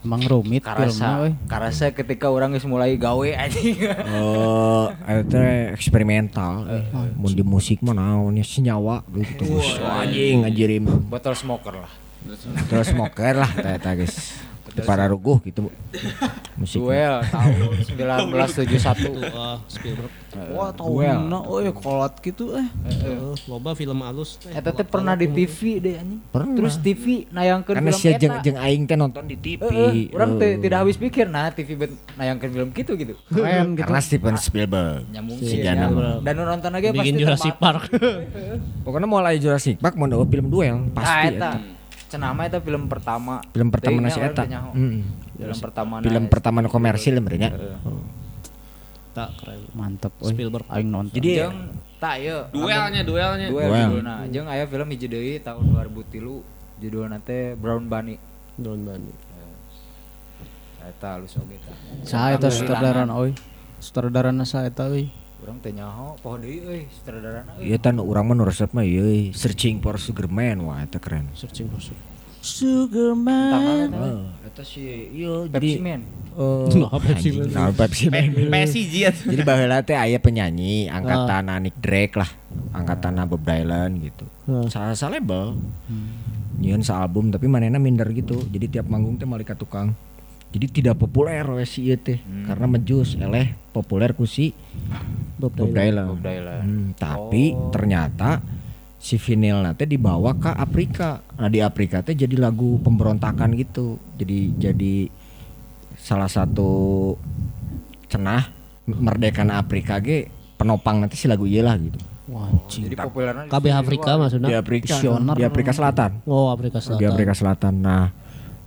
Emang rumit filmnya Karasa, euy. karasa ketika orang geus mulai gawe [LAUGHS] anjing. oh itu eksperimental eh. mun di musik mah naon ya senyawa gitu so, anjing anjirim Botol smoker lah. terus smoker lah eta guys para ruguh gitu [LAUGHS] musik Duel tahun [LAUGHS] 1971. [LAUGHS] Wah, Spielberg. Wah, tahunna euy kolot gitu eh. Eh, loba film halus teh. Eta teh pernah di TV deh anjing. Pernah. Terus TV nayangkeun karena film sia jeung eta. jeung aing teh nonton di TV Heeh, urang teh Eh. tidak habis pikir nah TV bet nayangkeun film gitu gitu. Keren gitu. karena Steven Spielberg Nyambung si sih. Ya. Dan nonton lagi pasti Bikin Jurassic Park. pokoknya mulai Jurassic Park mau ada film duel Ah pasti eta. Cenama eta film pertama. film pertama nasi orang eta teu nyaho. Mm. Film pertama film pertama nu komersil sebenarnya Tak keren. Mantep euy. Spielberg. Aing nonton. jadi Jeung tak ieu. Duelnya, duelnya. Duel Duel. judulna. Jeung aya film hiji deui tahun 2003 judulna teh Brown Bunny. Don Bani. Eta halus oge tah. Saha eta sutradarana euy? Sutradarana saha eta euy? Urang teh nyaho poho deui euy sutradarana euy. Iya tan urang mah nu resep mah ieu searching for sugar man wah eta keren. Searching for Sugar. Sugarman. Tangan eta. Oh, eta si ieu Pepsi jadi Man. eh Nah, Pepsi Man. nah, Pepsi Man. Messi jiat. [LAUGHS] Jadi baheula teh aya penyanyi angkatan Nick Drake lah, angkatan Bob Dylan gitu. Hmm. Salah sa label. Nyieun sa album tapi manehna minder gitu. Jadi tiap manggung teh malika tukang. Jadi tidak populer we si ieu teh karena mejus eleh populer ku si Bob Bob Dylan. Bob Dylan. Hmm, tapi ternyata si vinil teh dibawa ke Afrika. Nah di Afrika teh jadi lagu pemberontakan gitu. Jadi jadi salah satu cenah merdekan Afrika ge penopang nanti si lagu ieu lah gitu. Wah, anjing. Jadi populernya di KB Afrika Di maksudnya. Afrika, Visioner. di Afrika Selatan. Oh, Afrika Selatan. Di Afrika Selatan. Nah,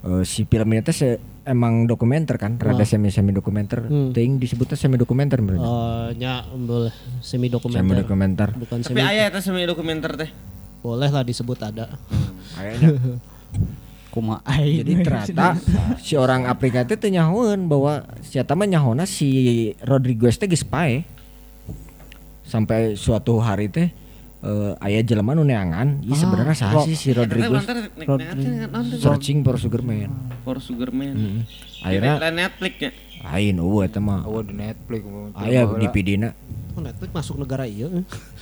eh, si film ini teh se- emang dokumenter kan, rada semi-semi dokumenter. Hmm. Ting disebutnya semi dokumenter berarti. Eh, nya boleh semi Semi dokumenter. dokumenter. Bukan Tapi semi. aya eta semi dokumenter teh. Boleh lah disebut ada. Kayaknya [LAUGHS] Kumaha aing. Jadi ternyata [LAUGHS] si orang Afrika itu teu nyahoeun bahwa si eta mah nyahona si Rodriguez teh geus pae. Sampai suatu hari teh eh aya jelema nu neangan, ieu sebenarnya saha sih si Rodriguez searching for Sugar Man. For Sugarman. Heeh. Akhirnya Akhirnya Netflix ya. lain eueuh eta mah. Oh di Netflix. Aya DVD-na. Oh, Netflix masuk negara iya.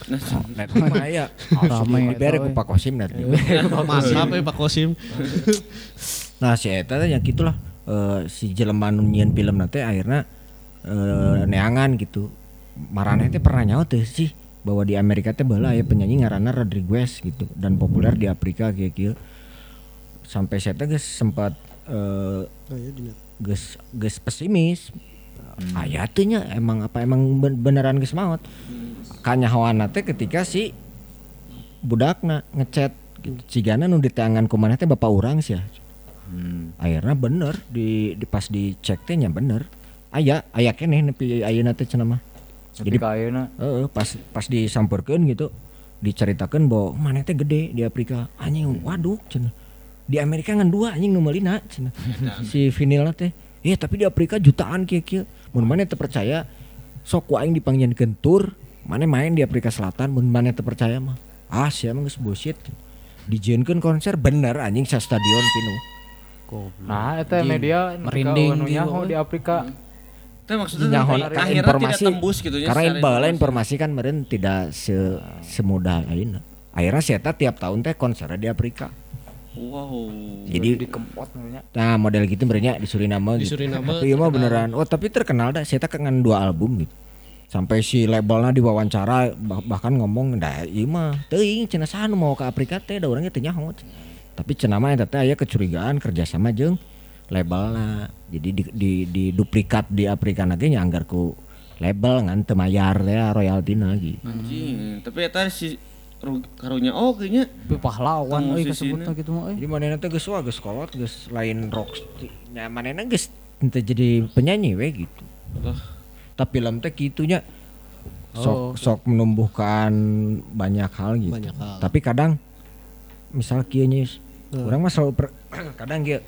[LAUGHS] Netflix [LAUGHS] mah aya. Rame Dibere ku. Pak Kosim Netflix. Ya Pak Kosim? [LAUGHS] Nah si Eta yang gitulah eh, si jelema nu nyieun film nanti akhirnya eh, neangan gitu. Marane teh pernah nyaho teh sih bahwa di Amerika teh baheula aya penyanyi ngaranna Rodriguez gitu dan populer di Afrika kayak kieu. Sampai saya teh geus sempat eh Oh iya pesimis. Aya teh nya emang apa emang ben- beneran geus maot. Kanyahoana teh ketika si budakna ngechat gitu. Cigana nu diteangan kumaneh teh bapak urang sih ya Hmm. akhirnya bener di, di pas dicek teh nya bener aya aya keneh nepi ayeuna teh cenah mah Jadi kayaknya heeh pas pas disamperkeun gitu diceritakan bahwa mana teh gede di Afrika. Anjing waduh cenah. Di Amerika ngan dua anjing nu meulina cenah. Si vinilna teh Iya tapi di Afrika jutaan kieu kieu. Mun mana teu percaya sok ku aing dipanggieunkeun tur mana main di Afrika Selatan mun mana teu percaya mah. Ah sia mah geus bullshit. Dijieunkeun konser bener anjing sa stadion penuh Nah, itu media merinding di Afrika. Itu maksudnya nyaho akhirnya tidak informasi tembus gitu ya. karena bala informasi kan meren tidak se semudah ayeuna akhirnya saya tiap tahun teh konser di Afrika Wow. jadi Kempot namanya. nah model gitu merenya di Suriname Di gitu. Suriname tapi iya mah beneran oh tapi terkenal dah saya kangen dua album gitu sampai si labelnya diwawancara bah- bahkan ngomong dah iya mah teuing cenah mau ke Afrika teh da urang teh nyaho tapi cenah mah eta teh aya kecurigaan kerjasama jeung labelna jadi di, di, di duplikat di Afrika lagi nyanggar ku label ngan teu mayar teh royalti gitu Anjing, tapi eta si ru- karunya oh kayaknya Tapi pahlawan euy musisina. kasebutna gitu mah euy. Jadi manehna teh geus wah geus kolot geus lain rock nya manehna geus teu jadi penyanyi we gitu. Lah. Tapi film teh kitunya sok sok menumbuhkan banyak hal gitu. Banyak hal. Tapi kadang misal kieu nya urang mah selalu per- [CLEARS THROAT] kadang kieu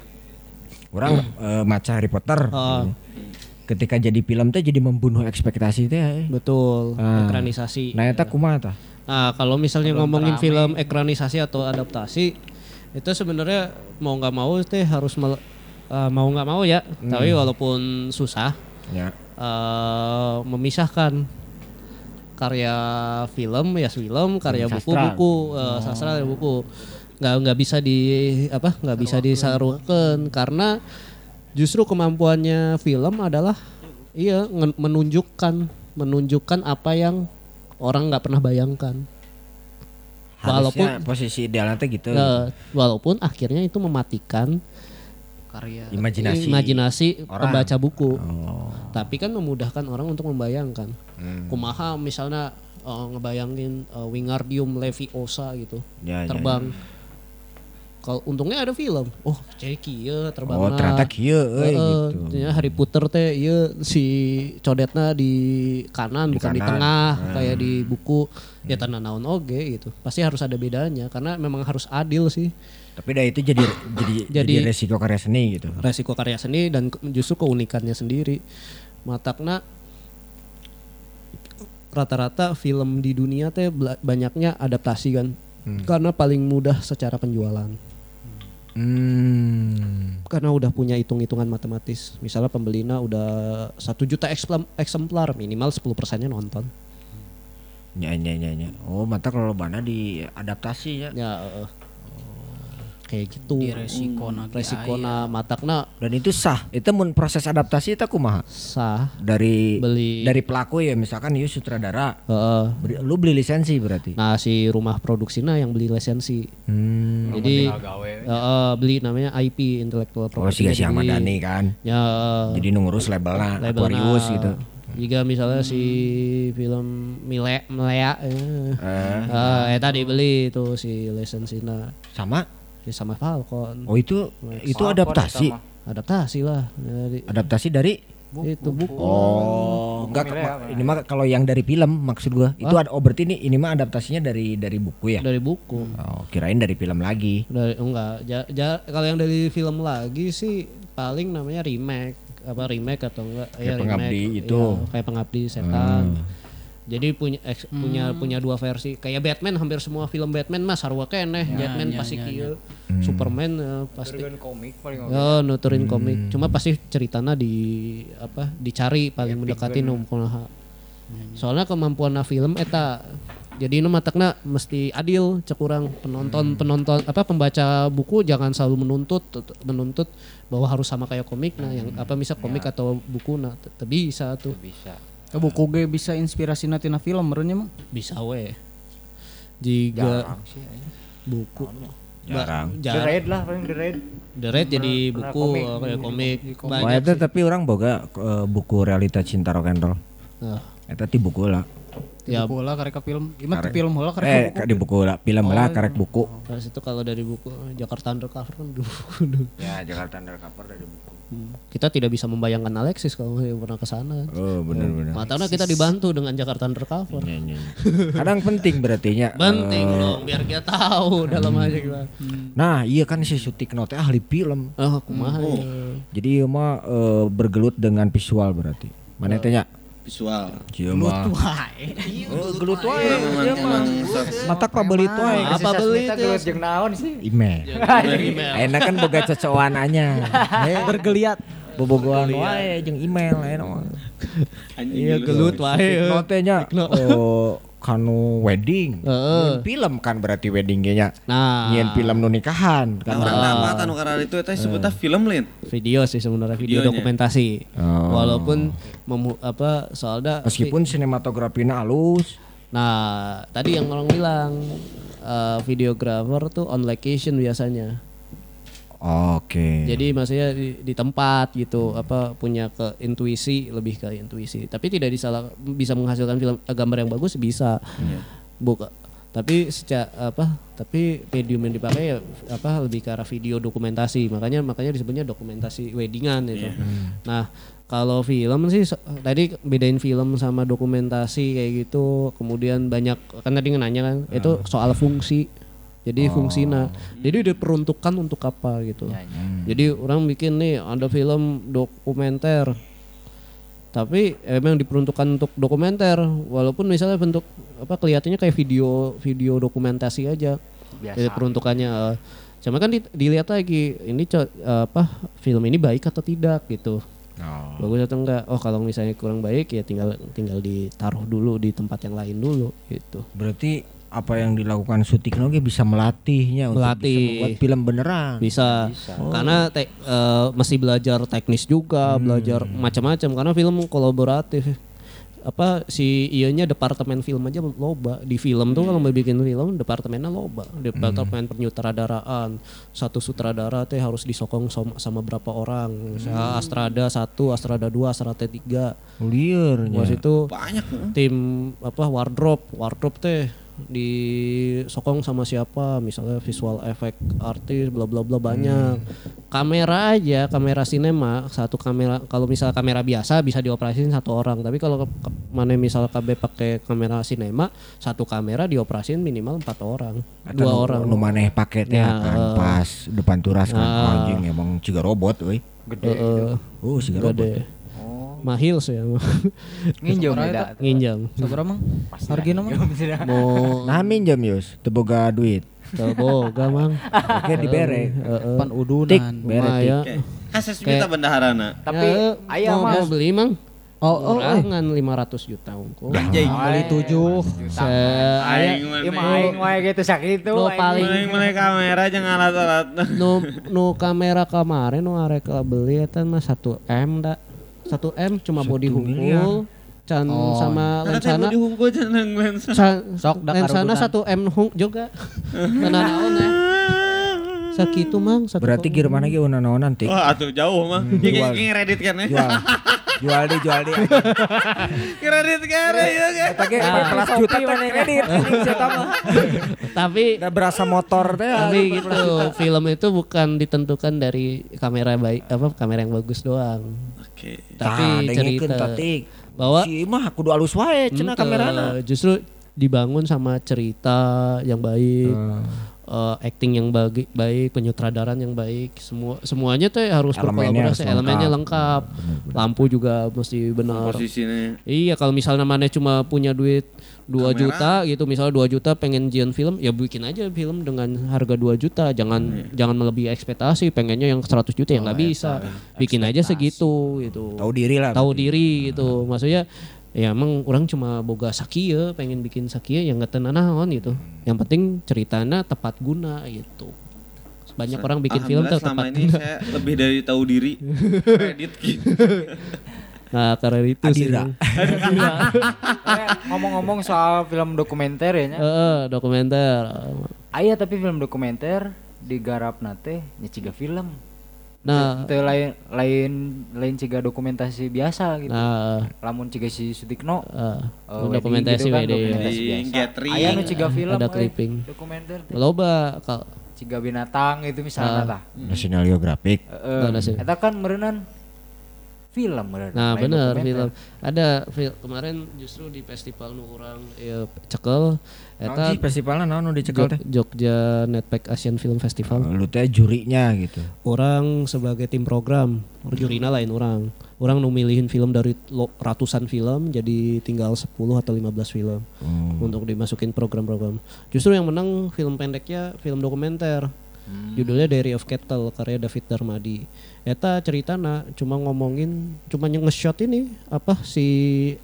urang eh, maca Harry Potter. Ah. Ketika jadi film teh jadi membunuh ekspektasi teh. eh. Betul, Ah. ekranisasi. Nah eta kumaha tah? Nah, kalau misalnya ngomongin film ekranisasi atau adaptasi, itu sebenarnya mau nggak mau teh harus mel- eh, mau nggak mau ya. Tapi walaupun susah, Ya. eh, memisahkan karya film ya film, karya Hmm, buku sastra. eh, dan buku. Nggak nggak bisa di apa? nggak bisa disarukan karena justru kemampuannya film adalah iya menunjukkan menunjukkan apa yang orang nggak pernah bayangkan. Harusnya Walaupun- posisi idealnya teh gitu. Eh, walaupun akhirnya itu mematikan Karya Imajinasi. imajinasi orang. pembaca buku. Oh. Tapi kan memudahkan orang untuk membayangkan. Hmm. Kumaha misalnya eh, ngebayangin eh, Wingardium Leviosa gitu Ya, ya, terbang. Kalau untungnya ada film. Oh, jadi kieu terbang. Oh ternyata kieu euy gitu. Ya, Harry Potter teh ieu si codetna di kanan Di bukan di kanan. tengah Hmm. kayak di buku. Ya tanah naon oge gitu. Pasti harus ada bedanya karena memang harus adil sih Tapi dah itu jadi jadi [COUGHS] jadi, Jadi- resiko karya seni gitu. resiko karya seni dan justru keunikannya sendiri. Matakna rata-rata film di dunia teh banyaknya adaptasi kan. Karena paling mudah secara penjualan. Hmm. Karena udah punya hitung-hitungan matematis. Misalnya pembelina udah satu juta eksemplar, minimal 10 persennya nonton. Ya, ya, ya, ya. Oh, mata kalau bana di adaptasi ya. Ya eh, kayak gitu. di resiko na Resikona matakna Dan itu sah. Itu mun proses adaptasi itu kumaha? sah Dari beli. dari pelaku ya misalkan ieu sutradara. Heeh. Beri- lu beli lisensi berarti. Nah si rumah produksinya yang beli lisensi. Hmm. Jadi gawe. eh, beli namanya IP intellectual Oh, property. si si Ahmad Dhani kan. Ya Jadi ngurus labelnya labelna. Aquarius gitu. Jika misalnya si film Mile Melea eh, Eh, eh, eta dibeli itu si lisensinya sama. Ya sama Falcon. Oh, itu itu adaptasi. Adaptasi lah. Jadi, Adaptasi dari itu buku. Oh, enggak ma- ini mah kalau yang dari film maksud gua. Itu ada oh berarti ini ini mah adaptasinya dari dari buku ya. Dari buku. Oh, kirain dari film lagi. Dari enggak, ja- ja- kalau yang dari film lagi sih paling namanya remake apa remake atau enggak Kayak Pengabdi itu. iya, kayak pengabdi setan. Jadi punya eks- punya punya dua versi. Kayak Batman hampir semua film Batman mah sarua keneh. Batman pasti kieu. Superman eh, pasti Kan komik paling Ya, nuturin komik. Cuma pasti ceritanya di apa? Dicari paling mendekati nu kumaha. Soalnya kemampuan film eta jadi nu matakna mesti adil cek urang penonton penonton apa pembaca buku jangan selalu menuntut menuntut bahwa harus sama kayak komik nah yang apa bisa komik atau buku nah bisa tuh bisa. Eh, buku ge bisa inspirasi tina film merenya mah. bisa we jika Jarang sih. aja. buku Jarang. The jarang Raid lah paling The Raid. The Red jadi pernah buku komik. oh, kayak komik Oh, banyak itu tapi orang boga eh, buku realita cinta rock and roll. Nah, Eta ti buku lah. ya Buku lah karek film. Teu Karek. film heula karek Eh, buku. di buku lah, film lah karek buku. Terus itu kalau dari buku Jakarta Undercover kan duh, duh. Ya, Jakarta Undercover dari buku. Kita tidak bisa membayangkan Alexis kalau nggak pernah ke sana. Oh, bener bener. Matanya kita dibantu dengan Jakarta Undercover. Iya, iya, iya. Kadang penting berarti nya. Penting eh, dong biar kita tahu dalam aja gimana. Nah, iya kan si Sutikno teh ahli film. Oh, kumaha ya. Jadi ieu mah eh, bergelut dengan visual berarti. Mana teh nya? Visual. Mah. Oh, gelut wae. Memang emang sok Mata pa beli tuh Apa beli teh? gelut jeung naon sih? email. Enak kan boga cocokananya. [LAUGHS] Bergeliat bobogohan wae jeung email enak Iya gelut wae. Tikno teh nya. Oh, [LAUGHS] kanu wedding. Heeh. Nyeun film kan berarti wedding ge nya. Nah, Nyeun film nu nikahan kan. Orang nama anu karena itu teh sebutnya film lain. video sih sebenarnya video Videonya. dokumentasi. Oh. Walaupun memu- apa soalnya Meskipun sinematografinya halus. Nah, tadi yang orang bilang eh, videographer tuh on location biasanya. Oke. Jadi maksudnya di, di tempat gitu, apa punya ke intuisi lebih ke intuisi. Tapi tidak disalah bisa menghasilkan film eh, gambar yang bagus bisa. Buka. Tapi secara apa? Tapi medium yang dipakai ya apa lebih ke arah video dokumentasi. Makanya makanya disebutnya dokumentasi weddingan itu. Nah, kalau film sih tadi bedain film sama dokumentasi kayak gitu. Kemudian banyak kan tadi nanya kan itu soal fungsi. Jadi fungsinya. Jadi diperuntukkan untuk apa gitu. Jadi orang bikin nih ada film dokumenter. Tapi emang diperuntukkan untuk dokumenter walaupun misalnya bentuk apa kelihatannya kayak video video dokumentasi aja. Biasa. Jadi peruntukannya eh, cuma kan di- dilihat lagi ini co- eh, apa film ini baik atau tidak gitu. Bagus atau enggak? Oh kalau misalnya kurang baik ya tinggal tinggal ditaruh dulu di tempat yang lain dulu gitu. Berarti apa yang dilakukan Sutikno ge bisa melatihnya untuk Melatih. bisa membuat film beneran. Bisa. Karena te- eh, mesti belajar teknis juga, belajar macam-macam karena film kolaboratif. Apa si iyanya departemen film aja loba. Di film tuh kalau mau bikin film departemennya loba. Departemen penyutradaraan. Satu sutradara teh harus disokong sama, sama berapa orang. Misalnya Astrada satu, Astrada dua, Astrada tiga. Liar itu Banyak. heeh. tim apa wardrobe wardrobe teh disokong sama siapa misalnya visual effect artis bla bla bla banyak kamera aja kamera sinema satu kamera kalau misal kamera biasa bisa dioperasin satu orang tapi kalau mana misal KB pakai kamera sinema satu kamera dioperasin minimal empat orang dua orang Nu maneh pake teh Ya, kan eh. pas depan turas kan Nah. anjing emang juga robot euy. Gede. Heeh. Oh, siga robot. Mahil sih ya [LAUGHS] Nginjem beda. nginjam Sabaraha mang? Hargina mah? mau [LAUGHS] Nah minjem Yus, teu boga duit. boga mang Oke dibere. Heeh. Pan udunan. Tik, bere tik. Kayak Hases minta bendaharana. Tapi Ya, aya mau, beli mang Oh, oh, eh. Urangan 500 juta unggul. Anjing. Kali tujuh. Aing aing wae gitu sakitu. Nu aing. paling Mulai mulai kamera jeung alat-alat. nu nu kamera kemarin nu arek beli eta mah 1 M da. 1 M cuma body hungkul. Can Oh. sama Karena teh lensana mau dihungkul cenah lensa. sa- Sok lensana. 1 M hung juga. [LAUGHS] Mana naon ya? Sakitu mang satu Berarti gear mana ge unan-unan tik. Wah, atuh jauh mah. jual. Iki Reddit kan ya. Jual. Jual di jual di. [LAUGHS] Reddit kan ya kan. Eta ge 14 juta teh kredit anjing [LAUGHS] eta mah. tapi berasa motor teh. tapi gitu film itu bukan ditentukan dari kamera baik apa kamera yang bagus doang Tapi cerita. Bahwa si mah kudu alus wae cenah Ente, kamerana. justru dibangun sama cerita yang baik eh, acting yang bagi, baik penyutradaran yang baik. Semua semuanya tuh harus Elemennya berkolaborasi. Harus elemennya lengkap. lengkap. Lampu juga mesti benar. Posisinya. iya kalau misalnya mana cuma punya duit 2 Kamera. juta gitu misalnya 2 juta pengen jian film ya bikin aja film dengan harga 2 juta. Jangan jangan melebihi ekspektasi pengennya yang 100 juta ya nggak bisa. bikin aja segitu gitu. Tahu diri lah. tahu diri gitu. Maksudnya ya emang orang cuma boga sakia pengen bikin sakia yang nggak tenan naon gitu. Yang penting ceritanya tepat guna gitu. Banyak orang bikin film tepat ini guna. saya lebih dari tahu diri. [LAUGHS] Reddit gitu. [LAUGHS] nah karena itu sih Adira. Eh, Ngomong-ngomong soal film dokumenter ya nya. Heeh, dokumenter Aya tapi film dokumenter digarap nate ciga film. nah Teu lain lain lain ciga dokumentasi biasa gitu. nah Lamun ciga si Sutikno eh, eh, wedding dokumentasi gitu kan, wedding. dokumentasi Wedding, biasa. gathering. Aya nu ciga film Ada euy, clipping. dokumenter loba kal ciga binatang itu misalnya tah. National Geographic. Heeh. Nah, nasi. Eta kan meureunnan film meureun. Nah bener dokumenter. film ada film kemarin justru di festival nu orang ya, cekel Eta sih festivalnya naon nu dicekel teh? Jog- Jogja Netpack Asian Film Festival Lu teh jurinya gitu. orang sebagai tim program jurina lain orang orang nu milihin film dari lo- ratusan film jadi tinggal 10 atau 15 film untuk dimasukin program-program. Justru yang menang film pendeknya film dokumenter. Judulnya Diary of Cattle karya David Darmadi. Eta ceritana cuma ngomongin cuma yang nge-shot ini apa si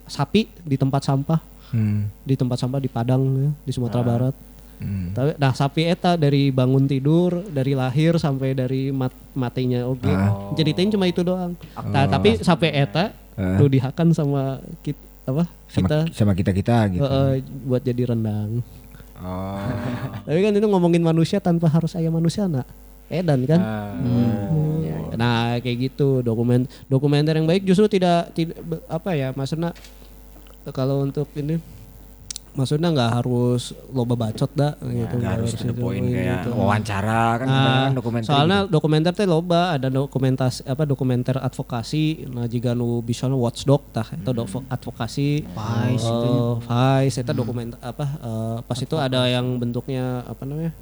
sapi di tempat sampah Hmm. di tempat sampah di Padang ya, di Sumatera Barat. Hmm. Tapi nah sapi eta dari bangun tidur, dari lahir sampai dari mat matinya oke. Ceritain cuma itu doang. Nah, tapi sapi eta Ah. lu dihakan sama kita apa? Sama kita sama kita kita gitu. eh, buat jadi rendang. Oh. Tapi kan itu ngomongin manusia tanpa harus ayam manusia nak. Edan kan? Ah, iya, Nah, kayak gitu dokumen dokumenter yang baik justru tidak tidak apa ya maksudnya kalau untuk ini maksudnya nggak harus loba bacot dah gitu Nggak harus the itu, point kayak gitu. wawancara kan Nah, dokumenter. soalnya gitu. dokumenter teh loba ada dokumentasi apa dokumenter advokasi nah jika nu bisa watchdog tah itu Hmm. advokasi Vice uh, Vice itu dokumen apa eh, pas itu ada yang bentuknya apa namanya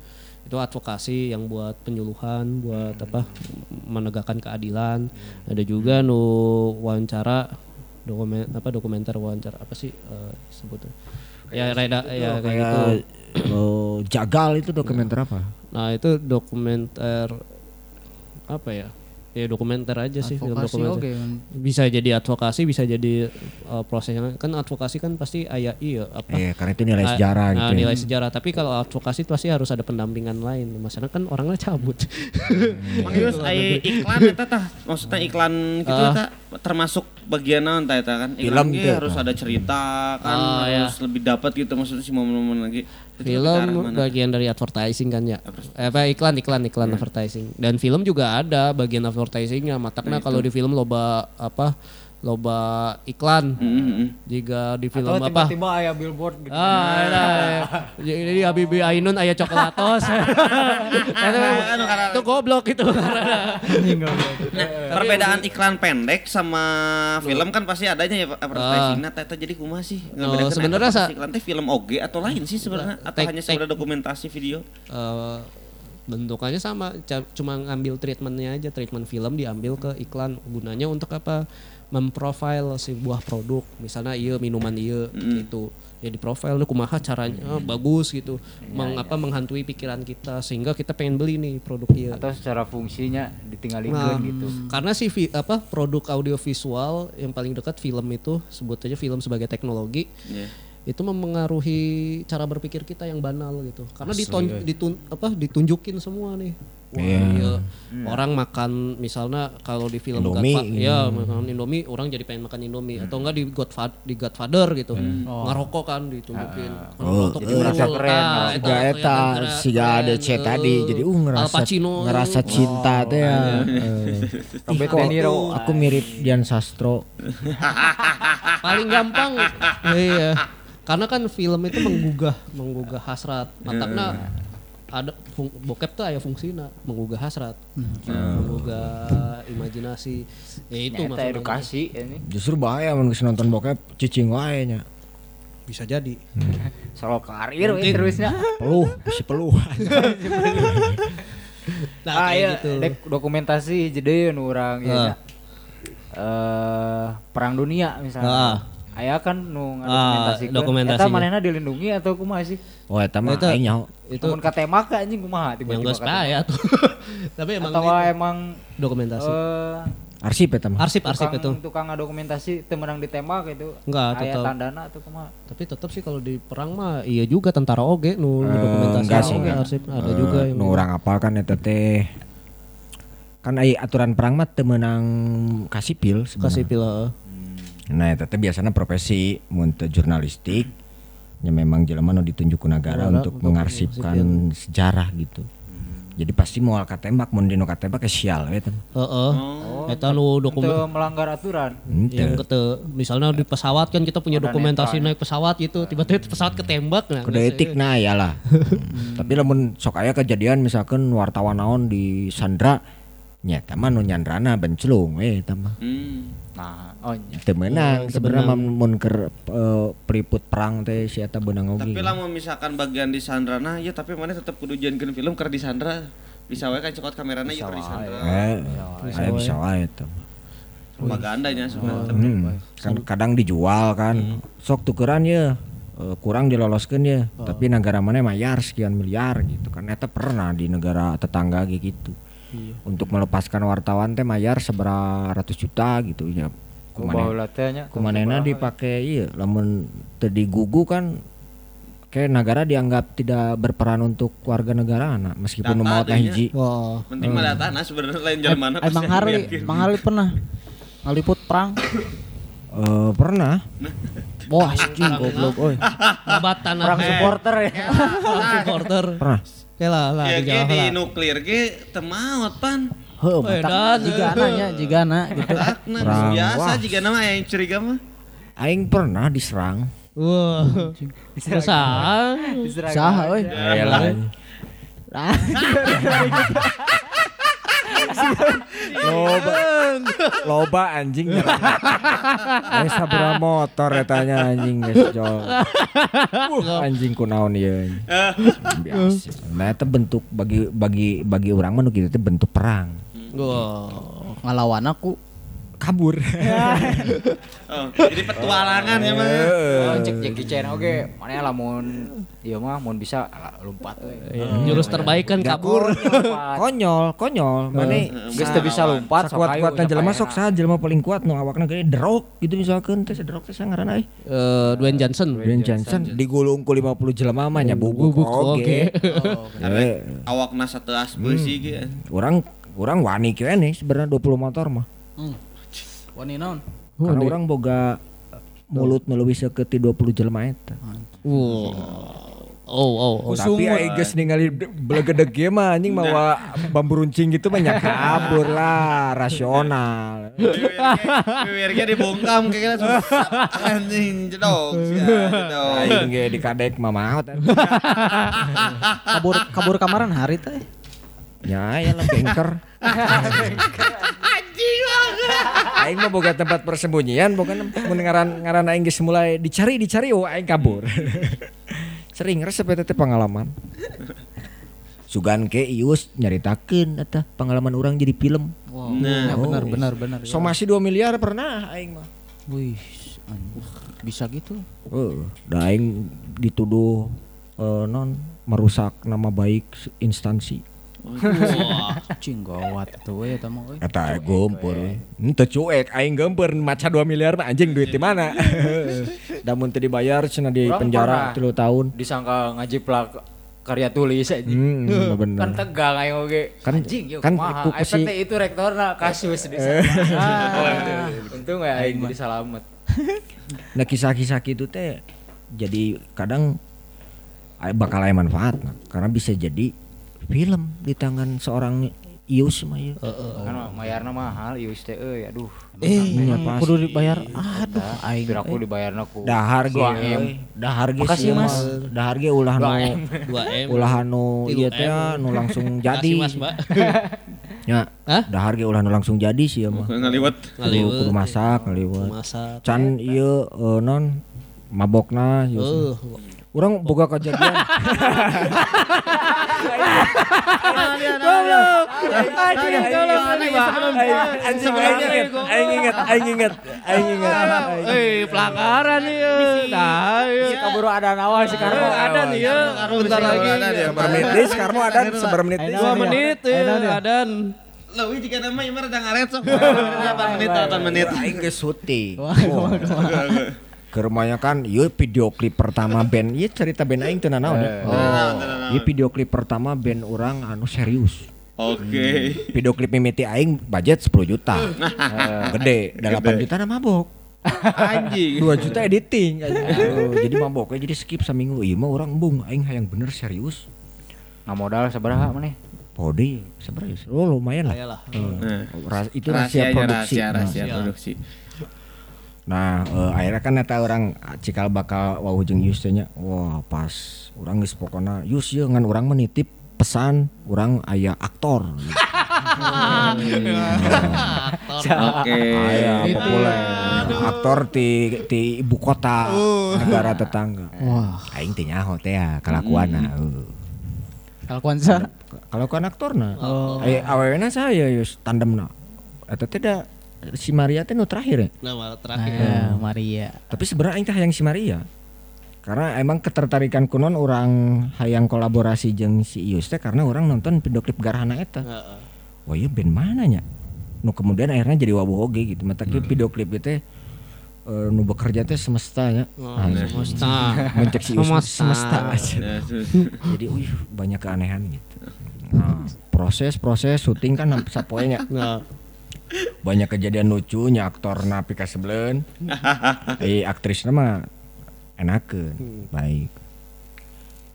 itu advokasi yang buat penyuluhan buat apa menegakkan keadilan ada juga nu wawancara dokumen apa dokumenter wawancara apa sih eh, sebutnya ya reda ya kayak gitu kayak oh, jagal itu dokumenter apa? Nah itu dokumenter apa ya? Ya dokumenter aja sih film Advokasi dokumenter. oke kan. Bisa jadi advokasi, bisa jadi uh, prosesnya kan advokasi kan pasti ayah iya apa? Iya, karena itu nilai Ah, sejarah nah, gitu. ya. nilai sejarah. Tapi kalau advokasi itu pasti harus ada pendampingan lain. Masalah kan orangnya cabut. Mang Yus aya iklan eta tah maksudnya iklan gitu Ah. eta termasuk bagian naon tah eta kan Film iklan ge gitu. harus ada cerita kan Ah, ya. harus lebih dapat gitu maksudnya si momen-momen lagi Film bagian dari advertising kan ya. Eh, apa iklan iklan iklan advertising. Dan film juga ada bagian advertisingnya. Matakna kalau di film loba apa? Loba iklan. Mm, mm, mm. Jika di film Atau apa? tiba-tiba aya billboard gitu. Ah, ada. Jadi Habibi Ainun aya coklatos. [LAUGHS] Itu itu goblok itu. [LAUGHS] Perbedaan iklan pendek sama film kan pasti adanya ya advertising nah eta jadi kumaha sih Oh, sebenarnya sa- iklan teh film oge atau lain sih sebenarnya atau Tek- hanya sekedar dokumentasi video Eh, bentukannya sama, cuma ngambil treatmentnya aja, treatment film diambil ke iklan. Gunanya untuk apa? Memprofile sebuah produk. Misalnya iya minuman iya gitu. Ya di profile nih kumaha caranya bagus gitu. Meng, apa menghantui pikiran kita sehingga kita pengen beli nih produk iya. Atau secara fungsinya ditinggalin Nah, gitu. Karena si vi- apa produk audiovisual yang paling dekat film itu sebut aja film sebagai teknologi Iya. Itu memengaruhi cara berpikir kita yang banal gitu. Karena diton, ditun, apa ditunjukin semua nih. Wah, iya. Orang makan misalnya kalau di film Indomie, Godfa- gitu. ya makan Indomie, orang jadi pengen makan Indomie atau enggak di Godfather di Godfather gitu. Ngerokok kan ditunjukin. Kan Oh, ngerokok jadi dulu. merasa keren, Nah, ngerokok. eta keren, ada C eh, tadi jadi uh ngerasa Pacino ngerasa eh. [LAUGHS] cinta teh ya. Eh. Ih, kok. Aku mirip Dian Sastro. paling gampang [LAUGHS] iya karena kan film itu menggugah menggugah hasrat matakna ada fung, bokep tuh aya fungsina menggugah hasrat menggugah imajinasi ya itu maksudnya edukasi ini. Justru bahaya mun geus nonton bokep cicing wae nya. bisa jadi Solo karir we terusnya. Peluh, si [LAUGHS] peluh. nah ah, kayak iya, gitu dek dokumentasi jadi nu urang ya. Nya. Eh perang dunia misalnya. Ah. Aya kan nu Ah, ngadokumentasi. dokumentasinya. Eta manehna dilindungi atau kumaha sih? Oh eta mah aing nyaho. itu Namun katembak anjing kumaha yang tiba-tiba gak ya tuh [LAUGHS] tapi emang Atau itu emang dokumentasi eh Arsip eta mah. arsip arsip itu tukang ngadokumentasi teu menang ditembak itu. Enggak, Aya tetep. tandana atau kumaha? tapi tetap sih kalau di perang mah iya juga tentara oge nu Eh, dokumentasi sih, oge arsip ada Eh, juga yang nu urang apal kan eta teh kan ai aturan perang mah teu meunang kasipil kasih pila Nah, eta teh biasanya profesi mun teu jurnalistik ya memang jelema nu ditunjuk ku negara untuk untuk mengarsipkan sejarah gitu. Jadi pasti moal katembak mun dino katembak ke sial we teh. Heeh. Eta nu dokumen Teu melanggar aturan. yang kete misalnya di pesawat kan kita punya dokumentasi naik pesawat gitu tiba-tiba pesawat ketembak nah geus, etik nah ya lah. Tapi lamun sok aya kejadian misalkan wartawan naon di Sandra nyata mah nu nyandrana benclung we eta mah. Hmm. Nah, oh nya. Teu meunang teu sebenarnya mun keur eh, peliput perang teh si eta beunang oge. Tapi lamun misalkan bagian di Sandrana ya tapi mana tetap kudu jangan film keur di Sandra. Bisa wae kan cokot kamerana ya keur di Sandra. Eh, aya bisa wae eta mah. propagandanya sebenarnya. Hmm, kan kadang dijual kan. Sok tukeran ya. kurang diloloskan ya. Tapi negara mana mayar sekian miliar gitu kan. Eta pernah di negara tetangga gitu. Untuk melepaskan wartawan teh mayar seberapa ratus juta gitu ya. Teh kumanena dipakai iya lamun tadi gugu kan kayak negara dianggap tidak berperan untuk warga negara anak meskipun Data mau adanya. hiji Wah. Penting mah data nah sebenarnya lain jalan mana Emang pasti Harley, yakin. Bang Harley pernah ngeliput perang. Eh, pernah Wah, anjing goblok euy. Abatan Perang supporter ya. supporter. pernah Ya lah lah Ya ge dijawab di lah. nuklir ge teu maot pan. Heuh, Eh, mata dan. jiga anaknya, jiga anak gitu. Perang. biasa Wah. jika nama yang curiga mah. aing pernah diserang Wah. Perusahaan. Saha euy. Elah. loba loba anjing Geus sabaraha motor etanya anjing geus jol anjing kunaon ieu biasa nah itu bentuk bagi bagi bagi orang mah nu kitu teh bentuk perang Wah. Ngalawan aku. kabur [LAUGHS] Oh, jadi petualangan ya mah. Oh, cek Jackie Chan oke. Mana lamun ieu mah mun bisa lah, lompat we. Iya, Jurus terbaik kan kabur. konyol [LAUGHS] konyol mana Geus teu bisa lompat kuat jelema nyapaena. sok saha jelema paling kuat nu awakna kayak derok gitu misalkan teh derok teh sangaran euy Eh, Dwayne Johnson. Dwayne Johnson digulung ku 50 jelema mah nya bubuk oge. [LAUGHS] Eh, Awakna sateas beusi ge. Orang orang wani kene sebenarnya 20 motor mah. Wani naon? Karena orang boga mulut nu leuwih seukeut ti 20 jelema eta. Wow. Oh, oh, oh. Tapi ai geus ningali belegedeg ge mah anjing mawa bambu runcing gitu mah nya kabur lah, rasional. Biar ge dibongkam kayak gitu. [LAUGHS] Anjing jedog sia jedog. Aing ge dikadek mah maot. [LAUGHS] Kabur kabur kamaran hari teh. Ya ya lah bengker. Aing mah boga tempat persembunyian, boga mun ngaran aing geus mulai dicari dicari oh aing kabur. [LAUGHS] Sering resep eta pengalaman. Sugan ke ius nyaritakeun eta pengalaman orang jadi film. Wow. Nah. Ya, benar benar benar. ya. Somasi 2 miliar pernah aing mah. Wih, anjing. bisa gitu. Heeh, da aing dituduh eh, non merusak nama baik instansi. Cing gawat tuh mah euy. Kata gempur. Henteu cuek aing gempur maca 2 miliar mah anjing duit di mana. [LAUGHS] Da mun teu dibayar cenah di penjara pernah. 3 tahun. disangka ngajiplak karya tulis aja. Hmm, [LAUGHS] kan bener. tegang ayo oge. Kan- Anjing yuk kan ku- si- itu rektorna kasus di sana. [LAUGHS] Ah, Untung ya aing jadi salamet. Nah kisah-kisah gitu teh jadi kadang bakal aya manfaat karena bisa jadi film di tangan seorang Ius mah ya. Kan mayarna mahal ieu teh euy aduh. Eh, Iya, kudu dibayar. Aduh, aing. Piraku dibayarna ku. Dahar ge, 2M. euy. dahar ge Makasih, Mas. Dahar ge ulah nu 2M. 2M. ulah Tilu ieu teh nu langsung jadi. Kasih Mas, Mbak. [LAUGHS] Ya, Hah? dahar ge ulah nu langsung jadi sih ya mah. Ngaliwet. Ngaliwet. kudu masak, ngaliwet. Masak. Can ieu eh, non mabokna ieu. Eh, Urang boga kejadian. Anjing aing inget, aing inget, aing inget, aing inget. Eh, pelanggaran nih. Nah, Si kaburu ada nawa si Karmo. ada nih ya. Bentar lagi. Deui sekarang mah ada seberapa menit menit ya, dan Leuwih jika nama ieu mah rada ngaret sok. 8 menit 8 menit. Aing geus syuting. Kerumahnya kan, ieu video klip pertama [LAUGHS] band, ieu cerita band aing teu nanaon. ya. Ieu video klip pertama band orang anu serius. Oke. Video klip mimiti aing budget 10 juta. [LAUGHS] Gede, 8 juta na mabok. Anjing. 2 juta editing. [LAUGHS] Aduh, jadi maboknya jadi skip seminggu. Ieu mah orang embung aing hayang bener serius. Nggak modal sabaraha maneh? Pode sebenarnya oh, lumayan lah. Ayolah. Eh, ra- itu rahasia Rahasianya, produksi. Rahasia, rahasia Nah, produksi. Nah, eh, akhirnya kan eta orang ah, cikal bakal wau jeung Yus teh nya. Wah, pas urang geus pokona Yus ye ngan urang menitip pesan urang aya [LAUGHS] aktor. Oke. Aya populer. Aktor ti ti ibu kota negara tetangga. Wah, Aing teh nyaho teh ya kelakuanna. heuh. kalakuan sa. Kalau kan aktorna. Oh. Aya awewena saya Yus tandemna. Eta teh da si Maria teh nu terakhir ya. Nah, terakhir. Nah, Maria. Tapi sebenarnya aing teh hayang si Maria. Karena emang ketertarikan kunon orang hayang kolaborasi jeung si Ius teh karena orang nonton video klip Garhana eta. Heeh. Wah iya band mana nya? Nu kemudian akhirnya jadi wabuh oge gitu. Mata Hmm. video klip itu eh, nu bekerja teh semesta ya. Nah, Semesta. mencek si Ius Semesta. semesta. aja. Ya, sus. jadi wih banyak keanehan gitu. Nah, proses-proses syuting kan sampai sapoenya. Nah, banyak kejadian lucunya aktor napi sebelen [LAUGHS] eh aktrisnya mah enakeun baik.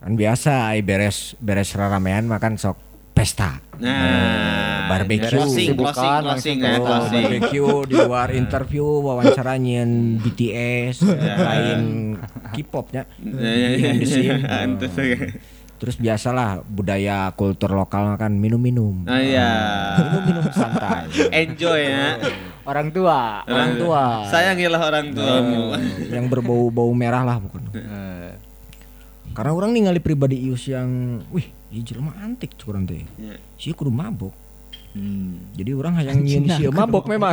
Kan biasa ai beres beres raramean makan sok pesta. Nah, barbecue. closing, closing, closing, ya, closing. barbecue di luar [LAUGHS] interview wawancara nyian BTS lain K-pop nya Ya, ya, terus biasalah budaya kultur lokal kan minum-minum. Oh iya. [LAUGHS] minum-minum santai. Enjoy ya. Orang tua. orang tua. Sayangilah orang tuamu. [LAUGHS] yang berbau-bau merah lah pokoknya. Eh, karena orang ningali pribadi Ius yang wih ini jelema antik cukuran teh. Ya. sih kudu mabok. Hmm. jadi orang hayang nyian si mabok memang.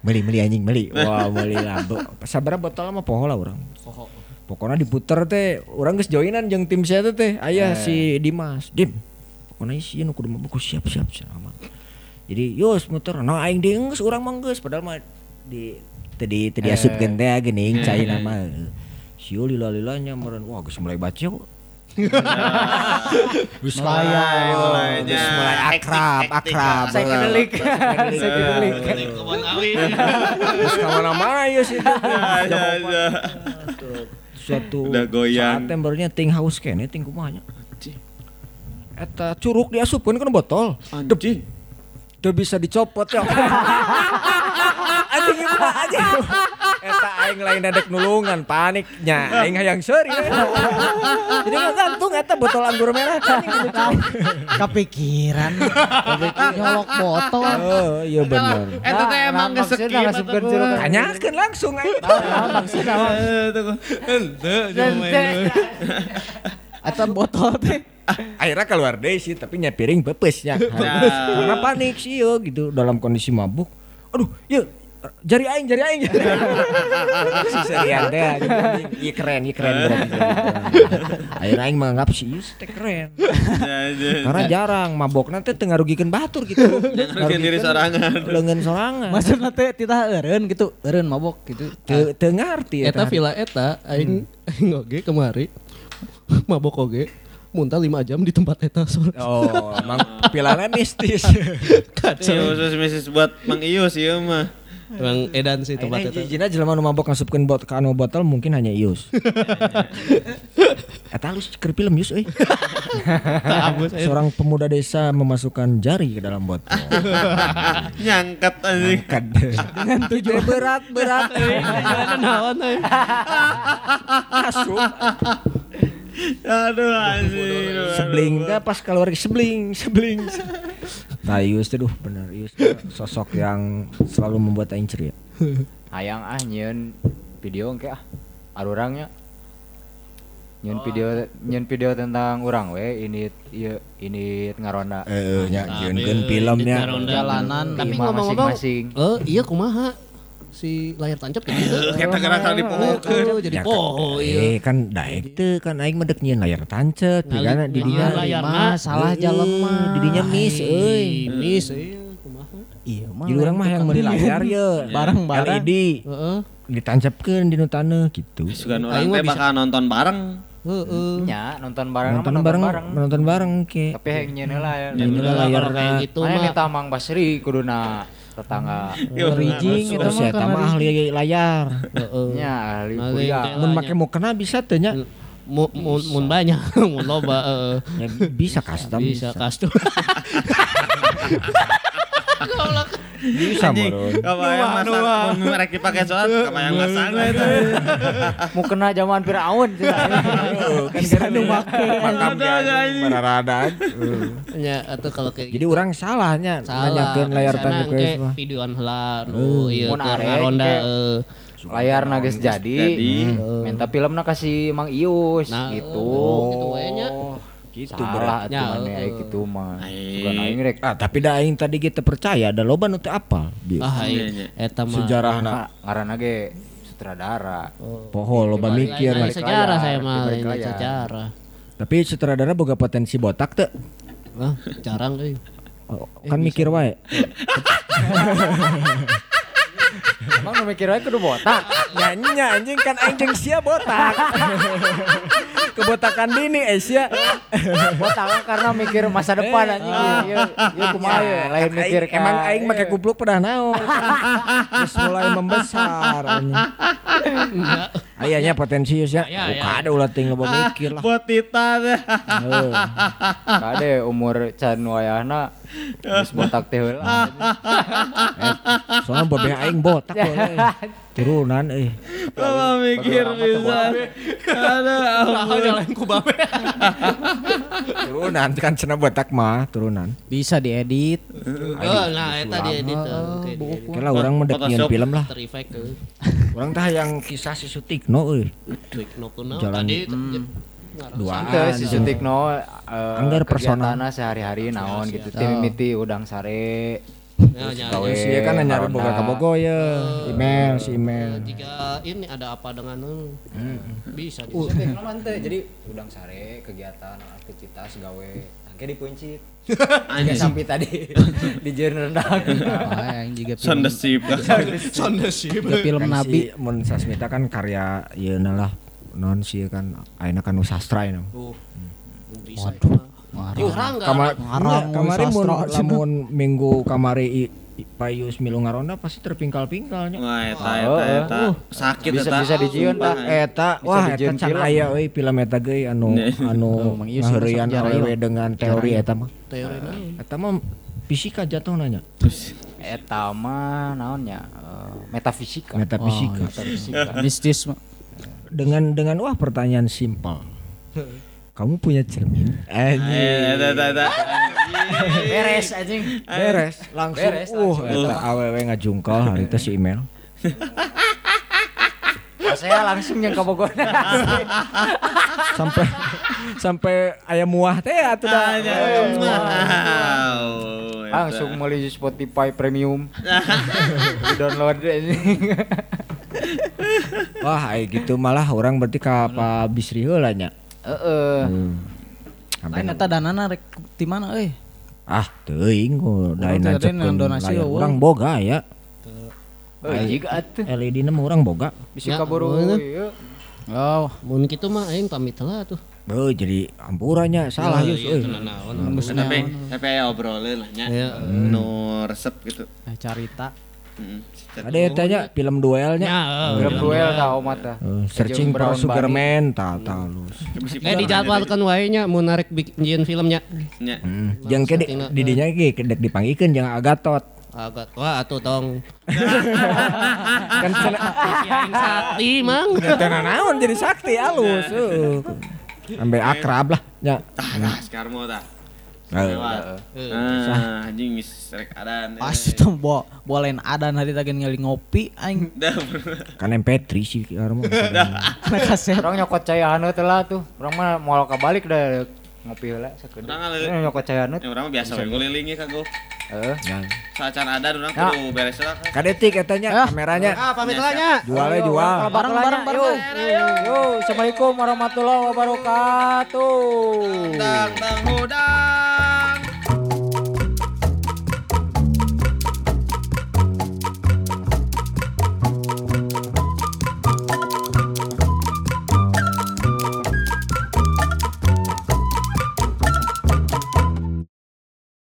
beli [LAUGHS] beli anjing beli wah beli lah sabar botol mah poho lah orang pokoknya diputer teh orang geus joinan jeung tim saya teh ayah si Dimas. Dim pokoknya sih nu kudu mabok siap siap aman. Jadi yos muter. Nah aing urang mah geus. Padahal mah di tadi tadi asupkeun teh geuning cai nama Sio lila-lilanya meureun. Wah geus mulai baca kok. [LAUGHS] Geus mulai mulai, geus mulai akrab, akrab. Saya kedelik. [LAUGHS] Saya kedelik. Terus ke mana-mana [LAUGHS] ya sih. Suatu Udah goyang. saat tembernya ting haus kene ting kumanya. Eta curug diasupkeun kan botol. Anjing. Udah bisa dicopot ya. [LAUGHS] Anjing gimana anjing. Eta aing lain dadek nulungan paniknya. Aing hayang seuri. Jadi nggak gantung eta botol anggur merah gitu. Kepikiran. Kepikiran nyolok botol. Oh iya benar. Eta teh emang Nah, maksudnya gesek ngasupkeun curug. Tanyakeun langsung aing. maksudnya apa? Atau botol teh. Akhirnya keluar deh sih tapi nyapiring pepesnya [LAUGHS] karena panik sih yo gitu. Dalam kondisi mabuk aduh yuk jari aing jari aing. Si serian teh anjing. iya keren iya keren berarti akhirnya aing menganggap si Ius teh keren. Karena jarang mabok nanti tengah rugikan batur gitu. [LAUGHS] Ngarugikan diri sorangan. lengan sorangan. Maksudnya teh titah eureun gitu, eureun mabok gitu. teu teu ngarti eta. Villa eta aing aing oge kemari mabok oge muntah 5 jam di tempat eta oh emang pilana mistis [LAUGHS] Iya, khusus misis buat Mang Ius ieu mah. Emang edan sih tempat eta. jijina jelema nu mabok ngasupkeun bot ka anu botol mungkin hanya Ius. [LAUGHS] Eta halus keur film Ius [LAUGHS] euy. Seorang pemuda desa memasukkan jari ke dalam botol. Nyangkat anjing. Dengan tujuan berat berat. Naon euy. Asup. Aduh anjing. Sebling ka pas keluar sebling sebling. [LAUGHS] Nah Ius tuh duh bener Ius sosok yang selalu membuat aing ceria. Hayang ah nyieun video engke ah. Arurangnya. Nyieun video nyieun video tentang urang we ini ieu ini ngaronda. Eh nya nyieunkeun filmnya. Jalanan Tapi ngomong-ngomong, masing-masing. eh iya kumaha si layar tancap gitu. Kita gerak kali dipohokeun. Oh, jadi Ya, poho iya. Eh kan daek teu kan aing medek nyieun layar tancet, karena di dinya layar mah salah jalan mah. di dinya miss euy. Miss iya kumaha. Iya mah. Jadi orang mah yang meuli layar ye. Bareng-bareng. LED Heeh. ditancapkeun di nu taneuh gitu. Sugan mah teh bakal nonton bareng. Heeh. Nya nonton bareng Nonton nonton bareng, bareng. nonton bareng ke. Tapi yang nyieun heula ya. Nyeun heula layar Kalau kayak gitu mah kita Mang Basri kuduna tetangga. Rijing itu Terus mah ya kan ahli layar. heeh. Nya ahli kuliah. teh. Mun make mukena bisa teu nya? Mun banyak, [LAUGHS] mun loba heeh. Ya, bisa custom. Bisa custom. [LAUGHS] Bisa Anjing. moron. Kabayang masak mun merek dipake soal kabayang masak itu. Mau kena zaman Firaun. Bisa nu make. Makam bararadan. Ya atau kalau kayak Jadi orang salahnya salah layar geus mah. videoan Mun keur arek ngaronda ke- eh. Layar nages jadi. Jadi. Minta filmna kasih Mang Ius Nah, gitu. oh, gitu. Gitu atuh Ya, eh. kitu mah. Aing Ah, tapi da aing tadi kita percaya ada loba nu teu apal. Bi- Ah, Iya, iya. iya. Eta mah. Sejarahna ngaranna ge sutradara. poho loba mikir. Lain sejarah saya mah, lain layar. sejarah. Tapi sutradara boga potensi botak teu? Wah, jarang euy. Oh, kan mikir wae. [LAUGHS] Emang mikir wae kudu botak. [LAUGHS] Nyanyinya anjing kan anjing sia botak. [LAUGHS] Kebotakan dini eh sia. Botak karena mikir masa depan anjing. Ieu ieu kumaha ye, lain mikir Aing- emang aing make kupluk pernah naon. Terus mulai membesar anjing. Ayahnya potensi ya. Aya, aya. Buka ada ulah ting loba mikir lah. Buat titan. Kade umur can wayahna geus botak teh heula. Eh, Soalnya babe aing botak. [LAUGHS] Turunan eh. Bapak mikir bisa. Ada ampun. Turunan kan cenah botak mah turunan. Bisa diedit. Oh, nah eta diedit. Oke, diedit. Kela urang mah dek nyeun Photoshop. film lah. Euy. [LAUGHS] Urang tah yang kisah si Sutikno no kuno Jalan- tadi Duaan. Teu si Sutikno eh, Anggar personal. sehari-hari naon gitu. Teh Oh. mimiti udang sare. Ya, ya, kan hanya ngaronda. boga ka Bogo ya. Email si ya. email. Jika ini ada apa dengan anu? Bisa di Sutikno mah teh jadi udang sare kegiatan aktivitas gawe Angke dipuncit. Anjing sampai tadi [LAUGHS] di jeung rendang. Ah, yang juga film, the ship. juga film Kan Nabi. Mun Sasmita kan karya yeuna lah non sih kan ayeuna kan nu sastra ya. Tuh. Bisa. Waduh. Orang enggak? Kama, Ngarang iya, kamari mun lamun minggu kamari Payus milu ngaronda pasti terpingkal-pingkalnya. Wah, eta Oh, eta eh. eta. Sakit Bisa eta. bisa dijieun tah. Eta Bisa wah eta can aya euy film eta ge anu [LAUGHS] anu sejarah awewe ieu. dengan teori eta mah. Teori naon? Eta mah fisika jatuh nanya. Eta mah naonnya eh, metafisika. Metafisika. Metafisika. Mistis mah. dengan dengan wah pertanyaan simpel. [LAUGHS] Kamu punya cermin? Anjing. Beres anjing. Beres, langsung. Beres, uh, eta awewe ngajungkal hari [LAUGHS] itu si email. Saya langsung yang ke Bogor. [LAUGHS] sampai sampai ayam muah teh atuh dah. Wow. langsung meuli Spotify premium. [LAUGHS] Download anjing. Wah, gitu malah orang berarti ka Pak Bisri heula nya. Heeh. Hmm. Sampai Lain eta danana rek di mana euy? ah teuing ku lain nancekeun donasi. Urang boga ya. Oh, jiga atuh. LED na urang boga. Bisa Ya, kaburu ieu. Oh, Mun kitu mah aing pamit lah tuh. Beuh jadi ampurannya salah Ya, yus iya, euy. Tapi tapi aya obroleun lah nya. Ya. Nu resep gitu. eh, carita. Heeh. Ada yang tanya film duelnya. Ya, Film duel tah omat tah. Eh, searching Jeung for Brown Sugar Bunny. Man tah tah lus. Nggak dijadwalkan wae nya mun narek bikin filmnya. nya. Hmm. Jeung ke di, setting, di dinya ge kedek dipanggikeun jeung Agatot. Agak wah atuh tong. Kan aing sakti mang. tenan naon jadi sakti alus. Sampai akrab lah nya. Tah, tah sekarang mau tah. Eh, Lewat. Ah, anjing geus rek adan. Pas itu bo bolein adan hari tadi ngali ngopi aing. Kan MP3 sih karena mah. [LAUGHS] kaset. Orang nyokot teh lah tuh. Orang mah moal kabalik dah ngopi. Urang ale- Orang nyokot cayahan Ya urang mah biasa kagok. Heeh. Ya. Sacan adan urang Ya. kudu beres lah. Kadetik katanya kameranya. Ah pamit lah nya. Jualnya jual. Bareng bareng. Yo, Assalamualaikum warahmatullahi wabarakatuh. Dang dang hudang.